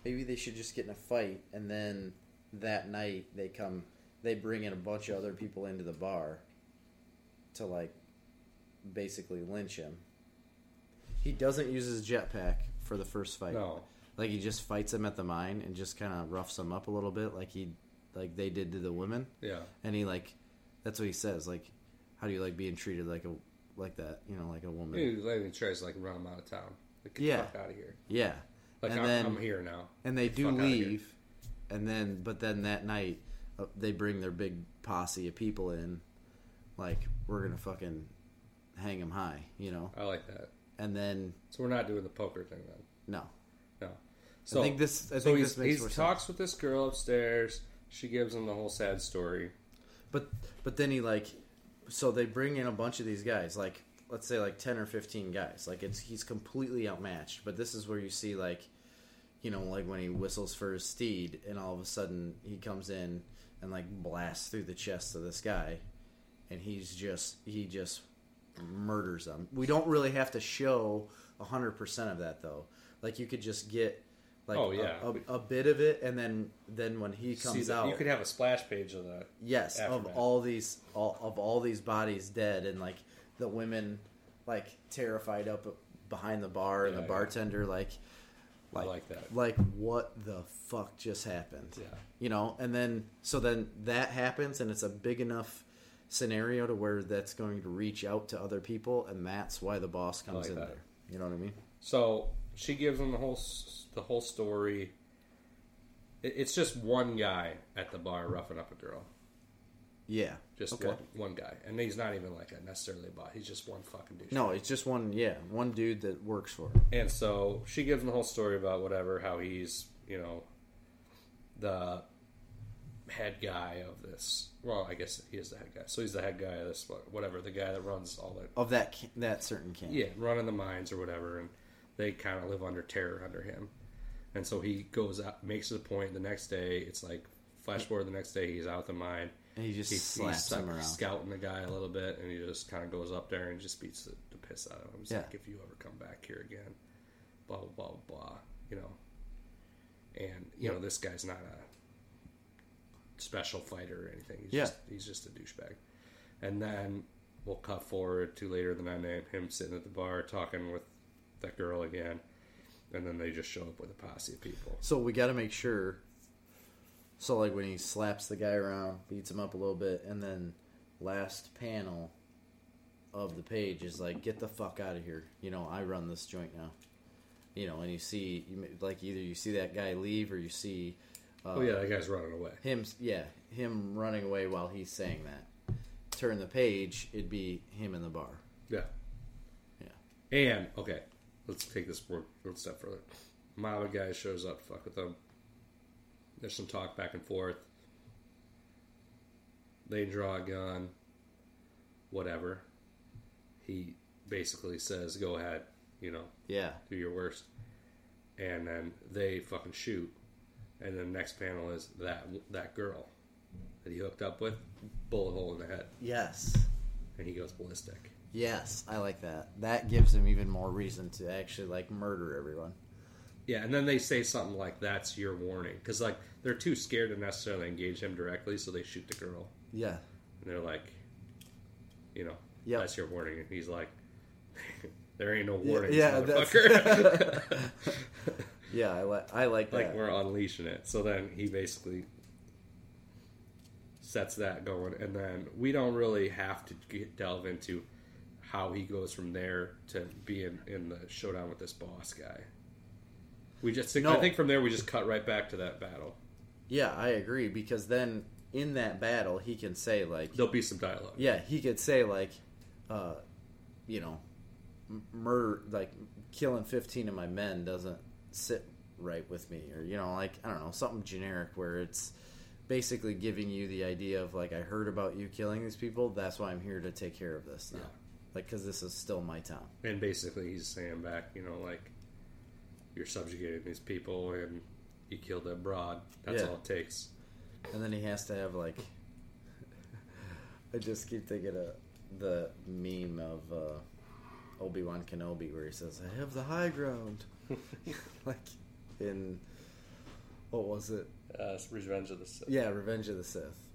Maybe they should just get in a fight and then that night they come they bring in a bunch of other people into the bar to like basically lynch him. He doesn't use his jetpack for the first fight. no. Like he just fights him at the mine and just kind of roughs him up a little bit, like he, like they did to the women. Yeah. And he like, that's what he says. Like, how do you like being treated like a like that? You know, like a woman. He like, tries to like run him out of town. Like, get Yeah. the fuck out of here. Yeah. Like and I'm, then I'm here now. and they Get do the fuck outta here. leave, and then but then that night uh, they bring their big posse of people in, like we're gonna fucking hang him high, you know. I like that. And then So we're not doing the poker thing then. no, No. So I think this. I so think he's, this makes he talks sense. with this girl upstairs. She gives him the whole sad story. But but then he like, so they bring in a bunch of these guys, like let's say like ten or fifteen guys. Like it's he's completely outmatched. But this is where you see like, you know, like when he whistles for his steed, and all of a sudden he comes in and like blasts through the chest of this guy, and he's just he just murders them. We don't really have to show hundred percent of that though. Like you could just get. Like Oh, a- yeah. a, a, bit of it, and then then when he comes See out, you could have a splash page of that. Yes, of all these all, of all these bodies dead, and like the women like terrified up behind the bar, and Yeah, the yeah. bartender like, I like, that. like what the fuck just happened? Yeah. you know. And then so then that happens, and it's a big enough scenario to where that's going to reach out to other people, and that's why the boss comes like in that. there. You know what I mean? So she gives him the whole the whole story. It's just one guy at the bar roughing up a girl. Yeah. Just Okay. one, one guy, and he's not even like a necessarily a bot. He's just one fucking dude. No, it's just one. Yeah, one dude that works for. Him. And so she gives him the whole story about whatever, how he's, you know, the head guy of this. Well, I guess he is the head guy. So he's the head guy of this, whatever, the guy that runs all that. Of that that certain camp. Yeah, running the mines or whatever. And they kind of live under terror under him. And so he goes out, makes it a point the next day. It's like, flash forward the next day, he's out the mine. And he just He, slaps he's him around. scouting the guy a little bit, and he just kind of goes up there and just beats the, the piss out of him. He's Yeah. like, if you ever come back here again, blah blah blah blah, you know. And you know this guy's not a special fighter or anything. He's Yeah. just he's just a douchebag. And then we'll cut forward to later in the night, him sitting at the bar talking with that girl again, and then they just show up with a posse of people. So we got to make sure. So like when he slaps the guy around, beats him up a little bit, and then last panel of the page is like, "Get the fuck out of here!" You know, I run this joint now. You know, and you see, you, like either you see that guy leave or you see. Uh, oh yeah, that guy's running away. him. Yeah, him running away while he's saying that. Turn the page, it'd be him in the bar. Yeah. Yeah. And okay, let's take this one step further. Mama guy shows up, fuck with them. There's some talk back and forth. They draw a gun. Whatever. He basically says, "Go ahead," you know, Yeah, do your worst. And then they fucking shoot. And then the next panel is that that girl that he hooked up with, bullet hole in the head, yes. and he goes ballistic. Yes, I like that. That gives him even more reason to actually like murder everyone. Yeah, and then they say something like, "That's your warning," because like they're too scared to necessarily engage him directly, so they shoot the girl. Yeah. And they're like, you know, Yep. that's your warning. And he's like, there ain't no warning, yeah, motherfucker. Yeah, I like I like like we're unleashing it. So then he basically sets that going, and then we don't really have to get, delve into how he goes from there to being in the showdown with this boss guy. We just, I No. think from there we just cut right back to that battle. Yeah, I agree because then in that battle he can say like There'll be some dialogue. yeah, he could say like uh you know murder like killing 15 of my men doesn't sit right with me or you know like I don't know, something generic where it's basically giving you the idea of like I heard about you killing these people, that's why I'm here to take care of this now. Yeah. Like cuz this is still my town. And basically, he's saying back, you know, like you're subjugating these people, and you killed that broad. That's Yeah. all it takes. And then he has to have like I just keep thinking of the meme of uh, Obi Wan Kenobi where he says, "I have the high ground," like in what was it? Uh, it's Revenge of the Sith. Yeah, Revenge of the Sith.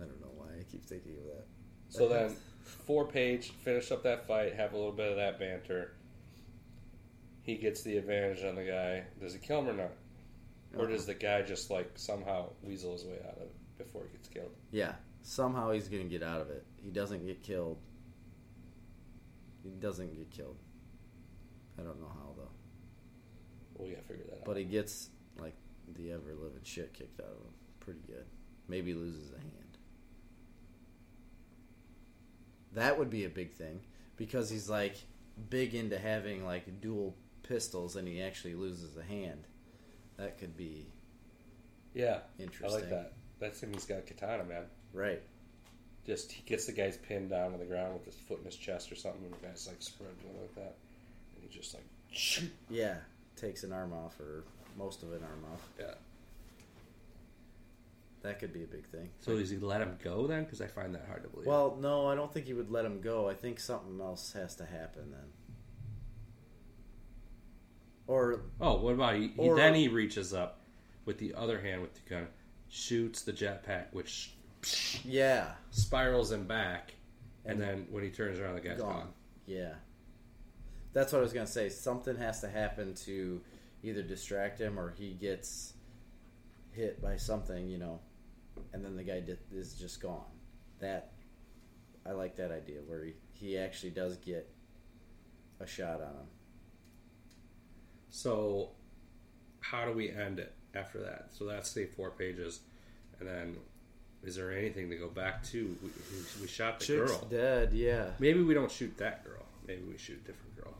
I don't know why I keep thinking of that. So then, four page, finish up that fight, have a little bit of that banter. He gets the advantage on the guy. Does he kill him or not? Or does the guy just like somehow weasel his way out of it before he gets killed? Yeah, somehow he's gonna get out of it. He doesn't get killed. He doesn't get killed. I don't know how though. Well, we gotta figure that out. But he gets like the ever living shit kicked out of him. Pretty good. Maybe loses a hand. That would be a big thing because he's like big into having like dual pistols and he actually loses a hand. That could be yeah, interesting. I like that. That's him. He's got a katana, man. Right. Just he gets the guy's pinned down on the ground with his foot in his chest or something, and the guy's like spread like that, and he just like, shoot. Yeah. Takes an arm off or most of an arm off. yeah. That could be a big thing. So does he let him go then? Because I find that hard to believe. Well, no, I don't think he would let him go. I think something else has to happen then. Or Oh, what about he? Or- Then he reaches up with the other hand with the gun, shoots the jetpack, which yeah, spirals him back, and, And then when he turns around, the guy's gone. gone. Yeah. That's what I was going to say. Something has to happen to either distract him or he gets hit by something, you know, and then the guy di- is just gone. That I like that idea where he, he actually does get a shot on him. So, how do we end it after that? So that's say four pages, and then is there anything to go back to? We, we, we shot the Chick's girl. dead, yeah. Maybe we don't shoot that girl. Maybe we shoot a different girl.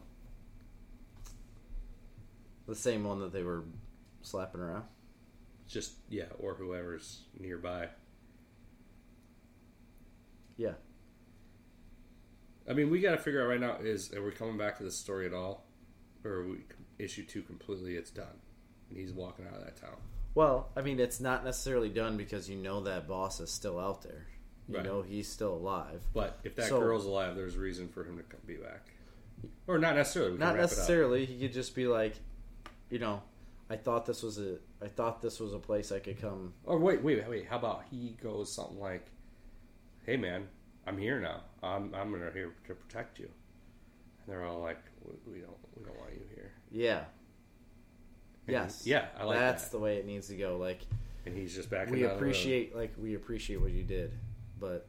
The same one that they were slapping around. Just yeah, or whoever's nearby. Yeah. I mean, we got to figure out right now is are we coming back to this story at all, or are we issue two completely? It's done, and he's walking out of that town. Well, I mean, it's not necessarily done because you know that boss is still out there. You Right. know he's still alive. But if that So- girl's alive, there's reason for him to come, be back, or not necessarily. Not wrap it up. necessarily. He could just be like, you know, I thought this was a, I thought this was a place I could come. Or wait, wait, wait. How about he goes something like, "Hey, man, I'm here now. I'm I'm here to protect you." And they're all like, "We, we don't we don't want you here." Yeah. And yes. yeah, I like That's that. the way it needs to go. Like And he's just back. we appreciate, like we appreciate what you did, but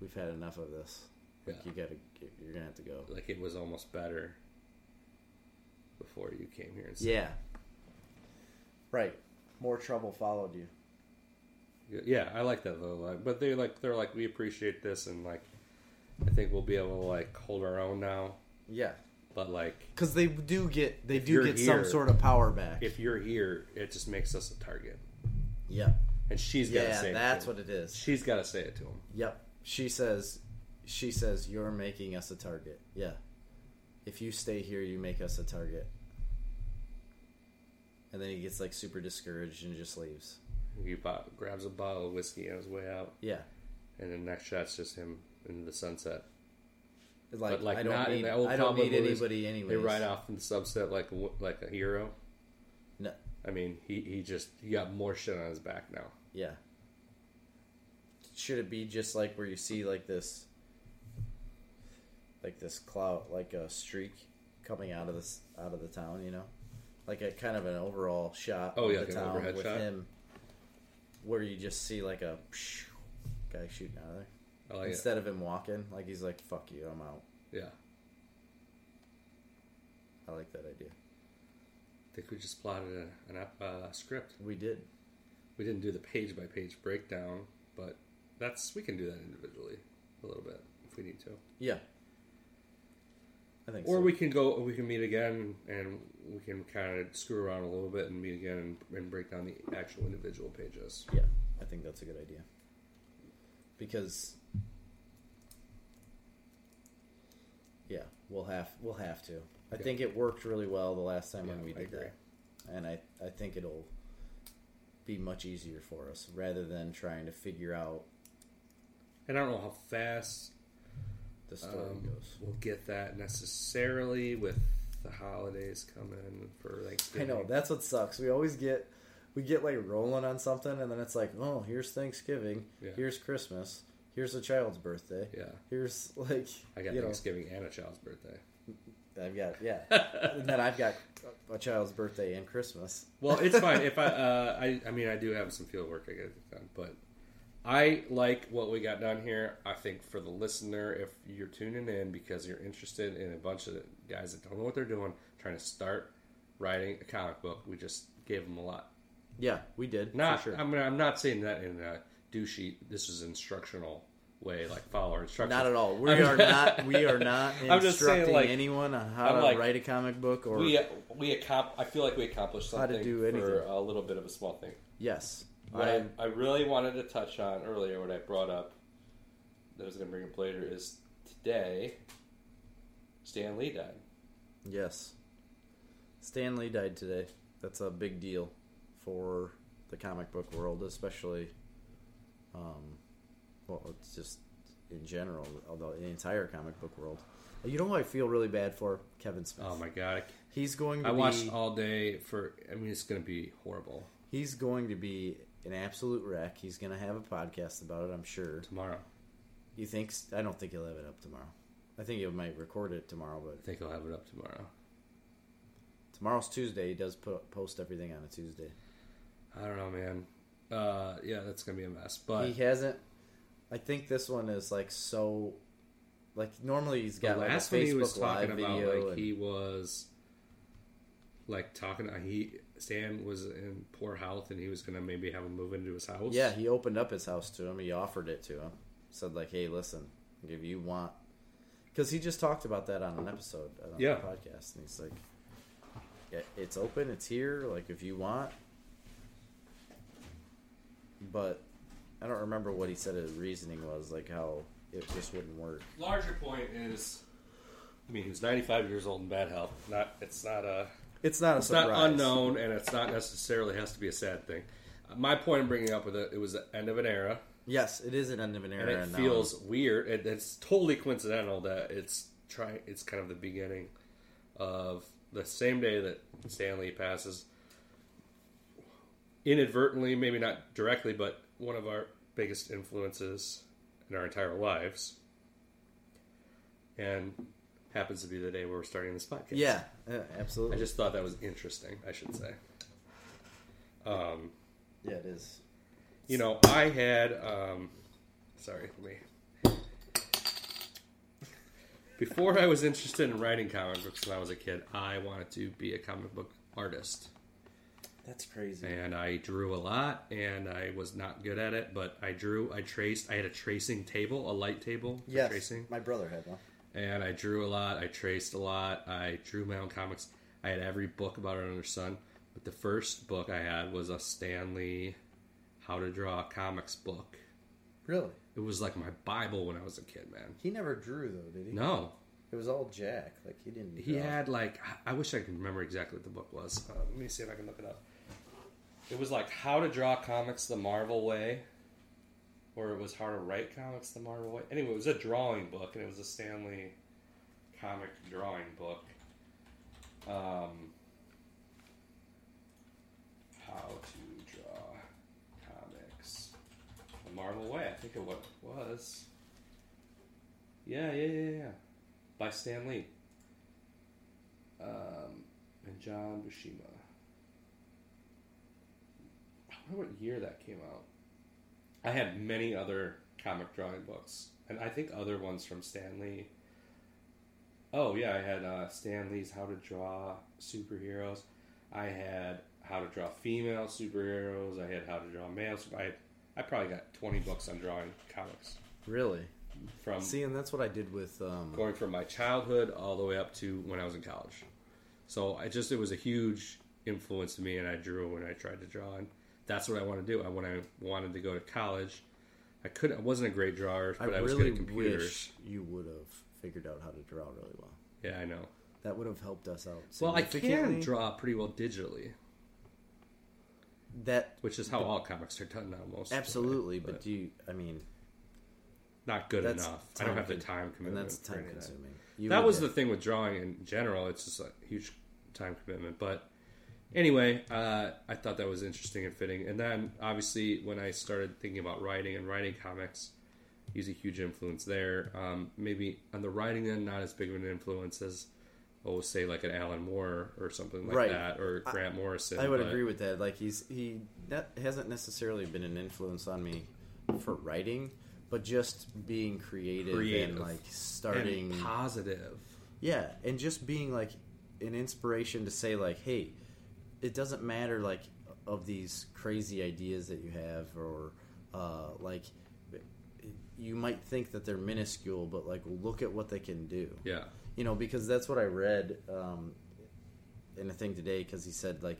we've had enough of this. Like Yeah. you gotta, you're gonna have to go. like it was almost better before you came here. And Yeah. Right. More trouble followed you. Yeah, I like that though. Like, but they like they're like we appreciate this and like I think we'll be able to like hold our own now. Yeah. But like Because they do get, they do get here- some sort of power back. if you're here, it just makes us a target. yeah. And she's got to Yeah, say that's it to what it is. She's got to say it to him. Yep. She says she says you're making us a target. Yeah. If you stay here, you make us a target. And then he gets like super discouraged and just leaves. He bought, grabs a bottle of whiskey on his way out, Yeah. and the next shot's just him in the sunset. Like, But, like, I not don't in need the old I don't need anybody anyway. They ride off in the sunset like like a hero. No. I mean, he, he just he got more shit on his back now. Yeah. should it be just like where you see like this, like this cloud, like a streak coming out of this out of the town? You know, like a kind of an overall shot. Oh, of yeah, the like town with shot? him, where you just see like a guy shooting out of there Like it. instead of him walking. Like he's like, "Fuck you, I'm out." Yeah. I like that idea. I think we just plotted a, an ep- uh, script. We did. We didn't do the page by page breakdown, but that's we can do that individually a little bit if we need to. Yeah. I think Or so. we can go, we can meet again, and we can kind of screw around a little bit and meet again and, and break down the actual individual pages. Yeah, I think that's a good idea. Because yeah, we'll have we'll have to. I Yeah. think it worked really well the last time when we did that. And I I think it'll be much easier for us rather than trying to figure out And I don't know how fast the story um, goes. we'll get that necessarily with the holidays coming for like I know that's what sucks. We always get we get like rolling on something, and then it's like, oh, here's Thanksgiving, Yeah. here's Christmas, here's a child's birthday, Yeah, here's like I got you know, Thanksgiving and a child's birthday. I've got yeah, and then I've got a child's birthday and Christmas. Well, it's fine if I, uh, I. I mean, I do have some field work I got to get done, but I like what we got done here. I think for the listener, if you're tuning in because you're interested in a bunch of guys that don't know what they're doing, trying to start writing a comic book, we just gave them a lot. Yeah, we did. Not, sure. I mean, I'm not saying that in a do sheet. This is instructional way, like follow our instructions. not at all. We are not. We are not I'm saying, instructing like, anyone on how I'm to like- write a comic book or we we accom- I feel like we accomplished something How to do for anything. a little bit of a small thing. yes. What I, I, I really wanted to touch on earlier, what I brought up that I was going to bring up later, is today Stan Lee died. yes. Stan Lee died today. That's a big deal for the comic book world, especially. Um, well, it's just in general, although the entire comic book world. You know who I feel really bad for? Kevin Smith. Oh my god! He's going to I be. watched all day for. I mean, it's going to be horrible He's going to be an absolute wreck. He's going to have a podcast about it, I'm sure. tomorrow. You think? I don't think he'll have it up tomorrow. I think he might record it tomorrow, but I think he'll have it up tomorrow. tomorrow's Tuesday. He does put, post everything on a Tuesday. I don't know, man. Uh, yeah, that's going to be a mess. But he hasn't. I think this one is like so. Like normally he's got like a last one he was Facebook talking live about, video. like and, he was like talking. He Stan was in poor health, and he was going to maybe have him move into his house. yeah, he opened up his house to him. He offered it to him. Said like, "Hey, listen, if you want," because he just talked about that on an episode on Yeah. the podcast, and he's like, yeah, "It's open. It's here. Like if you want." But I don't remember what he said his reasoning was, like how it just wouldn't work. larger point is, I mean, he's 95 years old in bad health. Not, it's not a, It's not a it's surprise. not unknown, and it's not necessarily has to be a sad thing. My point in bringing up with it, it was the end of an era, Yes, it is an end of an era. and it feels weird. It, it's totally coincidental that it's trying. It's kind of the beginning of the same day that Stan Lee passes. Inadvertently, maybe not directly, but one of our biggest influences in our entire lives, and happens to be the day where we're starting this podcast. Yeah, yeah, absolutely. I just thought that was interesting. I should say. Um, yeah, it is. you know, I had. Um, sorry, let me. Before I was interested in writing comic books when I was a kid, I wanted to be a comic book artist. That's crazy. And I drew a lot, and I was not good at it, but I drew, I traced, I had a tracing table, a light table for yes, tracing. my brother had one. And I drew a lot, I traced a lot, I drew my own comics. I had every book about it under sun. But the first book I had was a Stan Lee How to Draw Comics book. Really? It was like my Bible when I was a kid, man. He never drew though, did he? No, It was all Jack. Like he didn't. he draw. had like I wish I could remember exactly what the book was. Uh, let me see if I can look it up. It was like How to Draw Comics the Marvel Way, or it was How to Write Comics the Marvel Way. Anyway, it was a drawing book, and it was a Stan Lee comic drawing book. Um, how to draw comics the Marvel Way. I think of what it was. Yeah, yeah, yeah, yeah. By Stan Lee. Um, and John Buscema. I wonder what year that came out. I had many other comic drawing books, and I think other ones from Stan Lee. Oh yeah, I had uh, Stan Lee's How to Draw Superheroes. I had How to Draw Female Superheroes. I had How to Draw Male. I had, I probably got twenty books on drawing comics Really? from See, and that's what I did with. Um, going from my childhood all the way up to when I was in college. So I just it was a huge influence to me, and I drew when I tried to draw, and that's what I want to do. I when I wanted to go to college, I couldn't. I wasn't a great drawer, I but I, was really good at computers. wish you would have figured out how to draw really well. Yeah, I know. That would have helped us out. Well, I can draw pretty well digitally, that which is how all comics are done now. Most way, absolutely, but, do you? I mean, not good enough. I don't have the time and commitment. that's time of that. consuming. That was the thing with drawing in general. It's just a huge time commitment. But anyway, uh, I thought that was interesting and fitting. And then obviously, when I started thinking about writing and writing comics, he's a huge influence there. Um, maybe on the writing end, not as big of an influence as, oh, say like an Alan Moore or something like Right. that, or Grant Morrison. I would but- agree with that. Like he's he that hasn't necessarily been an influence on me for writing, but just being creative, Creative. and like starting. and positive. Yeah, and just being like an inspiration to say like, hey, it doesn't matter like of these crazy ideas that you have or uh, like you might think that they're minuscule, but like look at what they can do. Yeah, You know, because that's what I read um, in a thing today. Because he said like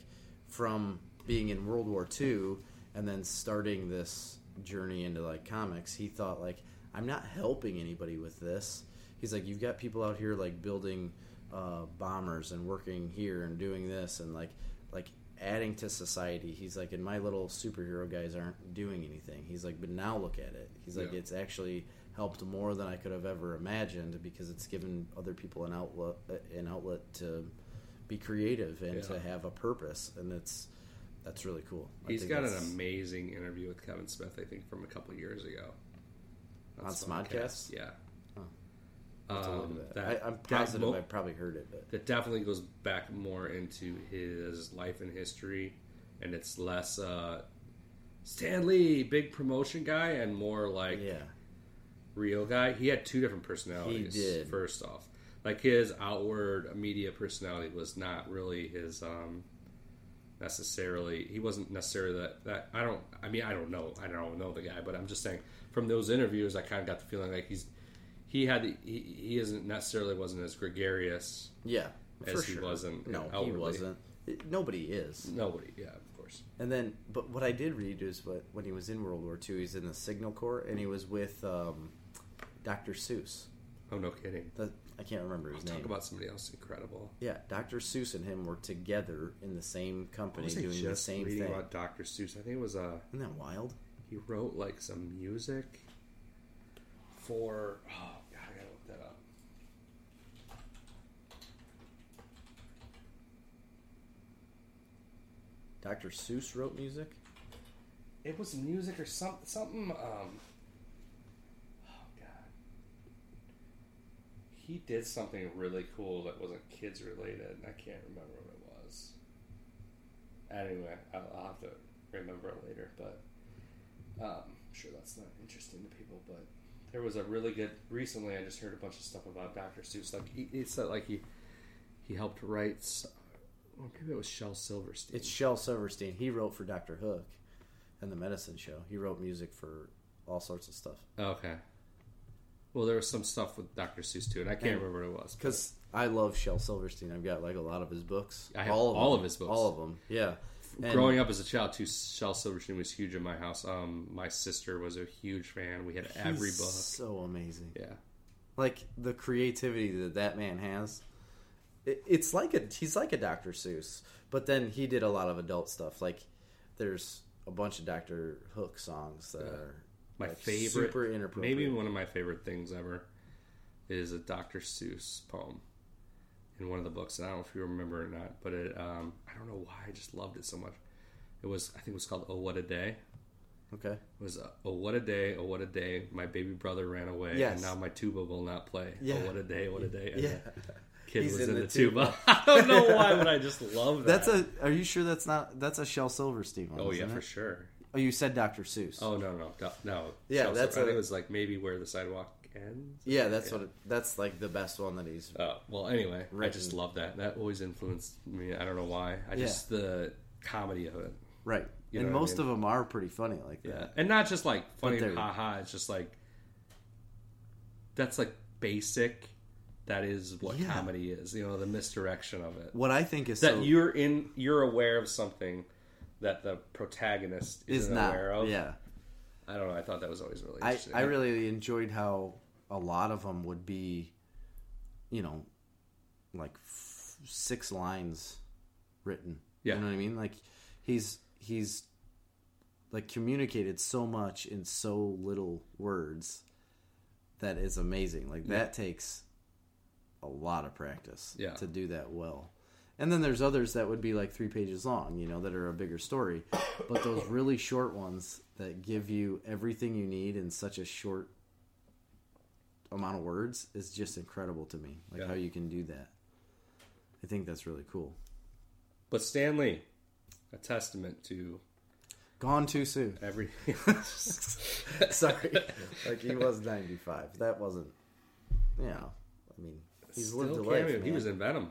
from being in World War II and then starting this journey into like comics, he thought like I'm not helping anybody with this. He's like, you've got people out here like building uh, bombers and working here and doing this and like like adding to society. He's like, and my little superhero guys aren't doing anything. He's like, but now look at it. He's like, Yeah. it's actually helped more than I could have ever imagined because it's given other people an outlet uh, an outlet to be creative and Yeah. to have a purpose, and it's that's really cool. I he's got an amazing interview with Kevin Smith. I think from a couple years ago On Smodcast? Yeah. Huh. I'll have to look Um, that. I, I'm that positive mo- I probably heard it, but that definitely goes back more into his life and history, and it's less uh, Stan Lee, big promotion guy, and more like yeah, real guy. He had two different personalities. He did. First off, like his outward media personality was not really his um, necessarily. He wasn't necessarily that. That I don't. I mean, I don't know. I don't know the guy, but I'm just saying from those interviews, I kind of got the feeling like he's he had he, he isn't necessarily wasn't as gregarious yeah, As he sure. wasn't No, he wasn't. Nobody is. Nobody, yeah, of course. And then, but what I did read is what when he was in World War II, he's in the Signal Corps, and he was with um, Dr. Seuss. Oh, no kidding. The, I can't remember his name. Talk about somebody else incredible. yeah, Dr. Seuss and him were together in the same company doing just the same reading thing. about Dr. Seuss. I think it was uh Isn't that wild? he wrote like some music for oh god, I gotta look that up. Dr. Seuss wrote music. It was music or something. Something. Um, oh god, he did something really cool that wasn't kids related. and I can't remember what it was. Anyway, I'll, I'll have to remember it later. But um, I'm sure that's not interesting to people. But there was a really good. Recently, I just heard a bunch of stuff about Dr. Seuss. Like he, that like he he helped write. S- that was Shel Silverstein. It's Shel Silverstein. He wrote for Doctor Hook and the Medicine Show. He wrote music for all sorts of stuff. Okay. Well, there was some stuff with Dr. Seuss too, and I can't And- remember what it was. Because I love Shel Silverstein. I've got like a lot of his books. I have all of all them. of his books. All of them. Yeah. And- growing up as a child, too, Shel Silverstein was huge in my house. Um, my sister was a huge fan. We had every book. So amazing. Yeah, Like the creativity that that man has. It, it's like a he's like a Dr. Seuss, but then he did a lot of adult stuff. Like there's a bunch of Dr. Hook songs that Yeah. are my like, favorite, super inappropriate. maybe one of my favorite things ever, is a Dr. Seuss poem in one of the books. And I don't know if you remember or not, but it, um, I don't know why I just loved it so much. It was, I think, it was called "Oh What a Day," Okay. was uh, oh what a day oh what a day my baby brother ran away Yes. and now my tuba will not play Yeah. oh what a day what a day and Yeah. Kid He's was in in, the tuba. tuba. I don't know why but I just love that That's a. Are you sure that's not? That's a Shel Silverstein one. oh yeah isn't for it? sure Oh, you said Dr. Seuss. oh no no no, no. Yeah, Chelsea- that's I think it was like maybe where the sidewalk ends yeah, that's what. It, that's like the best one that he's. Oh well, anyway, I just love that. That always influenced me. I don't know why. I Yeah. just the comedy of it. Right. You and what I most mean? of them are pretty funny like Yeah, that. and not just like funny haha. It's just like that's like basic. That is what Yeah. comedy is. You know, the misdirection of it. What I think is That so, you're in, you're aware of something that the protagonist is isn't aware of. Yeah. I don't know. I thought that was always really I, interesting. I really enjoyed how a lot of them would be, you know, like f- six lines written. Yeah. You know what I mean? Like he's he's like communicated so much in so little words that is amazing. Like that takes a lot of practice Yeah. to do that well. And then there's others that would be like three pages long, you know, that are a bigger story. But those really short ones that give you everything you need in such a short amount of words is just incredible to me. Like Yeah. how you can do that. I think that's really cool. But Stan Lee, a testament to Gone too soon. every. Sorry. like he was 95. That wasn't, you know, I mean, he's Still lived a life. He was in Venom.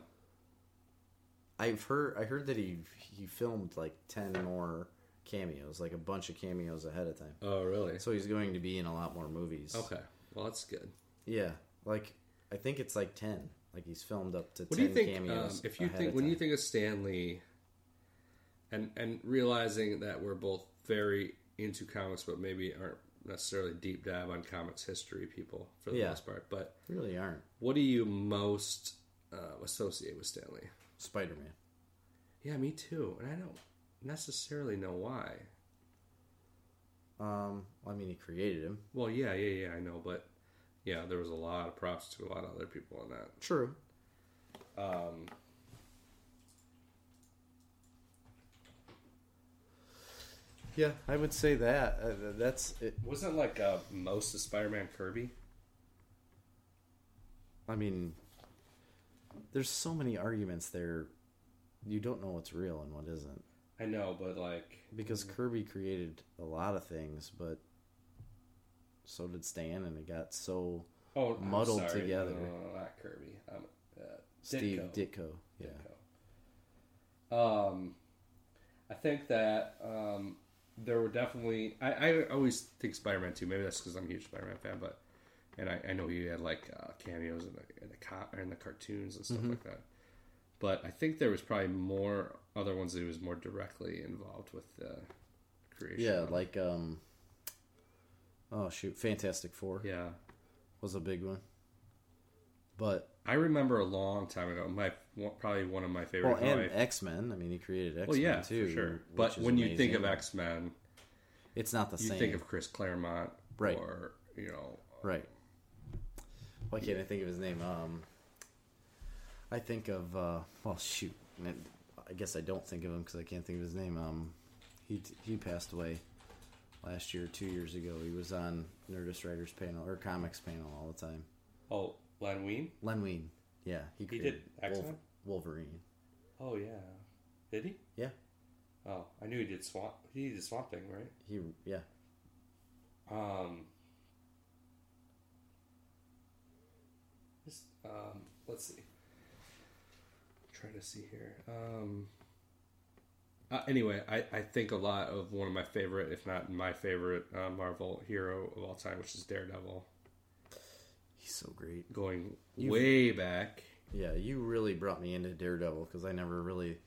I've heard I heard that he he filmed like 10 more cameos, like a bunch of cameos ahead of time. Oh, really? So he's going to be in a lot more movies. Okay. Well, that's good. Yeah, like I think it's like ten. Like he's filmed up to What do you think? cameos. Um, if you think when you think of Stan Lee, and and realizing that we're both very into comics, but maybe aren't necessarily deep dive on comics history people for the Yeah. most part. But really aren't what do you most uh, associate with Stan Lee? Spider Man. Yeah, me too. And I don't necessarily know why. Um, I mean, he created him. Well, yeah, yeah, yeah, I know, but yeah, there was a lot of props to a lot of other people on that. True. Um, Yeah, I would say that. Uh, that's it. wasn't like uh, most of Spider-Man Kirby. I mean, there's so many arguments there. You don't know what's real and what isn't I know, but like, because Kirby created a lot of things, but so did Stan, and it got so oh, Muddled together. No, no, no, not Kirby. Um, uh, Steve Ditko. Ditko. Yeah. Ditko. Um, I think that um, there were definitely. I, I always think Spider-Man too. Maybe that's because I'm a huge Spider-Man fan, but and I, I know he had like uh, cameos in the in the, co- in the cartoons and stuff Mm-hmm. like that. But I think there was probably more other ones that he was more directly involved with the creation. Yeah, of. like um. Oh shoot! Fantastic Four yeah. was a big one, but I remember a long time ago. My probably one of my favorite. well, and X Men. I mean, he created X Men well, yeah, too. sure. But when you think of X Men, it's not the you same. You think of Chris Claremont, Right. Or you know, right. Why can't I think of his name? Um, I think of uh, well, shoot. I guess I don't think of him because I can't think of his name. Um, he he passed away last year, two years ago. He was on Nerdist Writers panel or comics panel all the time. oh, Len Wein. Len Wein, yeah, he He created did X-Men? Wolverine. Oh yeah, did he? Yeah, Oh, I knew he did Swamp. He did Swamp Thing, right? he yeah. Um, this, um, let's see. trying to see here. Um, uh, anyway, I, I think a lot of one of my favorite, if not my favorite, uh, Marvel hero of all time, which is Daredevil. He's so great. Going You- way back, Yeah, you really brought me into Daredevil because I never really.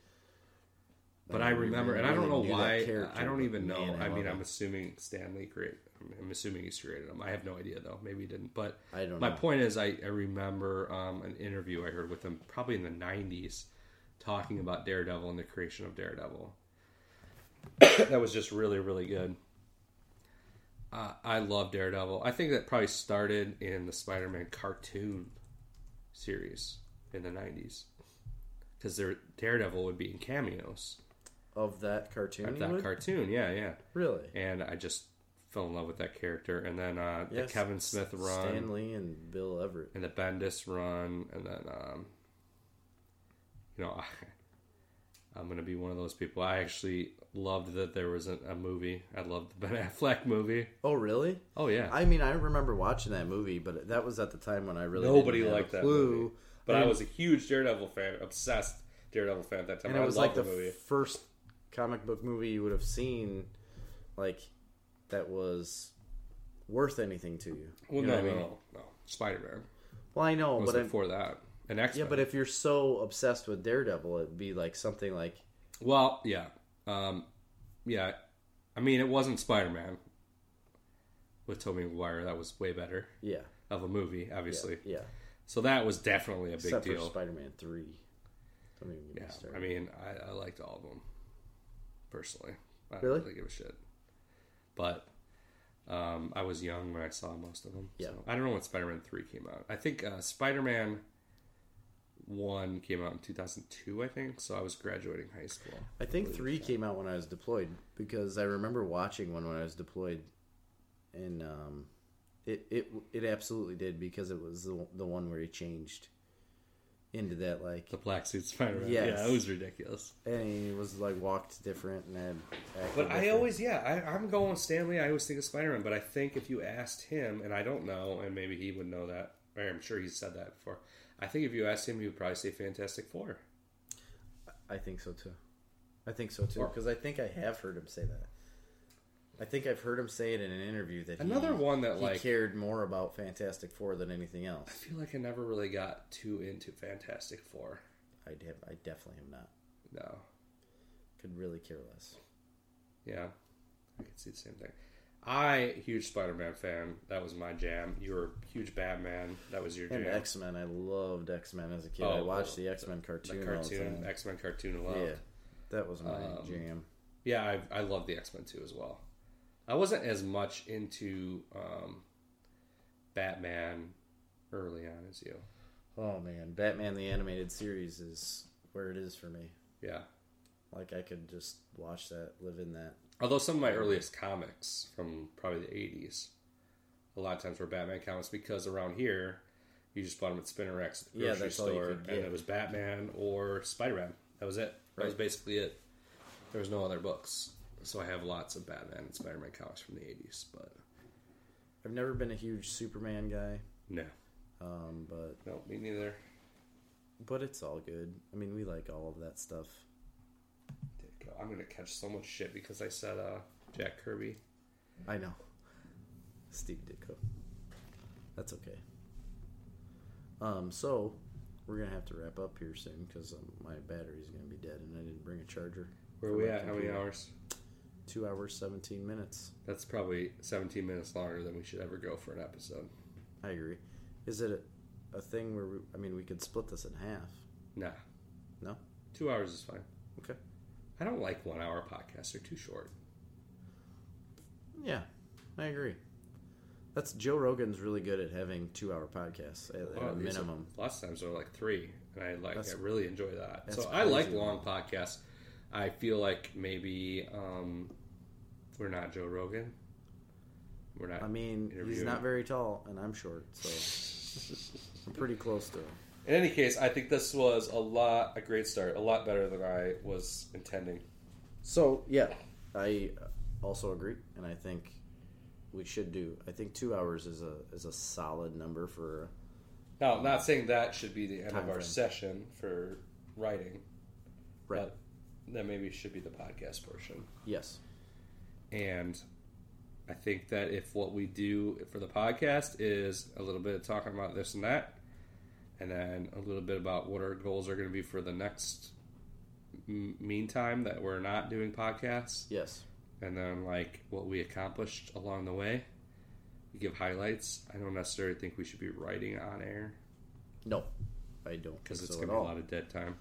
but I never remember, really and I don't know why. I don't even know. man, I, love mean. I'm assuming Stan Lee created. I'm assuming he's created them. I have no idea though. Maybe he didn't. But I don't My know. point is, I, I remember um, an interview I heard with him probably in the 90s talking about Daredevil and the creation of Daredevil. that was just really, really good. Uh, I love Daredevil. I think that probably started in the Spider Man cartoon series in the 90s. Because Daredevil would be in cameos. of that cartoon. Of that would? cartoon, yeah, yeah. Really? And I just fell in love with that character. And then uh, Yes. the Kevin Smith run, Stan Lee and Bill Everett. and the Bendis run, and then um, you know, I, I'm gonna be one of those people. I actually loved that there was a, a movie. I loved the Ben Affleck movie. Oh, really? Oh yeah, I mean, I remember watching that movie, but that was at the time when I really nobody didn't have liked that movie, but I And- was a huge Daredevil fan, obsessed Daredevil fan at that time. and it I was loved like the the movie. first comic book movie you would have seen, like that was worth anything to you. well, You no, know no, I mean? no, no, Spider Man Well, I know, was but I'm, before that. An X yeah, but if you're so obsessed with Daredevil, it'd be like something like Well, yeah. Um, yeah. I mean, it wasn't Spider Man with Tobey Maguire. That was way better yeah, of a movie, obviously. yeah. So that was definitely a big Except deal. Spider-Man three. Don't even get me Yeah. started. I mean, I, I liked all of them, personally. I Really? don't really give a shit. But um, I was young when I saw most of them. Yeah. So I don't know when Spider Man 3 came out. I think uh, Spider Man 1 came out in 2002, I think. So I was graduating high school. I think three came out when I was deployed because I remember watching one when I was deployed, and um, it it it absolutely did because it was the the one where he changed into that like The black suit Spider Man. Yes. Yeah, it was ridiculous. and he was like walked different and had But I always, yeah, I, I'm going with Stan Lee. I always think of Spider Man. But I think if you asked him, and I don't know, and maybe he would know that, or I'm sure he's said that before. I think if you asked him, he would probably say Fantastic Four. I think so too. I think so too because I think I have heard him say that. I think I've heard him say it in an interview that Another he, one that, he like- cared more about Fantastic Four than anything else. I feel like I never really got too into Fantastic Four. I have, I definitely am not. No. Could really care less. Yeah. I could see the same thing. I, huge Spider Man fan. That was my jam. You were a huge Batman. That was your And jam. X Men, I loved X Men as a kid. Oh, I watched well, the X Men cartoon. the cartoon. X Men cartoon, I loved. Yeah, that was my Um, jam. Yeah, I, I love the X Men too as well. I wasn't as much into um, Batman early on as you. Oh man, Batman the animated series is where it is for me. Yeah. Like I could just watch that, live in that. Although some of my earliest comics from probably the 80s, a lot of times were Batman comics because around here, you just bought them at spinner racks at the Yeah, grocery you store, and it was Batman or Spider Man. That was it. That was basically it. There was no other books. So I have lots of Batman and Spider Man comics from the 80s, but I've never been a huge Superman guy, no. um, but No, me neither. but it's all good. I mean, we like all of that stuff. I'm going to catch so much shit because I said uh, Jack Kirby. I know. Steve Ditko. That's okay. Um, so we're gonna have to wrap up here soon because um, my battery's gonna be dead, and I didn't bring a charger. Where are we at? How many hours? Two hours, seventeen minutes. That's probably 17 minutes longer than we should ever go for an episode. I agree. Is it a, a thing where we, I mean we could split this in half? Nah. No. Two hours is fine. Okay. I don't like one hour podcasts. They're too short. Yeah, I agree. That's Joe Rogan's really good at having two hour podcasts at, at a these are- minimum. Lots of times they're like three, and I like. That's- I really enjoy that. So I like long podcasts. I feel like maybe um, we're not Joe Rogan. We're not. I mean, he's not very tall, and I'm short, so I'm pretty close to him. In any case, I think this was a lot a great start. A lot better than I was intending. So yeah, I also agree, and I think we should do. I think two hours is a is a solid number for. Now, I'm not um, saying that should be the end of our frame. session for writing, Right. but that maybe should be the podcast portion. Yes. And I think that if what we do for the podcast is a little bit of talking about this and that, and then a little bit about what our goals are going to be for the next m- meantime that we're not doing podcasts, Yes. and then like what we accomplished along the way, we give highlights. I don't necessarily think we should be writing on air No, I don't because it's so going to be a lot of dead time.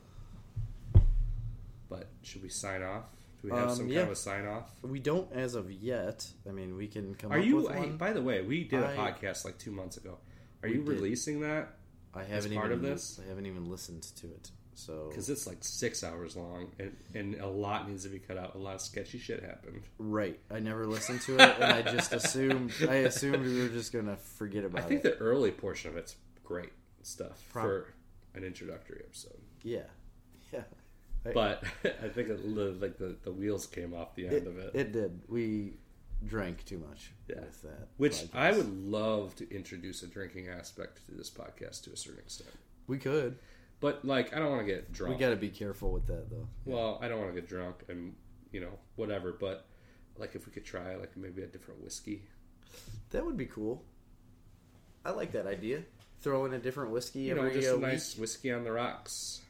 But should we sign off? Do we have Um, some yeah. kind of sign off? We don't as of yet. I mean, we can come. Are up you? One. by the way, we did a I- podcast like two months ago. Are you did. releasing that? I haven't part even. of this? I haven't even listened to it. So because it's like six hours long, and, and a lot needs to be cut out. A lot of sketchy shit happened. right, I never listened to it, and I just assumed I assumed we were just gonna forget about it. I think it. the early portion of it's great stuff Prob- for an introductory episode. yeah, yeah. I- But I think it, like the, the wheels came off the end it, of it. it did. We drank too much Yeah. with that. Which podcast. I would love to introduce a drinking aspect to this podcast to a certain extent. We could. But like, I don't want to get drunk. We got to be careful with that, though. Well, I don't want to get drunk and you know whatever. But like, if we could try like maybe a different whiskey. That would be cool. I like that idea. Throw in a different whiskey You know, every just uh, a nice whiskey on the rocks.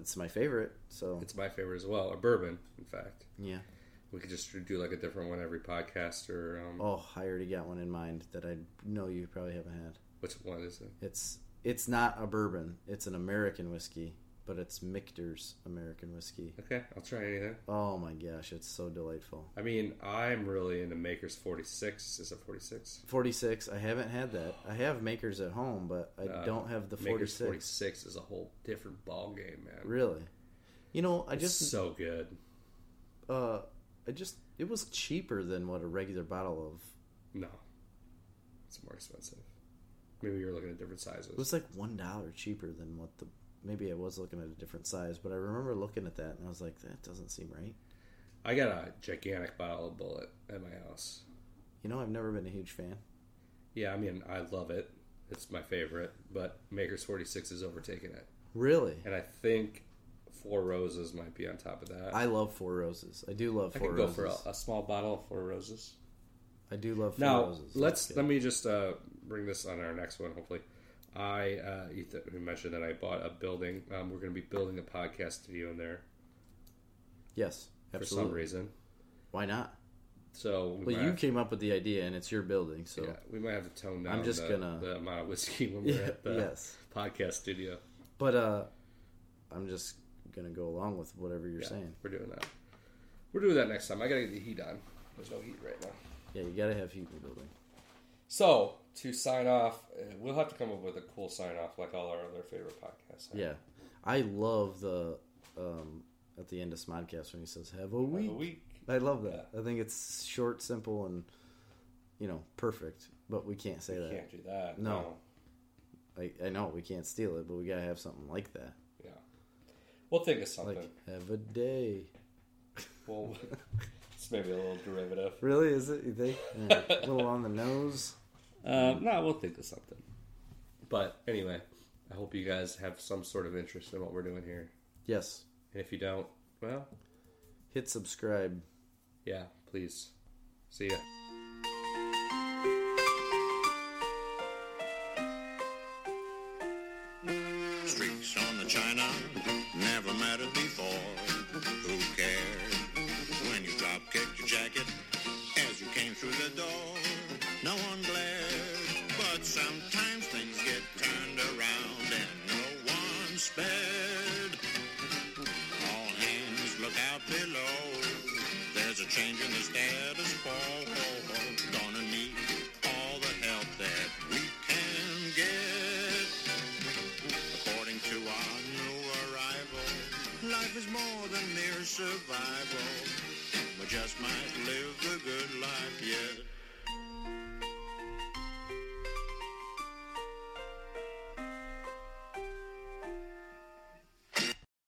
It's my favorite. So It's my favorite as well. A bourbon, in fact. yeah. We could just do like a different one every podcast or um, Oh, I already got one in mind that I know you probably haven't had. which one is it? It's it's not a bourbon. It's an American whiskey, but it's Michter's American whiskey. Okay, I'll try anything. Oh my gosh, it's so delightful. I mean, I'm really into Maker's 46. Is it 46? 46. I haven't had that. I have makers at home, but I Uh, don't have the Maker's 46. 46 is a whole different ball game, man. Really? You know, I It's just so good. uh I just it was cheaper than what a regular bottle of No, it's more expensive. Maybe you're looking at different sizes. It was like one dollar cheaper than what the. Maybe I was looking at a different size, but I remember looking at that and I was like, that doesn't seem right. I got a gigantic bottle of Bulleit at my house. You know, I've never been a huge fan. Yeah, I mean, I love it. It's my favorite, but Maker's 46 has overtaken it. Really, And I think Four Roses might be on top of that. I love Four Roses. I do love I Four could go Roses. for a, a small bottle of Four Roses. I do love Four Now, Roses. let's let me just uh, bring this on our next one. Hopefully, I uh, Ethan we mentioned that I bought a building. Um, we're going to be building a podcast studio in there Yes, for some reason. Why not? So we Well, you came up with the idea, and it's your building, so yeah, we might have to tone down. I'm just the, gonna- the amount of whiskey when we're yeah, at the yes. podcast studio. But uh, I'm just gonna go along with whatever you're Yeah, saying. we're doing that. We're doing that next time. I got to get the heat on. There's no heat right now. Yeah, you gotta have heat in the building. So to sign off, uh, we'll have to come up with a cool sign off, like all our other favorite podcasts. have. Yeah, I love the um at the end of Smodcast when he says "Have a Have week." a week. I love that. I think it's short, simple, and you know perfect. But we can't say You that. can't do that. No. I, I know we can't steal it, but we gotta have something like that. We'll think of something. Like have a day. Well, it's maybe a little derivative. Really? Is it? You think? Yeah, a little on the nose. Um, no, we'll think of something. But anyway, I hope you guys have some sort of interest in what we're doing here. Yes. And if you don't, well, Hit subscribe. yeah, please. See ya.